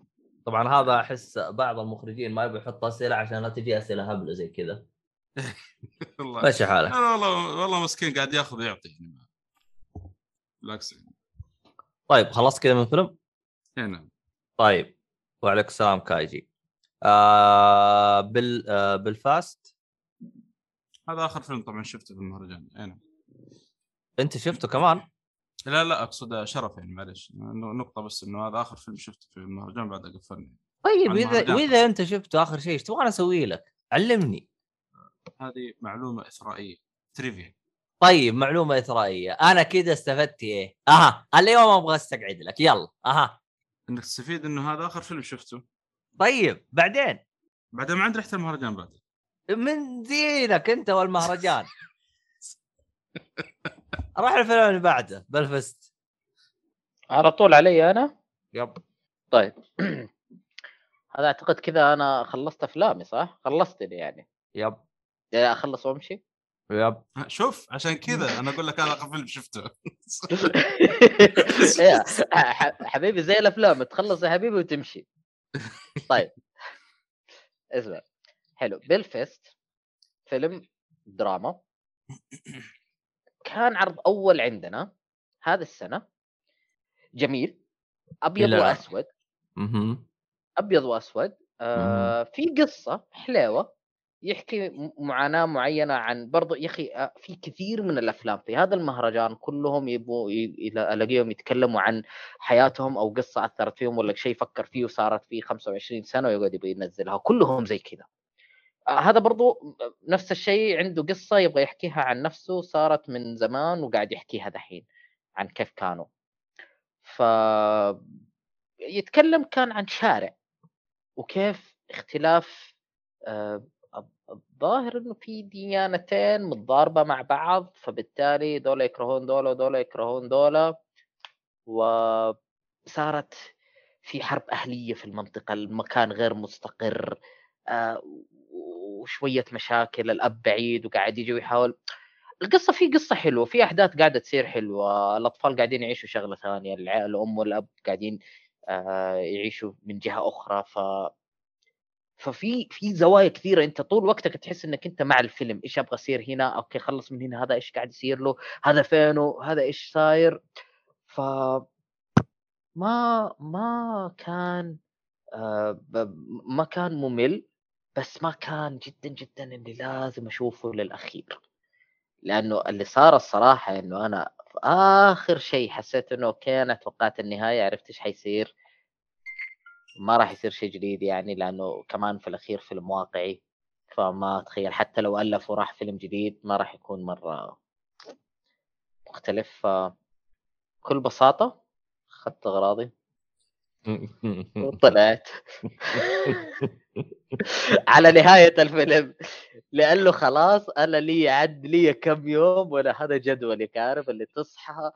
طبعا هذا أحس بعض المخرجين ما يبغى يحط أسئلة عشان لا تجي أسئلة هبلة زي كذا. مشي حالك. أنا والله والله مسكين قاعد ياخذ ويعطي يعني بالعكس. يعني طيب خلصت كذا من الفيلم إيه نعم. طيب وعليكم السلام كايجي. آه بال آه بالفاست؟ هذا آخر فيلم طبعا شفته في المهرجان. اي نعم. أنت شفته كمان؟ لا لا أقصد شرف يعني معلش نقطة بس إنه هذا آخر فيلم شفته في المهرجان بعد قفلني طيب اذا. وإذا أنت شفته آخر شيء إيش تبغى أسوي لك؟ علمني. هذه معلومة اثرائيه تريفيا. طيب معلومة إثرائية. أنا كذا استفدت إيه؟ أها اليوم أبغى أستقعد لك. يلا أها. إنك تستفيد إنه هذا آخر فيلم شفته. طيب بعدين؟ بعدين ما عاد رحت المهرجان بعد. من دينك أنت والمهرجان. روح الفيلم اللي بعده بلفست. على طول علي أنا؟ يب. طيب. هذا أعتقد كذا أنا خلصت أفلامي صح؟ خلصتني يعني. yep. يعني أخلص وأمشي؟ yep. ها، شوف عشان كذا أنا أقول لك هذا اخر فيلم شفته. حبيبي زي الأفلام تخلص يا حبيبي وتمشي. طيب. اسمع. حلو. بيلفيست فيلم دراما. كان عرض أول عندنا هذا السنة. جميل. أبيض الآن. وأسود. أها أبيض وأسود. آه في قصة حليوة. يحكي معاناة معينة عن برضو يا أخي آه، في كثير من الأفلام في هذا المهرجان كلهم يبغوا ي- ي- ألاقيهم يتكلموا عن حياتهم أو قصة أثرت فيهم ولا شيء فكر فيه وصارت فيه 25 سنة ويقعد يبغى ينزلها كلهم زي كذا. آه، هذا برضو نفس الشيء عنده قصة يبغى يحكيها عن نفسه صارت من زمان وقاعد يحكيها دحين عن كيف كانوا. ف يتكلم كان عن شارع وكيف اختلاف آه، الظاهر إنه في ديانتين متضاربة مع بعض فبالتالي دولة يكرهون دولة ودولة يكرهون دولة وصارت في حرب أهلية في المنطقة المكان غير مستقر آه، وشوية مشاكل الأب بعيد وقاعد يجي ويحاول. القصة في قصة حلوة في أحداث قاعدة تصير حلوة الأطفال قاعدين يعيشوا شغلة ثانية الأم والأب قاعدين آه، يعيشوا من جهة أخرى ف ففي في زوايا كثيرة. أنت طول وقتك تحس إنك أنت مع الفيلم. إيش أبغى يصير هنا؟ أوكي خلص من هنا. هذا إيش قاعد يصير له؟ هذا فينه؟ هذا إيش صاير؟ ف ما ما كان آه ما كان ممل بس ما كان جدا جدا اللي لازم أشوفه للأخير. لأنه اللي صار الصراحة إنه أنا في آخر شيء حسيت إنه أوكي أنا توقعت النهاية عرفت إيش حيصير. ما راح يصير شيء جديد يعني لأنه كمان في الأخير فيلم واقعي. فما أتخيل حتى لو الف وراح فيلم جديد ما راح يكون مرة مختلف. بكل بساطة أخذت أغراضي. وطلعت. على نهاية الفيلم. لأنه خلاص أنا لي عد لي كم يوم وأنا هذا جدولي عارف اللي تصحى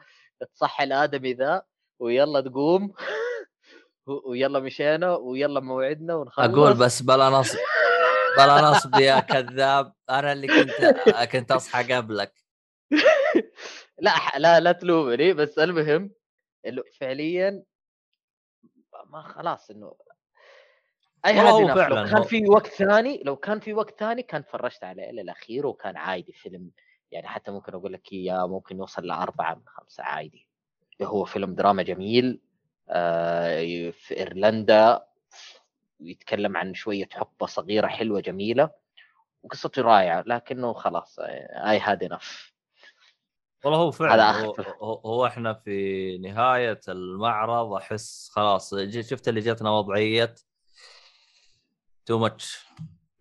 تصحي الآدمي ذا ويلا تقوم. ويلا مشينا ويلا موعدنا ونخلص. أقول بس بلا نصب بلا نصب يا كذاب. أنا اللي كنت كنت أصحى قبلك. لا لا لا تلومني. بس المهم إنه فعليا ما خلاص إنه أي حد فعلاً لو كان في وقت ثاني لو كان في وقت ثاني كان تفرجت عليه إلى الاخير وكان عادي فيلم. يعني حتى ممكن أقول لك إياه ممكن يوصل لأربعة من خمسة عادي. هو فيلم دراما جميل. في إيرلندا يتكلم عن شوية حقبة صغيرة حلوة جميلة وقصته رائعة لكنه خلاص I had enough والله هو فعلا هو. هو إحنا في نهاية المعرض أحس خلاص شفت اللي جتنا وضعية؟ too much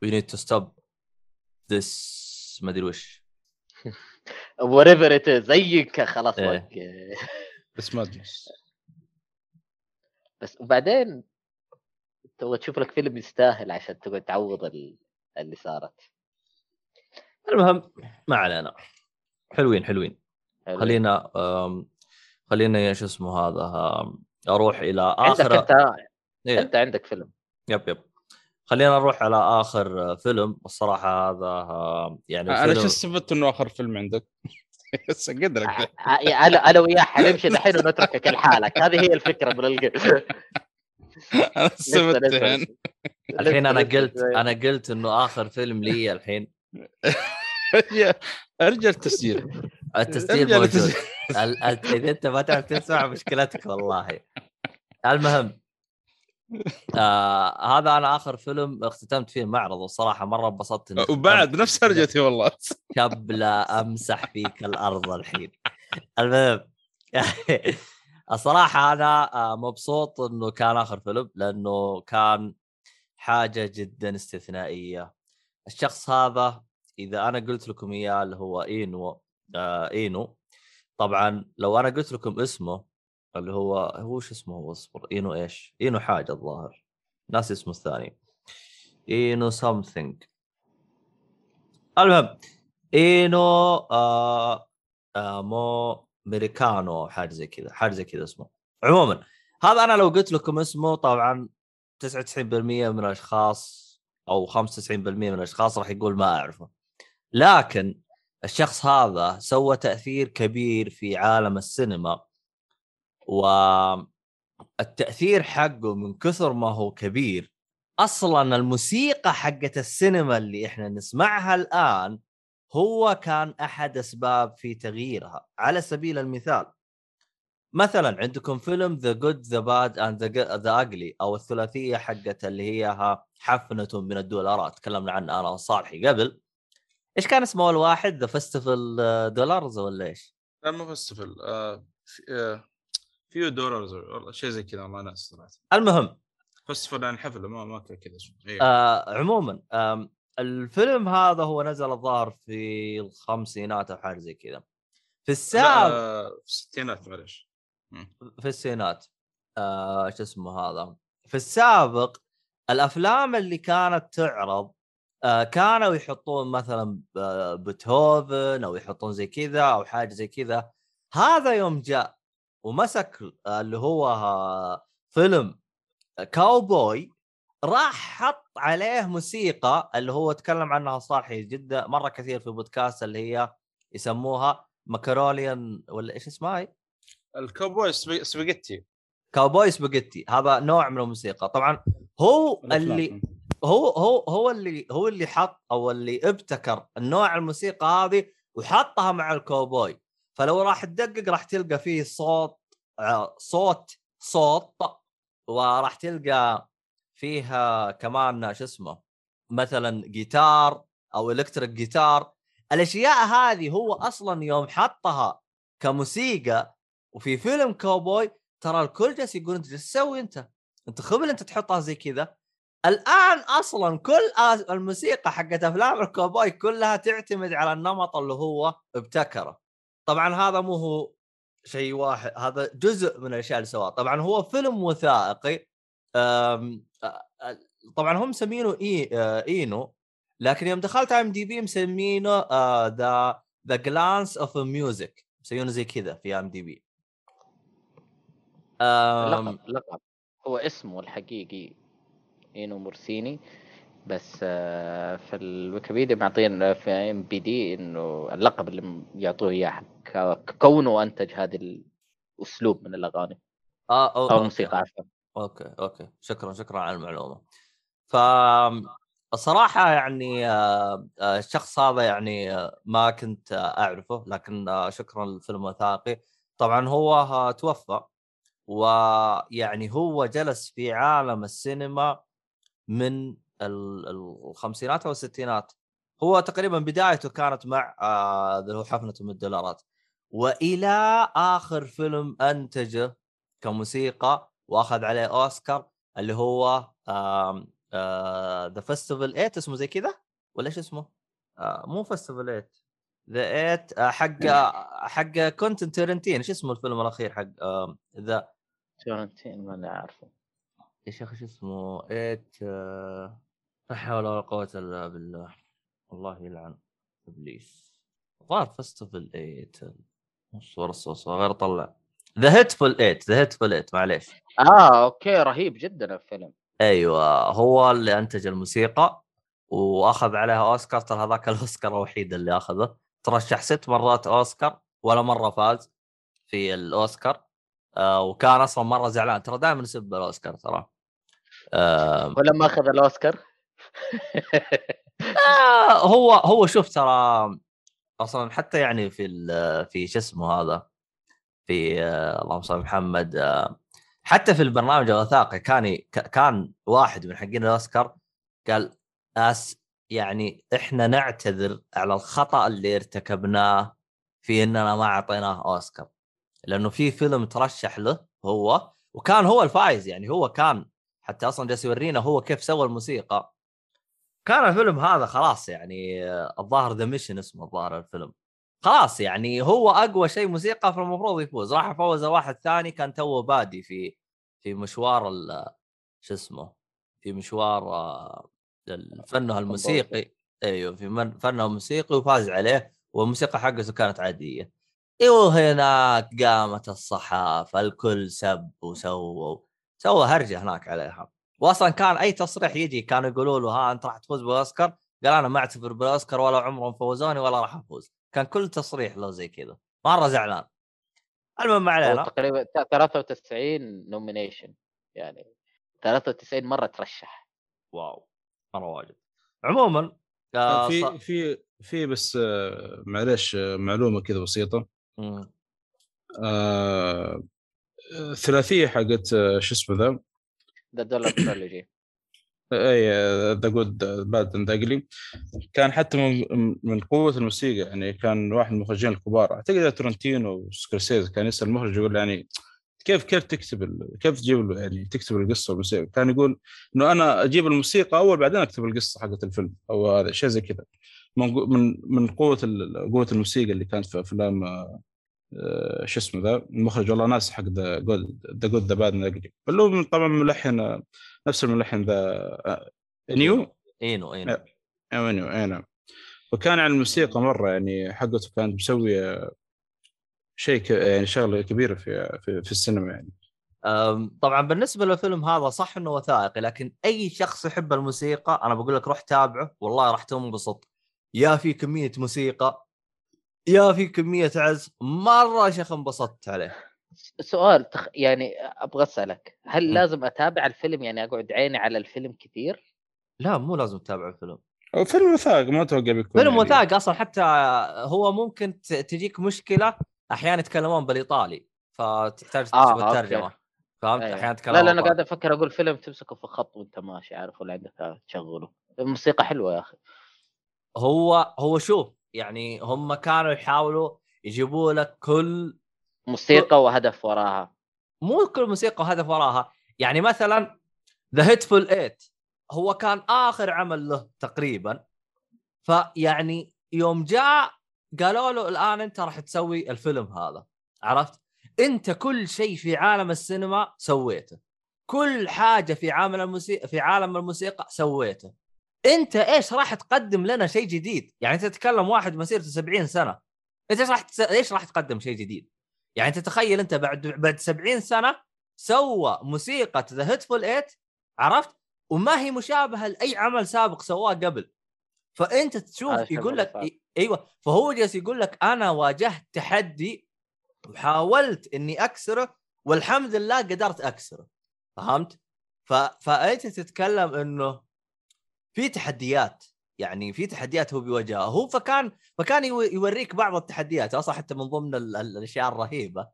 we need to stop this ما أدري وش. whatever it takes خلاص إيه. بس madness بس وبعدين تبغى تشوف لك فيلم يستاهل عشان تقعد تعوض ال- اللي صارت المهم ما علينا حلوين حلوين حلو. خلينا خلينا شو اسمه هذا أروح إلى عندك اخر انت إيه. أنت عندك فيلم يب يب خلينا نروح على آخر فيلم الصراحة هذا يعني أنا شو استفدت إنه آخر فيلم عندك؟ بس قدرك. ع- أنا أنا وياه حنمشي دحين ونتركك لحالك. هذه هي الفكرة من الق... أنا لسه- الحين أنا قلت. أنا قلت إنه آخر فيلم لي الحين. أرجع التسجيل. التسجيل موجود. إذا أنت ما تعرف تسمع مشكلتك والله. المهم آه هذا أنا آخر فيلم اختتمت فيه المعرض والصراحة مرة انبسطت وبعد نفس هرجتي والله. قبل أمسح فيك الأرض الحين. المهم. الصراحة أنا آه، مبسوط إنه كان آخر فيلم لأنه كان حاجة جدا استثنائية. الشخص هذا إذا أنا قلت لكم إياه اللي هو إينو آه إينو. طبعا لو أنا قلت لكم اسمه اللي هو هو شو اسمه هو اصبر إينو إيش؟ إينو حاجة الظاهر. ناس اسمه الثاني. إينو something المهم إينو آه آه مو ميريكانو حاجة زي كذا حاجة زي كذا اسمه. عموما هذا أنا لو قلت لكم اسمه طبعا 99% من الأشخاص أو 95% من الأشخاص راح يقول ما أعرفه. لكن الشخص هذا سوى تأثير كبير في عالم السينما. والتأثير حقه من كثر ما هو كبير. أصلا الموسيقى حقت السينما اللي إحنا نسمعها الآن هو كان أحد أسباب في تغييرها. على سبيل المثال مثلا عندكم فيلم the good the bad and the ugly أو الثلاثية حقت اللي هي حفنة من الدولارات. تكلمنا عنها أنا وصالحي قبل. إيش كان اسمه الواحد؟ the festival dollars ولا إيش؟ لا مو festival آه في- آه، few dollars والله شيء زي كذا والله ناسي صراحة. المهم. festival يعني حفله ما ما كان كذا إيه. آه عموما آم الفيلم هذا هو نزل الظاهر في الخمسينات أو حاجة زي كذا. في السابق آه، في الستينات معلش. في الستينات آه شو اسمه هذا؟ في السابق الأفلام اللي كانت تعرض آه كانوا يحطون مثلا بيتهوفن أو يحطون زي كذا أو حاجة زي كذا. هذا يوم جاء. ومسك آه، اللي هو آه، فيلم كاوبوي راح حط عليه موسيقى اللي هو تكلم عنها صالحي جدا مرة كثير في بودكاست اللي هي يسموها ماكروليان ولا إيش اسمها هي؟ سبي- spaghetti. cowboy spaghetti هذا نوع من الموسيقى. طبعا هو اللي هو هو هو اللي هو اللي حط أو اللي ابتكر النوع الموسيقى هذه وحطها مع الكوبوي فلو راح تدقق راح تلقى فيه صوت آه، صوت صوت وراح تلقى فيها كمان شو اسمه مثلا جيتار أو الكتريك جيتار الأشياء هذه هو أصلا يوم حطها كموسيقى وفي فيلم كوبوي ترى الكل جالس يقول أنت إيش تسوي أنت؟ أنت خبل أنت تحطها زي كذا. الآن أصلا كل الموسيقى حقت أفلام الكوبوي كلها تعتمد على النمط اللي هو ابتكره. طبعا هذا مو هو شيء واحد هذا جزء من الأشياء اللي سواها طبعا هو فيلم وثائقي طبعا هم مسمينه إي إينيو لكن يوم دخلت MDB مسمينه the the glance of music مسمينه زي كذا في MDB. لقب لقب. هو اسمه الحقيقي إينيو موريكوني. بس آه، في الويكيبيديا معطين في MBD إنه اللقب اللي يعطوه إياه كونه أنتج هذا الأسلوب من الأغاني. آه أو أو. الموسيقى عفوا. أوكي أوكي. شكرا شكرا على المعلومة. ف الصراحة يعني آه، آه، الشخص هذا يعني ما كنت أعرفه لكن شكرا للفيلم الوثائقي طبعا هو توفى ويعني هو جلس في عالم السينما من الخمسينات أو الستينات. هو تقريبا بدايته كانت مع آه، اللي هو حفنة من الدولارات. وإلى آخر فيلم أنتجه كموسيقى وأخذ عليه أوسكار اللي هو the festival 8 اسمه زي كذا؟ ولا إيش اسمه؟ آه، مو فيستيفال 8 ذا 8 حق حق كونتن ترنتين إيش اسمه الفيلم الأخير حق ذا تورنتين ما أنا عارفه. يا شيخ إيش اسمه؟ 8 آه، لا حول ولا قوة إلا بالله. الله يلعن إبليس. ظهر فيستيفال 8 صور الصوص. غير طلع. ذا هيتفول 8 ذا هيتفول 8 معليش. آه أوكي. رهيب جدا الفيلم. أيوه. هو اللي أنتج الموسيقى وأخذ عليها أوسكار. ترى هذاك الأوسكار الوحيد اللي أخذه. ترشح ست مرات أوسكار ولا مرة فاز في الأوسكار. آه وكان أصلا مرة زعلان. ترى دائما يسب الأوسكار ترى. آه ولما أخذ الأوسكار؟ آه هو هو شوف ترى أصلا حتى يعني في في شو اسمه هذا في اللهم صل محمد حتى في البرنامج الوثائقي كان كان واحد من حقين الأوسكار قال أس يعني إحنا نعتذر على الخطأ اللي ارتكبناه في إننا ما أعطيناه أوسكار. لأنه في فيلم ترشح له هو وكان هو الفايز يعني هو كان حتى أصلا جالس يورينا هو كيف سوى الموسيقى. كان الفيلم هذا خلاص يعني آه، الظاهر the mission اسمه الظاهر الفيلم. خلاص يعني هو أقوى شيء موسيقى فالمفروض يفوز. راح فوز واحد ثاني كان توه بادي في في مشوار ال- شو اسمه في مشوار آه، فنه الموسيقي. أيوه في فنه الموسيقي وفاز عليه والموسيقى حقته كانت عادية. إيوه هناك قامت الصحافة الكل سب وسووا سوى هرجة هناك عليها. واصلا كان أي تصريح يجي كانوا يقولوا له ها أنت راح تفوز بالاوسكار قال أنا ما أعتبر بالاوسكار ولا عمرهم فوزوني ولا راح أفوز. كان كل تصريح له زي كذا. مرة زعلان. المهم ما علينا. تقريبا 93 nomination يعني 93 مرة ترشح. wow. مرة واجد. عموما آه في ص- في في بس آه، معلش آه، معلومة كذا بسيطة. آه، الثلاثيه حقت شو اسمه ذا؟ the dollar trilogy أي the good bad and ugly كان حتى من, من قوة الموسيقى يعني كان واحد من المخرجين الكبار. أعتقد تارانتينو وسكورسيزي كان يسأل المخرج يقول يعني كيف كيف تكتب كيف تجيب يعني تكتب القصة والموسيقى؟ كان يقول إنه أنا أجيب الموسيقى أول بعدين أكتب القصة حقت الفيلم أو هذا شيء زي كذا. من من قوة قوة الموسيقى اللي كانت في أفلام آه، شو اسمه ذا المخرج والله ناسي حق the good the good the bad اللي هو طبعا ملحن نفس الملحن ذا آه، نيو إينيو إينيو أيوه نيو اي نعم وكان على الموسيقى مرة يعني حقته كانت مسويه شيء ك... يعني شغلة كبيرة في في, في السينما يعني. طبعا بالنسبة للفيلم هذا صح إنه وثائقي لكن أي شخص يحب الموسيقى أنا بقول لك روح تابعه والله راح تنبسط. يا في كمية موسيقى يا في كمية عز مرة يا شيخ انبسطت عليه سؤال تخ... يعني أبغى أسألك هل م. لازم أتابع الفيلم يعني أقعد عيني على الفيلم كثير؟ لا مو لازم تتابع الفيلم فيلم وثائقي ما أتوقع بيكون فيلم يعني- وثائقي أصلا حتى هو ممكن تجيك مشكلة أحيانا يتكلمون بالإيطالي فتحتاج تشوف آه،. الترجمة فهمت أيوة. أحيانا يتكلمون لا لا أنا. قاعد أفكر أقول فيلم تمسكه في خط وأنت ماشي عارف ولا عندك تشغله الموسيقى حلوة يا أخي هو هو شوف يعني هم كانوا يحاولوا يجيبوا لك كل موسيقى وهدف وراها. مو كل موسيقى وهدف وراها. يعني مثلا ذا هيتفول 8 هو كان آخر عمل له تقريبا. فيعني يوم جاء قالوا له الآن أنت راح تسوي الفيلم هذا. عرفت؟ أنت كل شيء في عالم السينما سويته. كل حاجة في عالم الموسيقى في عالم الموسيقى سويته. انت إيش راح تقدم لنا شيء جديد؟ يعني انت تتكلم واحد مسيرته 70 سنة. انت إيش راح تس... إيش راح تقدم شيء جديد؟ يعني انت تخيل انت بعد بعد 70 سنة سوى موسيقى ذا هيتفول 8 عرفت؟ وما هي مشابهة لأي عمل سابق سواه قبل. فأنت تشوف يقول لك أيوه. فهو جالس يقول لك أنا واجهت تحدي وحاولت إني أكسره والحمد لله قدرت أكسره. فهمت؟ ف... فأنت تتكلم إنه في تحديات يعني في تحديات هو بيواجهها. هو فكان فكان يو- يوريك بعض التحديات. أصلا حتى من ضمن ال- ال- الأشياء الرهيبة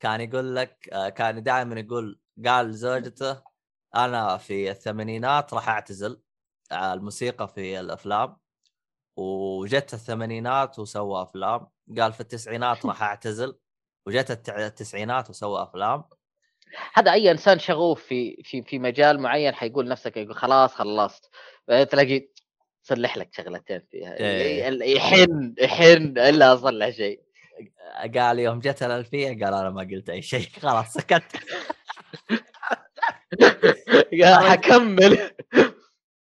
كان يقول لك آه، كان دائما يقول قال زوجته أنا في الثمانينات راح أعتزل آه، الموسيقى في الأفلام وجت الثمانينات وسوى أفلام. قال في التسعينات راح أعتزل وجت التسعينات وسوى أفلام. هذا أي إنسان شغوف في في في مجال معين حيقول نفسك يقول خلاص خلصت. تلاقي صلح لك شغلتين فيها. إيه. يحن يحن إلا اصلح شيء. قال يوم جت الألفية قال أنا ما قلت أي شيء. خلاص سكت. قال حكمل.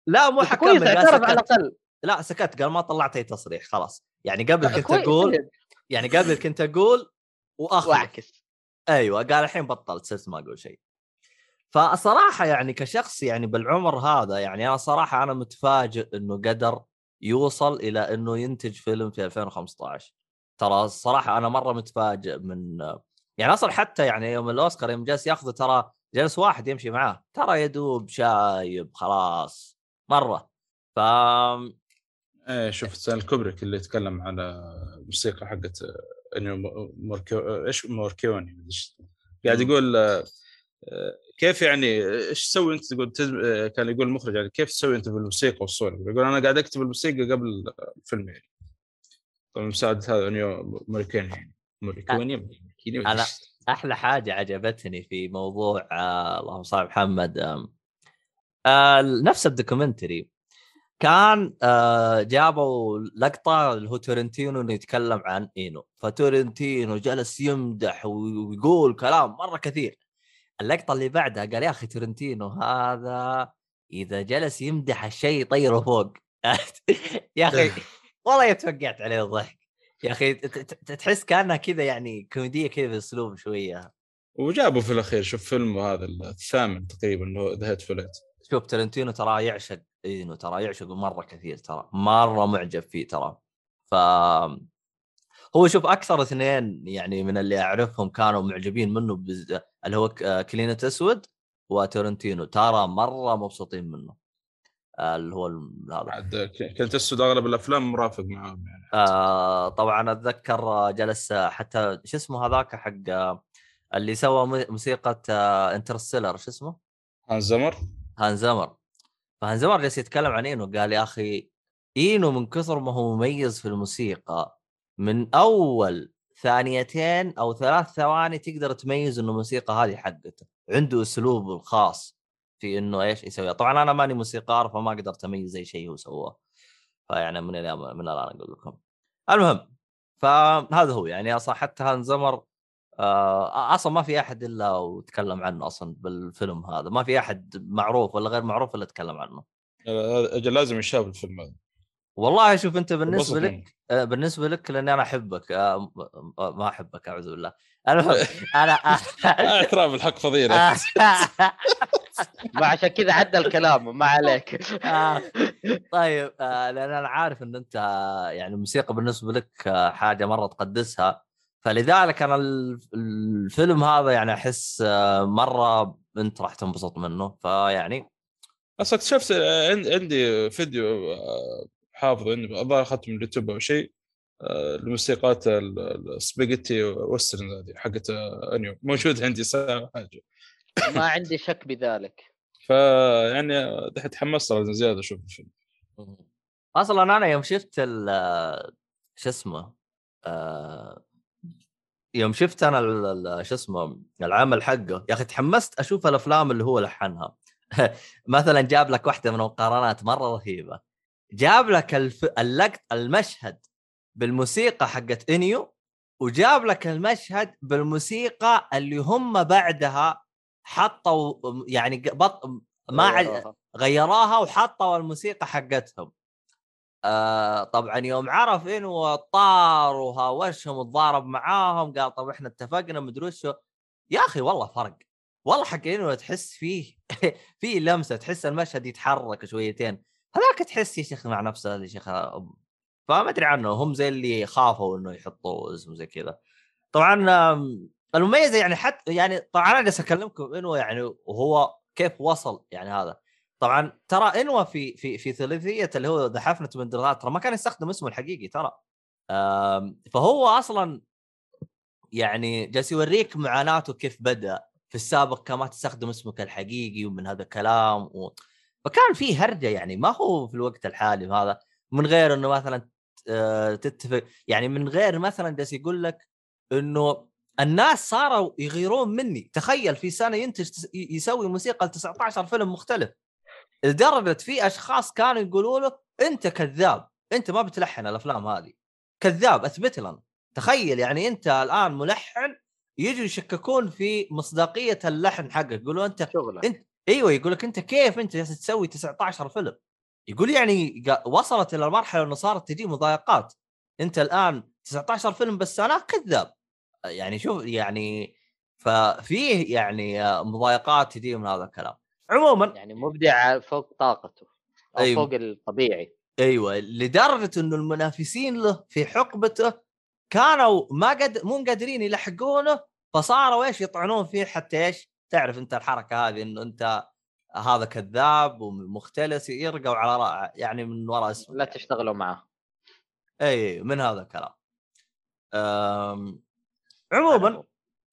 لا مو حكمل كويس اعترف على سكت. الأقل. لا سكت. قال ما طلعت اي تصريح خلاص. يعني قبل كنت طيب. يعني قبل كنت أقول واخلف واعكس. أيوه قال الحين بطلت صرت ما أقول شيء. فصراحة يعني كشخص يعني بالعمر هذا يعني أنا صراحة أنا متفاجئ إنه قدر يوصل إلى إنه ينتج فيلم في 2015 ترى الصراحه أنا مرة متفاجئ من يعني أصلا حتى يعني يوم الأوسكار يوم جالس ياخذه ترى جلس واحد يمشي معاه ترى يدوب شايب خلاص مرة. ف إيه شفت ستانلي كوبريك اللي يتكلم على الموسيقى حقت إنه م- موركيو آه، إيش موريكوني. قاعد. يقول آه، كيف يعني إيش تسوي أنت تقول تز... آه، كان يقول المخرج يعني كيف تسوي أنت بالموسيقى والصور يقول أنا قاعد أكتب الموسيقى قبل الفيلم يعني طبعا مساعدة هذا انيو موريكوني يعني موريكوني إيش. أحلى حاجة عجبتني في موضوع آه اللهم صل محمد آه نفس ال documentary كان آه جابوا لقطة اللي هو تورنتينو انه يتكلم عن إينو. فتورنتينو جلس يمدح ويقول كلام مرة كثير. اللقطة اللي بعدها قال يا أخي تورنتينو هذا إذا جلس يمدح الشيء يطيره فوق. يا أخي والله توقعت عليه الضحك. يا أخي تحس كانها كذا يعني كوميدية كذا بأسلوب شوية. وجابوا في الأخير شوف فيلم هذا الثامن تقريبا اللي هو The Hate شوف ترنتينو ترى يعشق اينو ترى يعشقه مرة كثير ترى مرة معجب فيه ترى. ف هو شوف أكثر اثنين يعني من اللي أعرفهم كانوا معجبين منه بز... اللي هو كلينت ايستوود وتورنتينو ترى مرة مبسوطين منه. آه، اللي هو هذا. بعد ك- كلينت ايستوود أغلب الأفلام مرافق معاهم يعني. آه طبعا أتذكر آه، جلس آه، حتى شو اسمه هذاك حق آه، اللي سوى موسيقى آه، Interstellar شو اسمه؟ هانز زيمر؟ زيمر. فهانز زيمر جالس يتكلم عن إينو قال يا أخي إينو من كثر ما هو مميز في الموسيقى من أول ثانيتين أو ثلاث ثواني تقدر تميز إنه الموسيقى هذه حقته عنده اسلوبه الخاص في إنه إيش يسوي طبعا أنا ماني موسيقار فما قدرت أميز أي شيء هو سواه فيعني من اليوم من الآن أقول لكم. المهم فهذا هو يعني أصلا حتى هانزمر آه أصلا ما في أحد إلا وتكلم عنه أصلا بالفيلم هذا. ما في أحد معروف ولا غير معروف إلا تكلم عنه. أجل لازم ينشاف الفيلم هذا. والله شوف أنت بالنسبة لك آه، بالنسبة لك لأني أنا أحبك. آه، ما أحبك أعوذ بالله. أنا أنا آه، اعتراف الحق فضيلة. ما عشان كذا عدى الكلام ما عليك. آه، طيب آه، لأن أنا عارف إن أنت آه، يعني الموسيقى بالنسبة لك آه، حاجة مرة تقدسها. فلذلك أنا الف- الفيلم هذا يعني أحس آه، مرة أنت راح تنبسط منه. فيعني أصلا اكتشفت آه، عند- عندي فيديو آه، حافظ عندي الظاهر أخذته من اليوتيوب أو شيء الموسيقات ال- ال- ال spaghetti western هذه حقت أنيو. موجود عندي ساعه حاجة ما عندي شك بذلك. فيعني دحين تحمست زيادة أشوف الفيلم. أصلا أنا يوم شفت ال شو اسمه آه، يوم شفت أنا شو اسمه العمل حقه يا أخي تحمست أشوف الأفلام اللي هو لحنها. مثلا جاب لك واحدة من المقارنات مرة رهيبة. جاب لك الف... اللقط المشهد بالموسيقى حقت إنيو وجاب لك المشهد بالموسيقى اللي هم بعدها حطوا يعني بط... ما عد... غيروها. غيراها وحطوا الموسيقى حقتهم. آه طبعا يوم عرف إنه طار وهاوشهم وتضارب معاهم قال طب إحنا اتفقنا مدري وشو. يا أخي والله فرق. والله حق إنه تحس فيه فيه لمسة تحس المشهد يتحرك شويتين. هذاك تحس يا شيخ مع نفسه يا شيخ فما أدري عنه هم زي اللي خافوا إنه يحطوا اسم زي كذا. طبعا المميزة يعني حتى يعني طبعا أنا أكلمكم إنه يعني وهو كيف وصل يعني هذا. طبعا ترى انوا في في في ثلاثية اللي هو ذا حفنه من ترى ما كان يستخدم اسمه الحقيقي ترى. فهو أصلا يعني جالس يوريك معاناته كيف بدأ. في السابق كان ما تستخدم اسمك الحقيقي ومن هذا الكلام و... فكان في هرجة يعني ما هو في الوقت الحالي هذا. من غير إنه مثلا آه، تتفق يعني من غير مثلا جالس يقول لك إنه الناس صاروا يغيرون مني. تخيل في سنة ينتج يسوي موسيقى ل 19 فيلم مختلف. لدرجة في أشخاص كانوا يقولوا له أنت كذاب أنت ما بتلحن الأفلام هذه كذاب اثبت لنا تخيل يعني أنت الآن ملحن يجوا يشككون في مصداقية اللحن حقك يقولوا أنت شغلة. أنت أيوه يقول لك أنت كيف أنت جالس تسوي 19 فيلم؟ يقول يعني وصلت إلى المرحلة إنه صارت تجي مضايقات. أنت الآن 19 فيلم بالسنه كذاب. يعني شوف يعني ففيه يعني آه، مضايقات تجي من هذا الكلام. عموما. يعني مبدع فوق طاقته أو أيوة. فوق الطبيعي. أيوه لدرجة إنه المنافسين له في حقبته كانوا ما قد مو قادرين يلحقونه فصاروا إيش؟ يطعنون فيه حتى إيش؟ تعرف أنت الحركة هذه إنه أنت هذا كذاب ومختلس يرقوا على رأ... يعني من وراء اسمه. لا تشتغلوا معه. أي من هذا الكلام. أم... عموما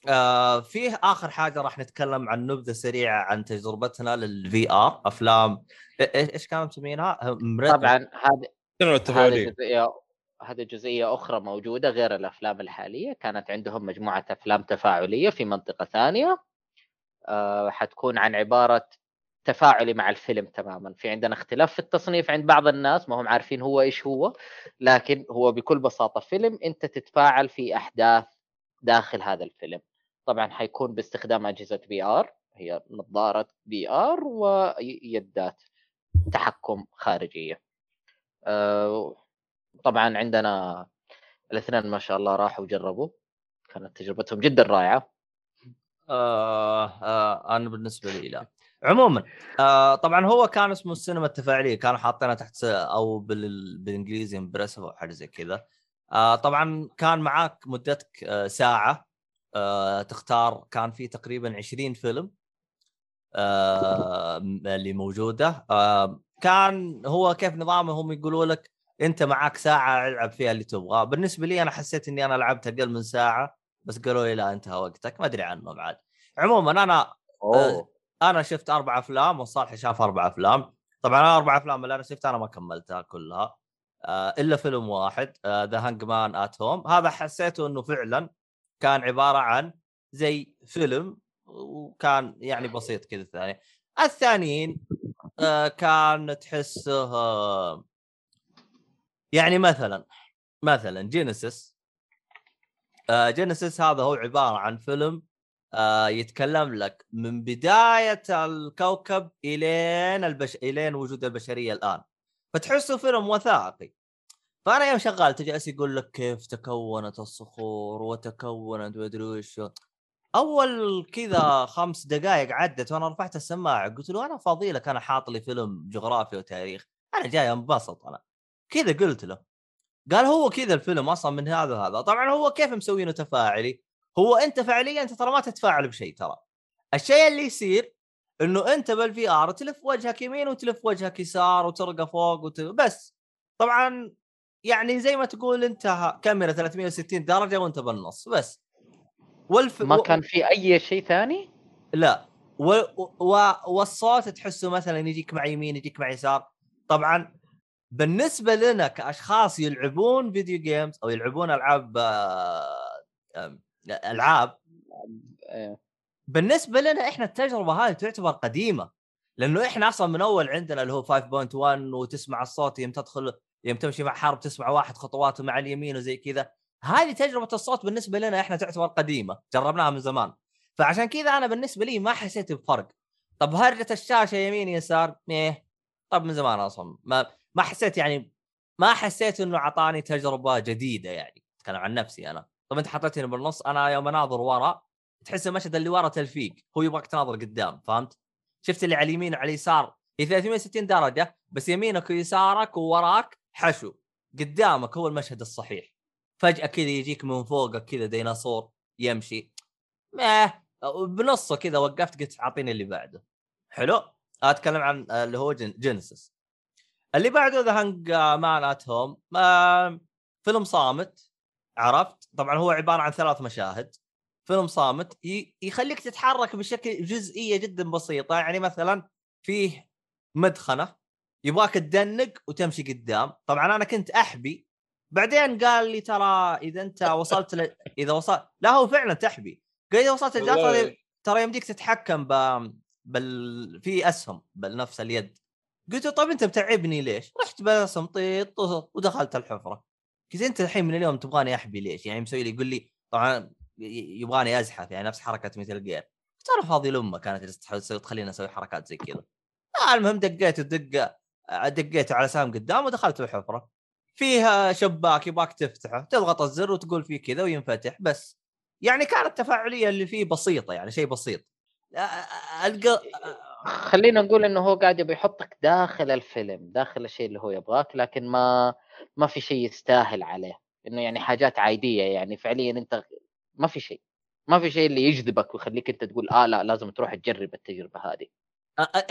آه فيه آخر حاجة راح نتكلم عن نبذة سريعة عن تجربتنا للفي آر أفلام. إيش كانوا مسمينها؟ طبعا هذه هذه هذه جزئية أخرى موجودة غير الأفلام الحالية. كانت عندهم مجموعة أفلام تفاعلية في منطقة ثانية. آه حتكون عن عبارة تفاعلي مع الفيلم تماما. في عندنا اختلاف في التصنيف عند بعض الناس ما هم عارفين هو إيش هو لكن هو بكل بساطة فيلم أنت تتفاعل في أحداث داخل هذا الفيلم. طبعا حيكون باستخدام أجهزة VR هي نظارة VR ويدات تحكم خارجية. آه، طبعا عندنا الاثنين ما شاء الله راحوا وجربوا كانت تجربتهم جدا رائعة. آه آه أنا بالنسبة لي لا. عموما آه طبعا هو كان اسمه السينما التفاعلية كانوا حاطينها تحت أو بال... بالإنجليزي امبرسيف أو حاجة زي كذا. آه طبعا كان معاك مدتك آه ساعة. آه تختار كان في تقريبا 20 فيلم آه اللي موجودة. آه كان هو كيف نظامه؟ هم يقولوا لك أنت معاك ساعة ألعب فيها اللي تبغاه. بالنسبة لي أنا حسيت إني أنا لعبت أقل من ساعة بس قالوا لي لا انتهى وقتك ما أدري عنهم عاد. عموما أنا أوه. أنا شفت أربع أفلام وصالح شاف أربع أفلام. طبعا أنا أربع أفلام اللي أنا شفتها أنا ما كملتها كلها إلا فيلم واحد The Hangman at Home هذا حسيته إنه فعلا كان عبارة عن زي فيلم وكان يعني بسيط كذا الثاني. الثانيين آه كان تحسه آه يعني مثلا مثلا جينيسيس آه جينيسيس هذا هو عبارة عن فيلم آه يتكلم لك من بداية الكوكب إلين البش... إلين وجود البشرية الآن. فتحسه فيلم وثائقي. فأنا يوم شغال جالس يقول لك كيف تكونت الصخور وتكونت مدري وش. أول كذا خمس دقائق عدت وأنا رفعت السماعة قلت له أنا فاضي لك أنا حاط لي فيلم جغرافيا وتاريخ. أنا جاي انبسط أنا. كذا قلت له. قال هو كذا الفيلم أصلا من هذا هذا طبعا هو كيف مسوينه تفاعلي؟ هو أنت فعليا أنت ترى ما تتفاعل بشيء ترى. الشيء اللي يصير إنه أنت بال VR تلف وجهك يمين وتلف وجهك يسار وترقى فوق وت... بس. طبعا يعني زي ما تقول انت كاميرا 360 درجة وانت بالنص بس والف... ما كان في أي شيء ثاني؟ لا و... و... والصوت تحسه مثلا يجيك مع يمين يجيك مع يسار طبعا بالنسبة لنا كأشخاص يلعبون فيديو جيمز أو يلعبون ألعاب آه، ألعاب إيه. بالنسبة لنا إحنا التجربة هذه تعتبر قديمة لأنه إحنا أصلا من أول عندنا اللي هو 5.1 وتسمع الصوت يوم تدخل يوم تمشي مع حرب تسمع واحد خطواته مع اليمين وزي كذا. هذه تجربة الصوت بالنسبة لنا إحنا تعتبر قديمة جربناها من زمان. فعشان كذا أنا بالنسبة لي ما حسيت بفرق. طب هرجة الشاشة يمين يسار إيه. طب من زمان أصلا ما ما حسيت يعني ما حسيت إنه اعطاني تجربة جديدة يعني. أتكلم عن نفسي أنا. طب أنت حطيتني بالنص أنا يوم أناظر ورا تحس المشهد اللي ورا تلفيق هو يبغاك تناظر قدام فهمت؟ شفت اللي على اليمين وعلى اليسار هي 360 درجة بس يمينك ويسارك ووراك حشو قدامك هو المشهد الصحيح. فجأة كذا يجيك من فوقك كذا ديناصور يمشي. ما بنصه كذا وقفت قلت أعطيني اللي بعده. حلو. أتكلم عن اللي هو Genesis. اللي بعده The Hangman at Home فيلم صامت عرفت؟ طبعا هو عبارة عن ثلاث مشاهد. فيلم صامت يخليك تتحرك بشكل جزئية جدا بسيطة. يعني مثلا فيه مدخنة. يبغاك تدنق وتمشي قدام. طبعا أنا كنت أحبي بعدين قال لي ترى إذا أنت وصلت ل... إذا وصلت لا هو فعلا تحبي. قال إذا وصلت ترى ترى يمديك تتحكم ب... بال في أسهم بنفس اليد. قلت له طيب أنت متعبني ليش؟ رحت بس طيط ودخلت الحفرة. قلت أنت الحين من اليوم تبغاني أحبي ليش؟ يعني مسوي لي يقول لي طبعا يبغاني أزحف يعني نفس حركة مثل جير أنا فاضي لامه كانت تسوي تخليني أسوي حركات زي كذا. آه المهم دقيت ودقه دقيت على سهم قدام ودخلت الحفرة. فيها شباك يبغاك تفتحه تضغط الزر وتقول فيه كذا وينفتح بس. يعني كانت التفاعليه اللي فيه بسيطة يعني شيء بسيط. الق... خلينا نقول إنه هو قاعد يبي يحطك داخل الفيلم داخل الشيء اللي هو يبغاك لكن ما ما في شيء يستاهل عليه. إنه يعني حاجات عادية يعني فعليا أنت ما في شيء. ما في شيء اللي يجذبك ويخليك أنت تقول آه لا لازم تروح تجرب التجربة هذه.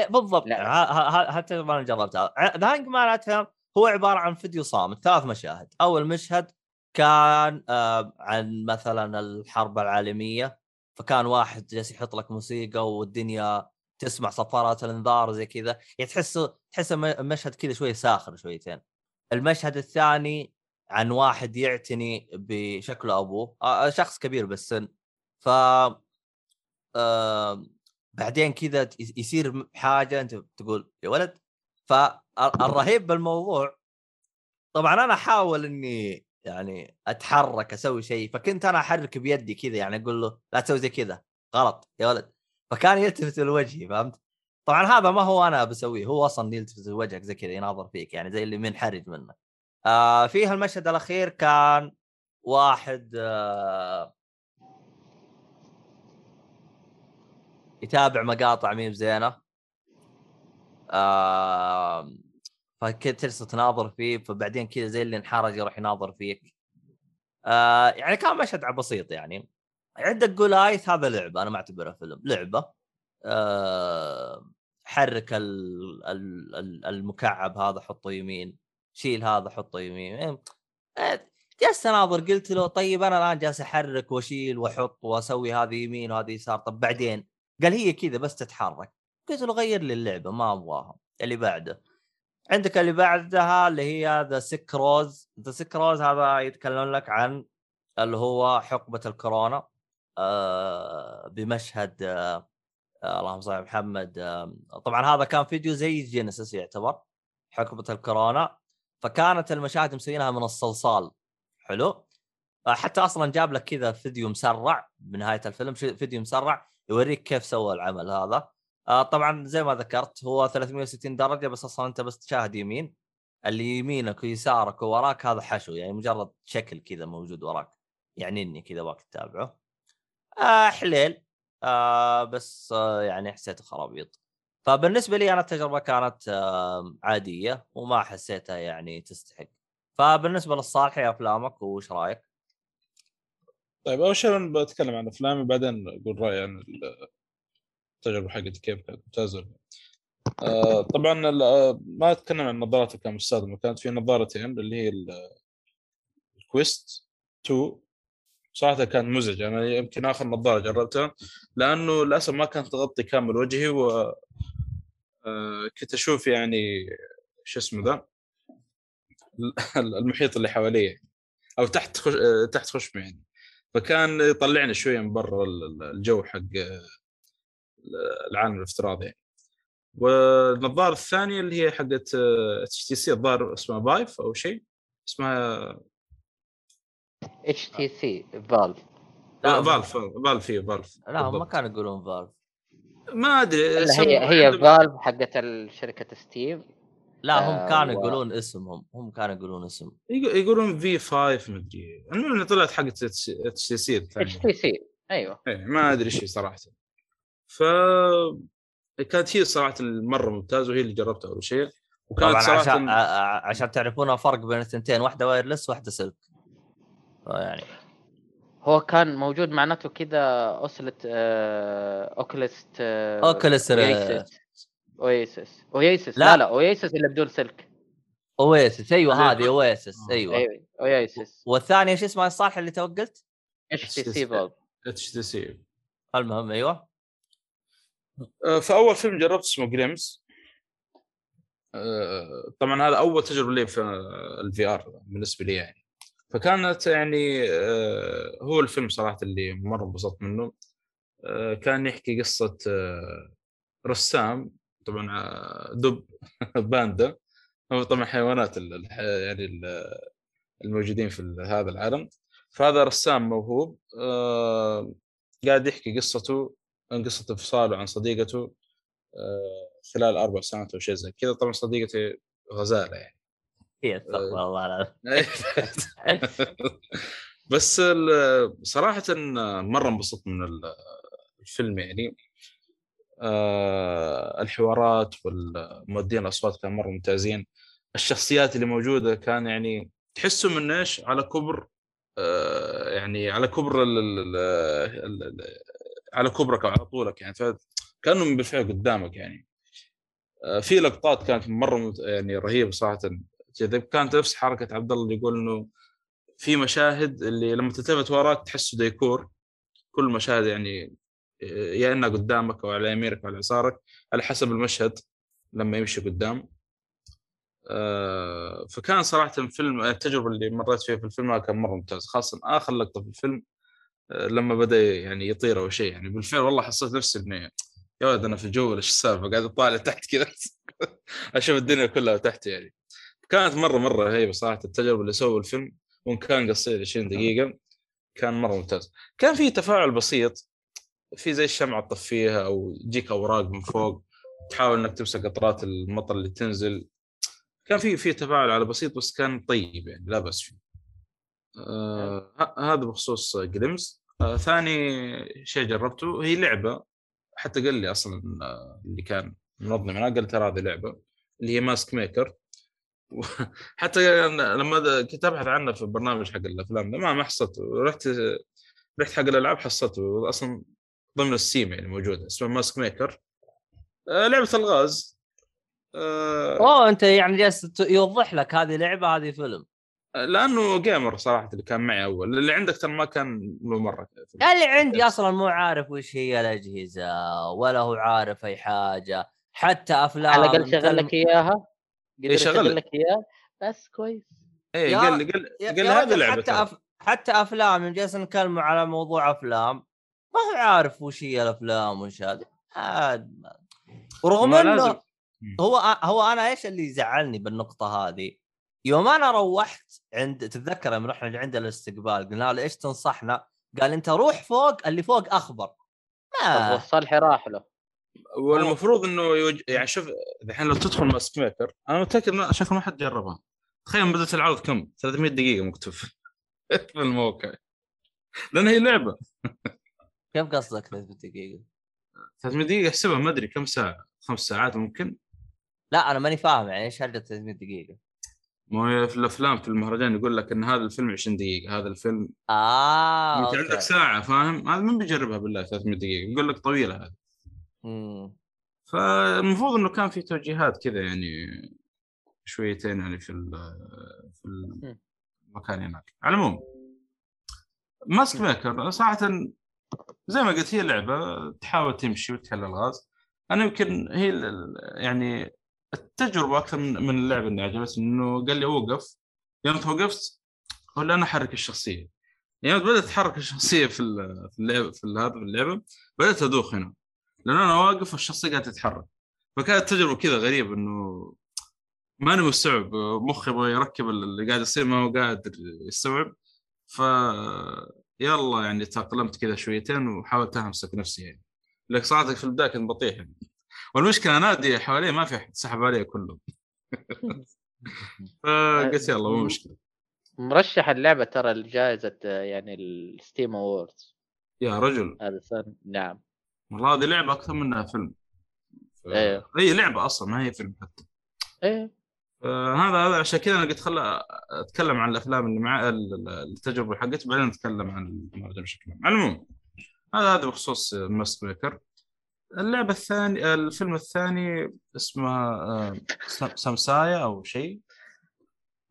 بالضبط. حتى ما أنا جربتها. The Hangman هو عبارة عن فيديو صامت ثلاث مشاهد. أول مشهد كان آه عن مثلا الحرب العالمية فكان واحد جالس يحط لك موسيقى والدنيا تسمع صفارات الإنذار زي كذا. يعني تحس تحس المشهد كذا شوية ساخر شويتين. المشهد الثاني عن واحد يعتني بشكل أبوه آه شخص كبير بالسن. ف آه بعدين كذا يصير حاجة أنت تقول يا ولد فالرهيب بالموضوع طبعا أنا أحاول إني يعني أتحرك أسوي شيء فكنت أنا أحرك بيدي كذا يعني أقول له لا تسوي زي كذا غلط يا ولد فكان يلتفت لوجهي فهمت؟ طبعا هذا ما هو أنا بسويه هو أصلا يلتفت لوجهك زي كذا يناظر فيك يعني زي اللي منحرج منك. آه فيه المشهد الأخير كان واحد آه يتابع مقاطع ميم زينة. آه فكذا تجلس تناظر فيه فبعدين كذا زي اللي انحرج يروح يناظر فيك. آه يعني كان مشهد بسيط يعني. عندك جولايث هذا لعبة أنا ما اعتبرها فيلم لعبة. آه حرك المكعب هذا حطه يمين. شيل هذا حطه يمين. آه، جلست أناظر قلت له طيب أنا الآن جالس أحرك وأشيل وأحط وأسوي هذه يمين وهذه يسار. طب بعدين؟ قال هي كذا بس تتحرك. قلت له غير لي اللعبة ما أبغاها. اللي بعده. عندك اللي بعدها اللي هي The Sick Rose The Sick Rose هذا يتكلم لك عن اللي هو حقبة الكورونا. آه بمشهد آه اللهم صل على محمد آه طبعا هذا كان فيديو زي Genesis يعتبر حقبة الكورونا. فكانت المشاهد مسوينها من الصلصال. حلو؟ آه، حتى أصلا جاب لك كذا فيديو مسرع بنهاية الفيلم فيديو مسرع يوريك كيف سوى العمل هذا. آه، طبعا زي ما ذكرت هو 360 درجة بس أصلا أنت بس تشاهد يمين. اللي يمينك ويسارك ووراك هذا حشو يعني مجرد شكل كذا موجود وراك يعني إني كذا باك تتابعه. آه حليل. آه بس آه يعني حسيته خرابيط. فبالنسبة لي أنا التجربة كانت آه عادية وما حسيتها يعني تستحق. فبالنسبة للصالحي أفلامك وش رأيك؟ طيب أول شيء أنا بتكلم عن افلامي بعدين أقول رأيي عن التجربة حقتي كيف كانت ممتازة. آه طبعا آه، ما أتكلم عن النظارات اللي كانت مستخدمه كانت في نظارتين اللي هي ال- الكويست 2 صراحة كان مزعج أنا يمكن آخر نظارة جربتها لأنه للأسف ما كانت تغطي كامل وجهي و آه، كنت أشوف يعني شو اسمه ذا؟ المحيط اللي حواليه أو تحت خش... آه، تحت خشمي يعني. فكان يطلعني شوية من برا ال- ال- الجو حق آه، العالم الافتراضي يعني. والنظارة الثانية اللي هي حقت HTC الظاهر اسمها Vive أو شيء اسمها HTC Valve لا، Valve Valve هي Valve لا هم ما. كانوا يقولون Valve ما أدري هي هي Valve حقت شركة Steam لا هم آه، كانوا و- يقولون اسمهم هم كانوا يقولون اسم يق- يقولون في 5 مدري المهم انها طلعت حقت اتش تي سي اتش تي سي أيوه. إيه، ما أدري إيش هي صراحة. ف كانت هي صراحة مره ممتازة وهي اللي جربتها أول شيء. وكانت طبعا صراحة عشان عشان تعرفون الفرق بين الثنتين واحدة وايرلس واحدة سلك. يعني هو كان موجود معناته كذا أوسلت آه أوكلست آه اوكلس اويسس اويسس لا. لا لا اويسس اللي بدون سلك. اويسس أيوه هذه اويسس آه. أيوه. أيوه. اويسس والثانيه شو اسمها الصالح اللي تو قلت؟ اتش تي سي فالف اتش تي سي المهم أيوه. فأول فيلم جربت اسمه Glimpse طبعا هذا أول تجربة لي في ال VR بالنسبة لي يعني. فكانت يعني آه، هو الفيلم صراحة اللي مرة انبسطت منه. آه، كان يحكي قصة آه، رسام طبعا آه، دب. باندا هو طبعا حيوانات الح- يعني ال- الموجودين في هذا العالم. فهذا رسام موهوب آه، قاعد يحكي قصته عن قصة انفصاله عن صديقته آه، خلال أربع سنوات أو شيء زي كذا. طبعا صديقتي غزالة يعني. هي استغفر الله العظيم. بس ال- صراحة مرة انبسطت من ال- الفيلم يعني. الحوارات والمؤدين الأصوات كانوا مرة ممتازين. الشخصيات اللي موجودة كان يعني تحسوا من إيش؟ على كبر آه، يعني على كبر ال ال ال ال على كبرك على طولك يعني. كأنهم بالفعل قدامك يعني. آه، في لقطات كانت مرة يعني رهيبة صراحة. كذا كانت نفس حركة عبد الله اللي يقول إنه في مشاهد اللي لما تلتفت وراك تحسه ديكور. كل مشاهد يعني آه، يا انها قدامك أو على يمينك أو على يسارك على حسب المشهد لما يمشي قدام. آه، فكان صراحة الفيلم التجربة اللي مريت فيها في الفيلم كان مرة ممتاز خاصة آخر لقطة في الفيلم آه، لما بدأ يعني يطير أو شيء يعني بالفعل والله حسيت نفسي إني يا ولد أنا في الجو إيش السالفة؟ قاعد أطالع تحت كذا. أشوف الدنيا كلها تحت يعني. كانت مرة مرة رهيبه صراحة التجربة اللي سووا الفيلم وإن كان قصير 20 دقيقة كان مرة ممتاز. كان في تفاعل بسيط في زي الشمعة تطفيها أو تجيك أوراق من فوق تحاول إنك تمسك قطرات المطر اللي تنزل. كان في في تفاعل على بسيط بس كان طيب يعني لا بأس فيه. آه هذا بخصوص جريمز. آه ثاني شيء جربته هي لعبة. حتى قال لي أصلا آه، اللي كان منظم أنا قال ترى هذه لعبة اللي هي Mask Maker. حتى لما كنت أبحث عنها في البرنامج حق الأفلام ما ما حصلته. رحت رحت حق الألعاب حصلته. أصلا ضمن ال Steam يعني موجوده اسمها Mask Maker آه، لعبة الغاز. آه، أوه أنت يعني جالس يوضح لك هذه لعبة هذه فيلم. لأنه gamer صراحة اللي كان معي أول. اللي عندك ترى ما كان له مره اللي عندي أصلا مو عارف وش هي الأجهزة ولا هو عارف أي حاجة. حتى أفلام على الأقل شغل لك إياها. قدر إيه، شغل يشغل لك. إياها. بس كويس. إيه يا- قال لي قال قال يا لي هذه رجل لعبه حتى. أف... حتى أفلام يوم جالس نتكلم على موضوع أفلام. ما هو عارف وش هي الأفلام وش هذا ورغم إنه لازم. هو هو أنا إيش اللي يزعلني بالنقطة هذه؟ يوم أنا روحت عند تتذكر لما رحنا عند الاستقبال قلنا له إيش تنصحنا؟ قال أنت روح فوق اللي فوق أخبر. ما والصالحي راح له. والمفروض إنه يوج... يعني شوف الحين لو تدخل ماسك ميكر أنا متأكد ما شكله ما حد جربها. تخيل بدات العرض كم؟ 300 دقيقة مكتوب في الموقع. لأن هي لعبة. كيف قصدك 300 دقيقة؟ 300 دقيقة أحسبها ما أدري كم ساعة خمس ساعات ممكن لا أنا ماني فاهم يعني إيش هرجه 300 دقيقة؟ ما هي في الأفلام في المهرجان يقول لك إن هذا الفيلم 20 دقيقة هذا الفيلم آه انت. عندك ساعة فاهم هذا من بيجربها بالله 300 دقيقة يقول لك طويلة هذه. فالمفروض إنه كان في توجيهات كذا يعني شويتين يعني في ال- في المكان هناك على العموم ماسك ميكر صراحة زي ما قلت هي لعبة تحاول تمشي وتحل الغاز. أنا يمكن هي يعني التجربة أكثر من اللعبة اللي عجبتني إنه قال لي اوقف يوم توقفت لي أنا أحرك الشخصية. يوم بدأت اتحرك الشخصية في ال- في اللعبه في هذا اللعبة بدأت ادوخ هنا. لأن أنا واقف والشخصية قاعدة تتحرك. فكانت تجربة كذا غريبة إنه ماني مستوعب مخي يركب اللي قاعد يصير ما هو قادر يستوعب. ف يلا يعني تأقلمت كذا شويتين وحاولت أمسك نفسي يعني. لك صراحة في البداية كنت بطيح يعني. والمشكلة انادي حواليه ما في احد سحب عليه كله. فقلت يلا مو مشكلة. مرشح اللعبة ترى لجائزة يعني ال Steam Awards يا رجل. هذا السنة نعم. والله هذه لعبة أكثر منها فيلم. إيه. هي لعبة أصلا ما هي فيلم حتى. إيه. آه، هذا هذا عشان كذا أنا قلت خل أتكلم عن الأفلام اللي مع ال- ال- التجربة حقتي بعدين نتكلم عن المهرجان بشكل عام. العموم هذا هذا بخصوص Mask Maker اللعبة الثانية الفيلم الثاني اسمه آه، سم- Samsara أو شيء.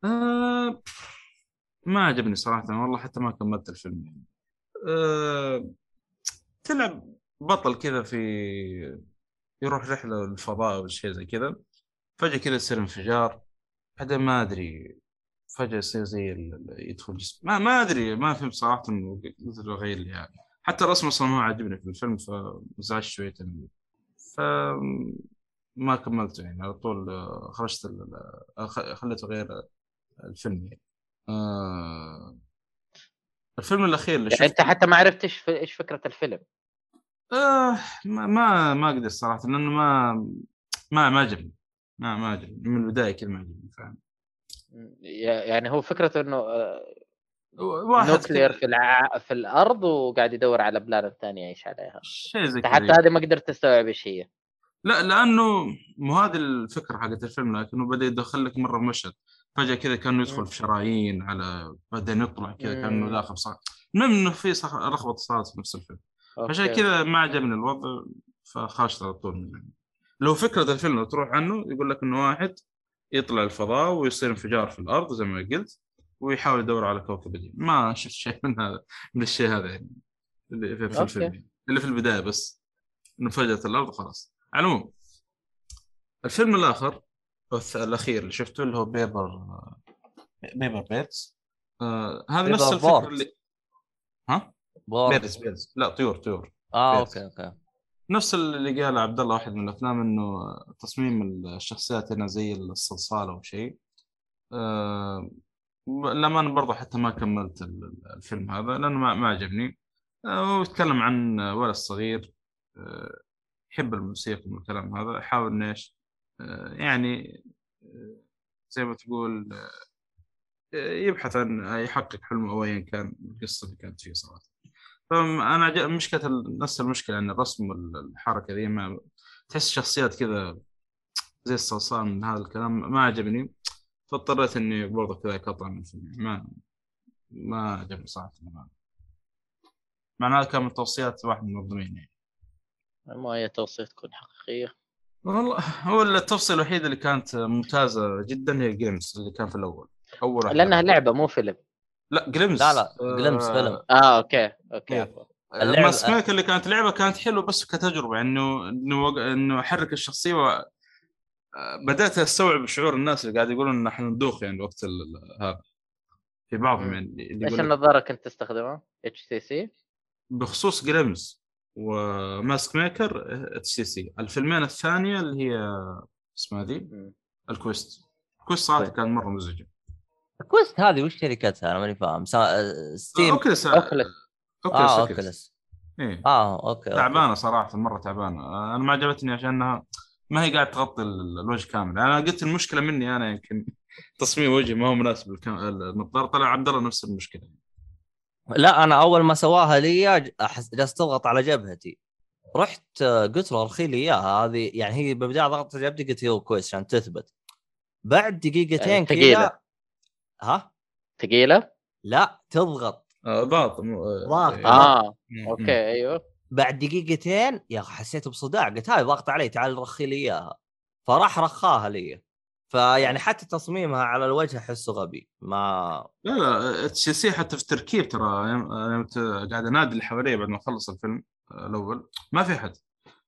آه، ما عجبني صراحة والله حتى ما كملت الفيلم. يعني آه، تلعب بطل كذا في يروح رحلة للفضاء أو شيء زي كذا. فجأة كذا يصير انفجار. بعدين ما أدري فجأة يصير زي ال- يدخل جسم. ما ما أدري ما فهمت صراحة له غير لي يعني. حتى الرسم أصلا ما عجبني في الفيلم فزعجت شوية منه ف ما كملته يعني على طول خرجت ال- خليته غير الفيلم يعني. آه الفيلم الأخير اللي يعني أنت شفته حتى ما عرفت إيش إيش فكرة الفيلم. آه ما ما ما أقدر صراحة لأنه ما ما ما عجبني. ما ما عجبني من البداية كذا ما عجبني فاهم؟ يعني هو فكرته إنه آه، واحد nuclear في الع... في الأرض وقاعد يدور على planet ثانية يعيش عليها. شيء زي حتى هذه ما قدرت تستوعب إيش هي. لا لأنه مو هذه الفكرة حقت الفيلم لكنه بدأ يدخل لك مرة مشهد. فجأة كذا كانه يدخل. في شرايين على بعدين يطلع كذا كأنه. داخل صار المهم إنه في لخبطه صارت في نفس الفيلم. عشان. كذا ما عجبني الوضع فخرجت على طول منه. لو فكرة الفيلم تروح عنه يقول لك إنه واحد يطلع الفضاء ويصير انفجار في الأرض زي ما قلت ويحاول يدور على كوكب جديد ما شفت شيء من هذا من الشيء هذا يعني اللي في, في. الفيلم يعني. اللي في البداية بس إنه انفجرت الأرض وخلاص على العموم الفيلم الآخر الأخير اللي شفته اللي هو Paper Paper Birds آه هذا نفس الفكرة. اللي ها. Birds Birds لا طيور طيور آه Birds. okay okay نفس اللي قال عبد الله واحد من الأفلام إنه تصميم الشخصيات هنا زي الصلصال أو شيء. آه لما برضه حتى ما كملت ال- ال- الفيلم هذا لأنه ما, عجبني. آه هو يتكلم عن ولد صغير آه يحب الموسيقى والكلام هذا يحاول إنه إيش يعني زي ما تقول يبحث عن يحقق حلمه أو ايا كان القصة اللي كانت فيه صراحة. فانا مشكلة نفس المشكلة إن الرسم والحركه ذي ما تحس شخصيات كذا زي الصلصال من هذا الكلام ما عجبني. فاضطريت إني برضه كذا أقطع من الفيلم ما ما عجبني صراحة. مع هذا كان من توصيات واحد من المنظمين يعني. ما هي توصية تكون حقيقية؟ والله هو التوصيه الوحيده اللي كانت ممتازة جدا هي Glimpse اللي كان في الأول. أول لأنها لعبة مو فيلم. لا Glimpse لا لا Glimpse فيلم. آه okay okay. إيه. اللعبة- Mask Maker اللي كانت لعبة كانت حلوة بس كتجربة يعني إنه إنه وق- إنه أحرك الشخصية و... بدأت أستوعب شعور الناس اللي قاعد يقولون إن إحنا ندوخ يعني وقت ال- هذا. في بعضهم. يعني اللي إيش النظارة كنت تستخدمها؟ HTC؟ بخصوص Glimpse و Mask Maker HTC الفيلمين الثانية اللي هي اسمها ذي؟ ال Quest ال Quest صراحة طيب. كان مرة مزعجه Quest هذه وش شركتها؟ أنا ماني فاهم. سا... Steam. Oculus Oculus. Oculus آه Oculus Oculus إيه. آه okay. تعبانة صراحة مرة تعبانة. أنا ما عجبتني عشانها. ما هي قاعد تغطي ال- الوجه كامل. أنا قلت المشكلة مني أنا يمكن تصميم وجهي ما هو مناسب النظاره طلع عبد الله نفس المشكلة. لا أنا أول ما سواها لي ج- احس جالس تضغط على جبهتي. رحت آه، قلت له أرخي لي إياها. هذه يعني هي بالبدايه ضغطت على جبهتي قلت يو كويس عشان تثبت. بعد دقيقتين يعني كذا. ها؟ ثقيلة؟ لا تضغط. آه ضغط مو- ضغط. إيه. آه. okay أيوه. بعد دقيقتين يا أخي حسيت بصداع. قلت هاي ضغط علي تعال رخي لي إياها. فراح رخاها لي. فيعني حتى تصميمها على الوجه أحسه غبي. ما لا لا HTC حتى في التركيب ترى. ت- قاعد أنادي اللي حواليه بعد ما أخلص الفيلم آه، الأول. ما في أحد.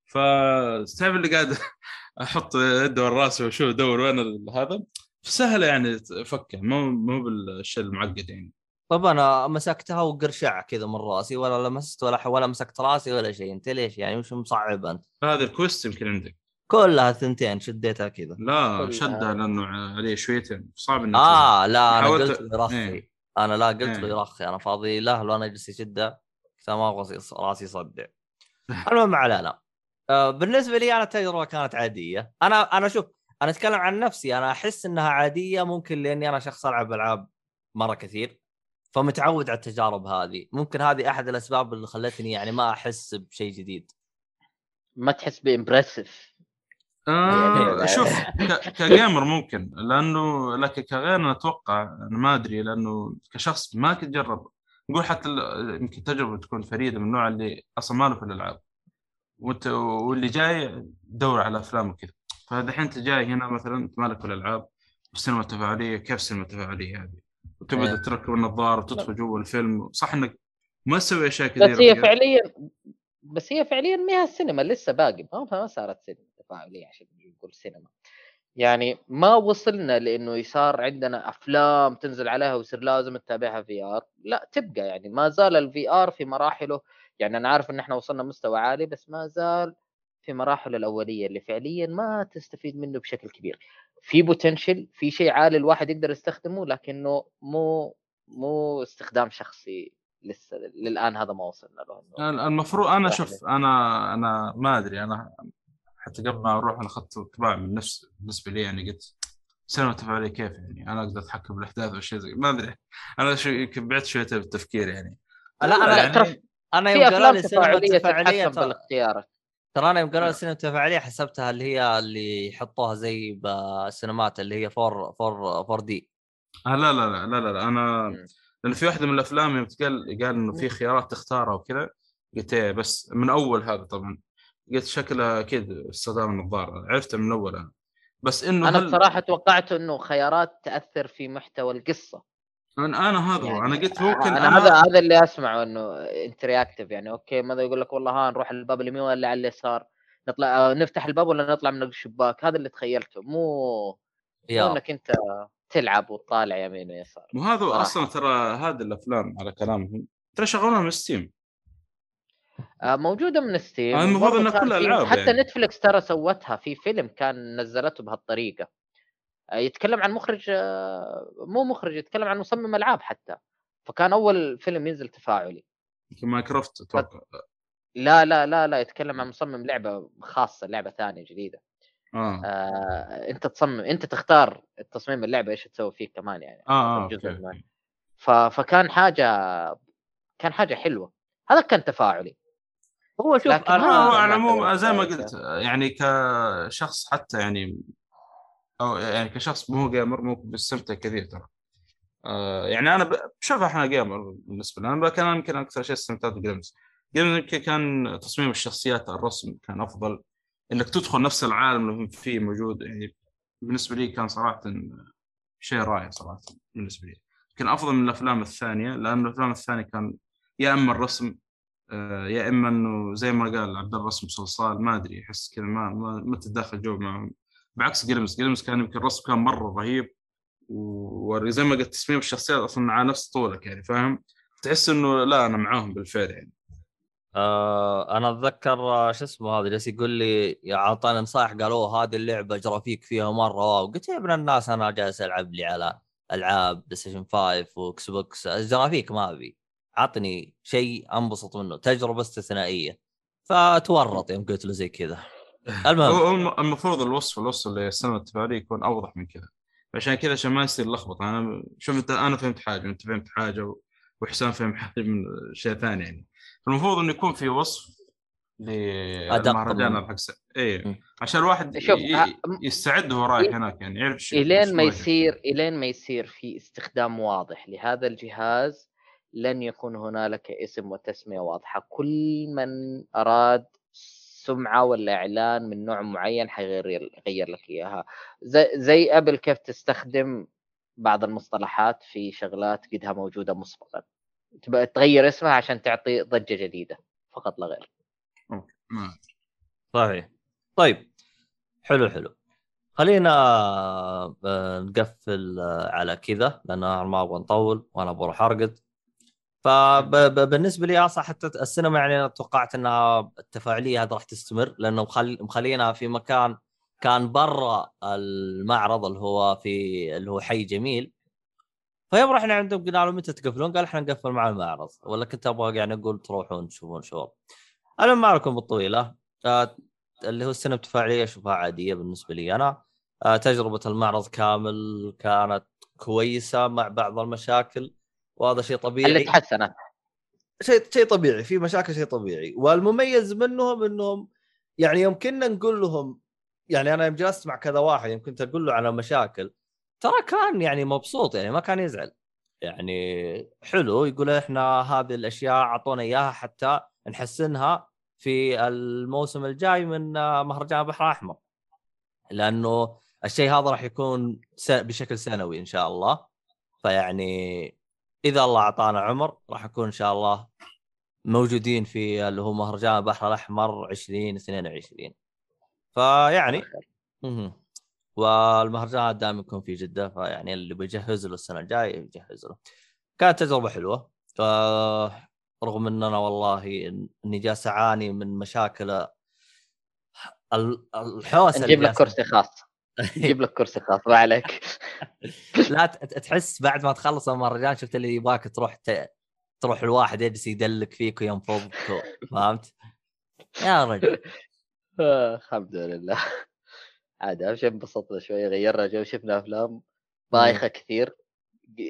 فتعرف اللي قاعد أحط يده ورا راسي وأشوف أدور وين هذا. سهلة يعني فكه مو مو بالشيء المعقد يعني. طب أنا مسكتها وقرشع كذا من رأسي ولا لمست ولا ولا مسكت رأسي ولا شيء. أنت ليش يعني؟ وش مصعب أنت؟ هذا ال Quest يمكن عندك. كلها ثنتين شديتها كذا. لا كلها. شده لأنه عليه شويتين. صعب إنك آه لا أنا حاولت- قلت له يرخي إيه. أنا لا قلت له إيه. يرخي أنا فاضي له لو أنا اجلس يشده كنت ما أبغى رأسي يصدع. المهم ما علينا آه بالنسبة لي أنا التجربة كانت عادية. أنا أنا شوف أنا أتكلم عن نفسي أنا أحس إنها عادية ممكن لأني أنا شخص ألعب ألعاب مرة كثير فمتعود على التجارب هذه. ممكن هذه أحد الأسباب اللي خلتني يعني ما أحس بشيء جديد. ما تحس بامبرسيف آه يعني- شوف كجيمر ممكن لأنه لكن كغير أنا أتوقع أنا ما أدري لأنه كشخص ما كنت جرب نقول حتى ال- يمكن تجربة تكون فريدة من النوع اللي أصلا ما له في الألعاب. واللي جاي دور على أفلام وكذا. فدحين أنت جاي هنا مثلا أنت مالك الألعاب والسينما التفاعلية كيف السينما التفاعلية هذه؟ وتبدأ إيه. تركب النظارة وتدخل جوا الفيلم. صح إنك ما تسوي أشياء كثيرة بس هي. فعليا بس هي فعليا ما هي السينما لسه باقي ما ما صارت سينما تفاعلية عشان نقول سينما. يعني ما وصلنا لإنه يصار عندنا أفلام تنزل عليها ويصير لازم تتابعها VR. لا تبقى يعني. ما زال ال VR في مراحله. يعني أنا عارف إن إحنا وصلنا مستوى عالي بس ما زال في مراحله الأولية اللي فعليا ما تستفيد منه بشكل كبير. في potential في شيء عالي الواحد يقدر يستخدمه لكنه مو مو استخدام شخصي لسه للآن هذا ما وصلنا له المفروض أنا. شوف أنا أنا ما أدري أنا حتى قبل ما أروح أنا أخذت انطباع من نفس بالنسبة لي يعني قلت سينما تفاعليه كيف يعني؟ أنا أقدر أتحكم بالأحداث والشيء زي ما أدري. أنا شو يمكن بعدت شوية بالتفكير يعني. لا أنا يعني- ترى أنا يوم قالوا أفلام لي السينما تفاعلية التفاعليه تتحكم ترى. بالاختيارات ترى أنا يوم قالوا لي السينما التفاعليه حسبتها اللي هي اللي يحطوها زي بالسينمات اللي هي 4 4 4 دي. آه لا لا لا لا لا, لا أنا. لأن في واحدة من الأفلام يوم قال قال إنه في خيارات تختارها وكذا قلت إيه بس من أول هذا طبعا. قلت شكلها أكيد استخدام النظارة. عرفتها من أول أنا. بس إنه أنا هل... بصراحة توقعت إنه خيارات تأثر في محتوى القصة. أنا أنا هذا هو. يعني أنا قلت ممكن أنا, هذا هذا اللي أسمعه إنه انت reactive يعني okay ماذا يقول لك والله ها نروح الباب اليمين ولا على اليسار. نطلع آه، نفتح الباب ولا نطلع من الشباك؟ هذا اللي تخيلته. مو إنك أنت تلعب وتطالع يمين ويسار. وهذا صراحة. أصلا ترى هذه الأفلام على كلامهم. ترى شغلوها من ستيم آه، موجودة من ستيم المفروض كلها في- ألعاب حتى يعني. نتفلكس ترى سوتها في فيلم كان نزلته بهالطريقة. يتكلم عن مخرج آه، مو مخرج يتكلم عن مصمم ألعاب حتى. فكان أول فيلم ينزل تفاعلي. يمكن Minecraft أتوقع. لا لا لا لا يتكلم عن مصمم لعبة خاصة لعبة ثانية جديدة. آه. آه، أنت تصمم أنت تختار تصميم اللعبة إيش تسوي فيه كمان يعني آه, آه الجزء okay المالي. ف... فكان حاجة كان حاجة حلوة. هذا كان تفاعلي. هو شوف أنا آه على العموم زي ما. قلت يعني كشخص حتى يعني أو يعني كشخص مو gamer ممكن بيستمتع كثير ترى. آه يعني أنا بشوف إحنا gamer بالنسبة لي أنا كان يمكن أكثر شيء استمتعت ب James James يمكن كان تصميم الشخصيات الرسم كان أفضل. إنك تدخل نفس العالم اللي فيه موجود. يعني بالنسبة لي كان صراحة شيء رائع صراحة بالنسبة لي. كان أفضل من الأفلام الثانية لأن الأفلام الثانية كان يا إما الرسم آه، يا إما إنه زي ما قال عبد الله رسم صلصال ما أدري احس كذا ما ما, ما تتداخل جو معهم. بعكس James James كان يمكن الرسم كان مرة رهيب وزي ما قلت تصميم الشخصيات أصلا على نفس طولك يعني فاهم؟ تحس إنه لا أنا معاهم بالفعل يعني. آه أنا أتذكر آه، شو اسمه هذا جالس يقول لي اعطاني نصائح قالوا هذه اللعبة جرافيك فيها مرة. wow. قلت يا ابن الناس أنا جالس ألعب لي على ألعاب بلاي ستيشن 5 وإكس بوكس. الجرافيك ما أبي. عطني شيء أنبسط منه. تجربة استثنائية. فتورط يوم قلت له زي كذا. المهم. المفروض الوصف الوصف اللي السنة التفاعليه يكون أوضح من كذا. عشان كذا عشان ما يصير لخبطة. أنا شوف أنت أنا فهمت حاجة وانت فهمت حاجة وحسام فهم حاجة من شيء ثاني يعني. المفروض إنه يكون في وصف للمهرجان حق س- إيه. م. عشان الواحد شوف، ي- يستعد وهو رايح هناك يعني يعرف شو إلين ما. يصير إلين ما يصير في استخدام واضح لهذا الجهاز لن يكون هنالك اسم وتسمية واضحة. كل من أراد سمعة ولا إعلان من نوع معين حيغير يغير لك إياها. زي زي أبل كيف تستخدم بعض المصطلحات في شغلات قدها موجودة مسبقا. تبقى تغير اسمها عشان تعطي ضجة جديدة فقط لا غير. صحيح. طيب حلو حلو. خلينا آه، نقفل آه، على كذا لأن ما أبغى نطول وأنا بروح أرقد. فبالنسبه لي أصلا حتى السينما يعني أنا توقعت إنها التفاعلية هذه راح تستمر لأنه مخل... مخلينها في مكان كان برا المعرض اللي هو في اللي هو حي جميل. فيوم رحنا عندهم قلنا لهم متى تقفلون؟ قال إحنا نقفل مع المعرض. ولا كنت أبغى يعني أقول تروحون تشوفون شغل. المهم ما عليكم بالطويلة. آه، اللي هو السينما التفاعلية أشوفها عادية بالنسبة لي أنا. آه، تجربة المعرض كامل كانت كويسة مع بعض المشاكل. وهذا شيء اللي طبيعي تحسنت شيء شيء طبيعي في مشاكل شيء طبيعي. والمميز منهم إنهم يعني يوم كنا نقول لهم يعني أنا يوم جلست مع كذا واحد يوم كنت أقول له على مشاكل ترى كان يعني مبسوط يعني ما كان يزعل. يعني حلو يقول إحنا هذه الأشياء أعطونا إياها حتى نحسنها في الموسم الجاي من مهرجان البحر الأحمر. لأنه الشيء هذا راح يكون بشكل سنوي إن شاء الله. فيعني إذا الله أعطانا عمر راح نكون إن شاء الله موجودين في اللي هو مهرجان البحر الأحمر 2022 فيعني مهم. والمهرجان دائما يكون في جدة فيعني اللي بيجهز له السنة الجاية يجهز له. كانت تجربة حلوة. آه، رغم ان أنا والله إني جالس أعاني من مشاكل ال- الحوسة نجيب لك كرسي خاص. نجيب لك كرسي خاص ما عليك. لا تحس بعد ما تخلص المهرجان شفت اللي يبغاك تروح ت... تروح الواحد يجلس يدلك فيك وينفضك فهمت؟ يا رجل. آه، الحمد لله. عاد أهم شيء انبسطنا شوية غيرنا جو شفنا أفلام بايخة كثير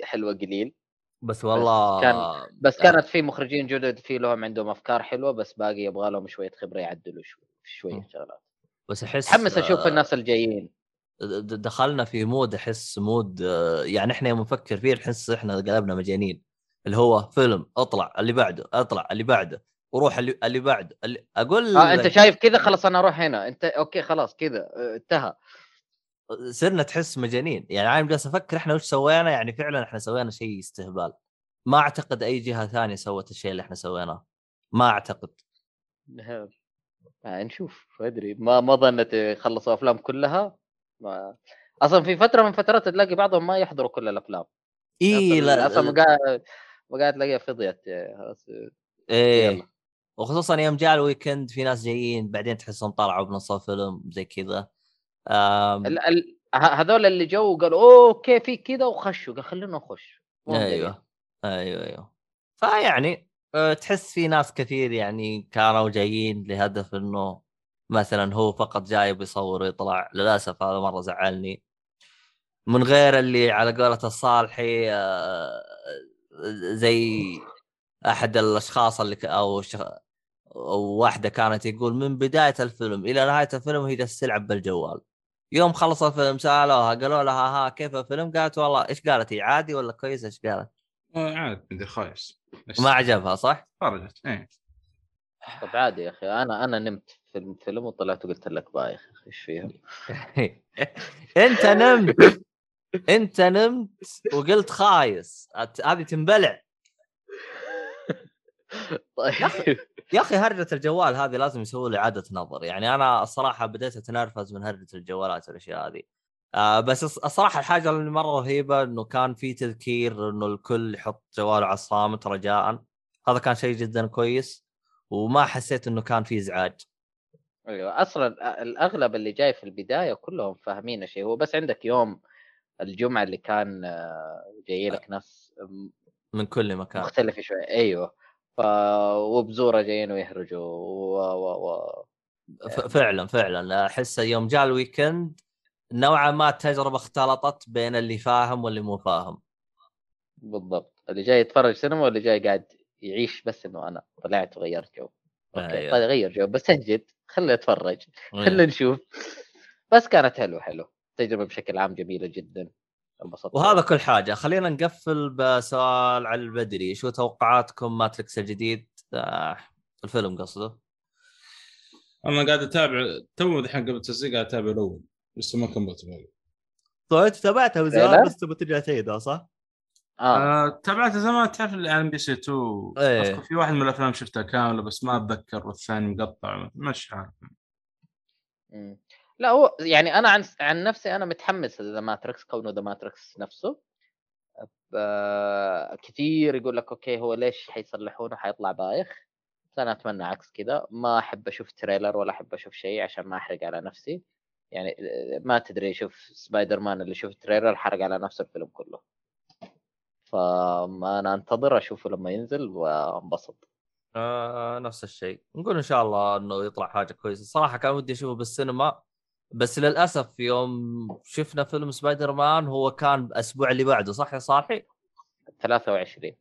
حلوة قليل. بس والله كان- بس كانت في مخرجين جدد في لهم عندهم أفكار حلوة بس باقي يبغى لهم شوية خبرة يعدلوا شوي شوية. شغلات. بس أحس متحمس أشوف آه، الناس الجايين. دخلنا في mood أحس mood يعني إحنا يوم نفكر فيه نحس إحنا قلبنا مجانين. اللي هو فيلم اطلع اللي بعده اطلع اللي بعده وروح اللي, اللي بعده اللي... أقول آه أنت شايف كذا خلاص أنا أروح هنا. أنت okay خلاص كذا انتهى. صرنا تحس مجانين. يعني أنا جالس أفكر إحنا وش سوينا؟ يعني فعلا إحنا سوينا شيء استهبال. ما أعتقد أي جهة ثانية سوت الشيء اللي إحنا سويناه. ما أعتقد. آه، نشوف ما أدري. ما ما ظنيت خلصوا أفلام كلها. ما أصلا في فترة من فترات تلاقي بعضهم ما يحضروا كل الأفلام. إي لا أصلا قاعد قاعد تلاقيها فضيت خلاص إيه. يلا. وخصوصا يوم جاء ال weekend في ناس جايين بعدين تحسهم طلعوا بنص الفيلم زي كذا. آم، ال- ال- هذول اللي جو قالوا okay في كذا وخشوا قال خلونا نخش. أيوه أيوه أيوه. فيعني آه، تحس في ناس كثير يعني كانوا جايين لهدف إنه مثلا هو فقط جاي بيصور ويطلع للأسف هذا مرة زعلني. من غير اللي على قولة الصالحي آه، زي أحد الأشخاص اللي أو شخ... أو واحدة كانت يقول من بداية الفيلم إلى نهاية الفيلم هي جالسة تلعب بالجوال. يوم خلص الفيلم سألوها قالوا لها ها كيف الفيلم؟ قالت والله. إيش قالت هي عادي ولا كويس؟ إيش قالت؟ آه، عاد بدي خايس. ما عجبها صح؟ خرجت إيه. طب عادي يا أخي أنا أنا نمت. في الفيلم وطلعت وقلت لك بايخ إيش فيها أنت نمت. أنت نمت وقلت خايس. هذه تنبلع. طيب. يا أخي هرجة الجوال هذه لازم يسووا لي اعاده نظر. يعني أنا الصراحة بديت أتنرفز من هرجة الجوالات والأشياء هذه. آه بس الص- الصراحة الحاجة اللي مرة رهيبة إنه كان في تذكير إنه الكل يحط جواله على الصامت رجاء هذا كان شيء جدا كويس. وما حسيت إنه كان في إزعاج. أيوه أصلا الأغلب اللي جاي في البداية كلهم فاهمين الشيء هو بس عندك يوم الجمعة اللي كان آه، جاي لك ناس من كل مكان. مختلفه شوي. أيوه. ف... وبزورة جايين ويهرجوا و... و... و... ف- فعلا فعلا. أحس يوم جاء الويكند نوعا ما التجربة اختلطت بين اللي فاهم واللي مو فاهم. بالضبط. اللي جاي يتفرج سينما واللي جاي قاعد يعيش بس إنه أنا طلعت وغيرت جو. okay. طيب غير جو بس enjoyed خلينا نتفرج إيه. خلينا نشوف. بس كانت حلو حلو تجربة بشكل عام جميلة جدا. انبسطت. وهذا كل حاجة. خلينا نقفل بسؤال على البدري. شو توقعاتكم ماتريكس الجديد؟ آه الفيلم قصده. أنا قاعد أتابع تو الحين قبل التسجيل قاعد أتابع الأول لسه ما كملت باقي طيب تابعتها من زمان، زمان بس بس تبغى ترجع تعيدها صح؟ آه. آه، تابعته زمان تعرف اللي على ام بي سي 2 إيه. أذكر في واحد من الأفلام شفتها كاملة بس ما أتذكر والثاني مقطع مش عارف. لا هو يعني أنا عن عن نفسي أنا متحمس ل The Matrix كونه The Matrix نفسه. كثير يقول لك okay هو ليش حيصلحونه؟ حيطلع بايخ. بس أنا أتمنى عكس كذا. ما أحب أشوف trailer ولا أحب أشوف شيء عشان ما أحرق على نفسي. يعني ما تدري شوف سبايدر مان اللي شوف trailer حرق على نفسه الفيلم كله. فما أنا أنتظر أشوفه لما ينزل وانبسط. آه نفس الشيء. نقول إن شاء الله إنه يطلع حاجة كويسة. صراحة كان ودي أشوفه بالسينما بس للأسف يوم شفنا فيلم سبايدر مان هو كان الأسبوع اللي بعده صح يا صالحي؟ 23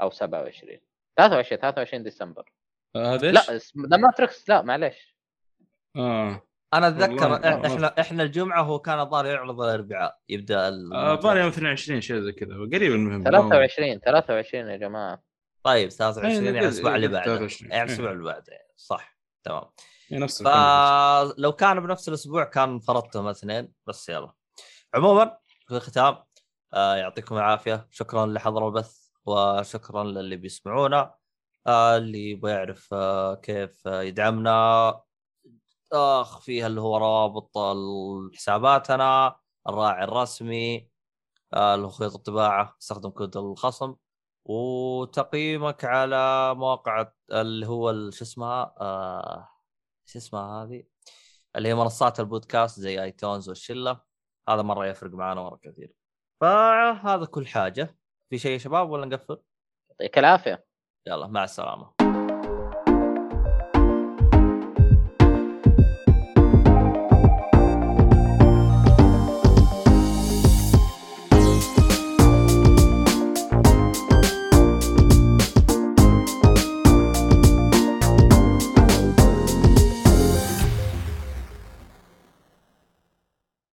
أو 27 23 23 ديسمبر. آه، هذا إيش؟ لا The Matrix لا معليش. آه. أنا أتذكر إحنا إحنا الجمعة هو كان الظاهر يعرض الأربعاء يبدأ ال- آه، الظاهر يوم 22 شيء زي كذا. قريب المهم. 23 23 يا جماعة. طيب 23 يعني إيه، الأسبوع اللي إيه، بعده 23. يعني الأسبوع اللي بعده. يعني. صح تمام. إيه، نفس. فلو كان بنفس الأسبوع كان فرضتهم اثنين بس يلا. عموما في الختام آه يعطيكم العافية. شكرا اللي حضروا البث وشكرا للي بيسمعونا آه اللي يبغى يعرف آه كيف آه يدعمنا. اخ فيها اللي هو روابط حساباتنا الراعي الرسمي آه اللي هو خيط الطباعة استخدم كود الخصم وتقييمك على مواقع اللي هو شو اسمها آه شو اسمها هذه؟ اللي هي منصات البودكاست زي آيتونز والشلة. هذا مرة يفرق معنا مرة كثير. فهذا كل حاجة. في شيء يا شباب ولا نقفل؟ يعطيك العافية. يلا مع السلامة.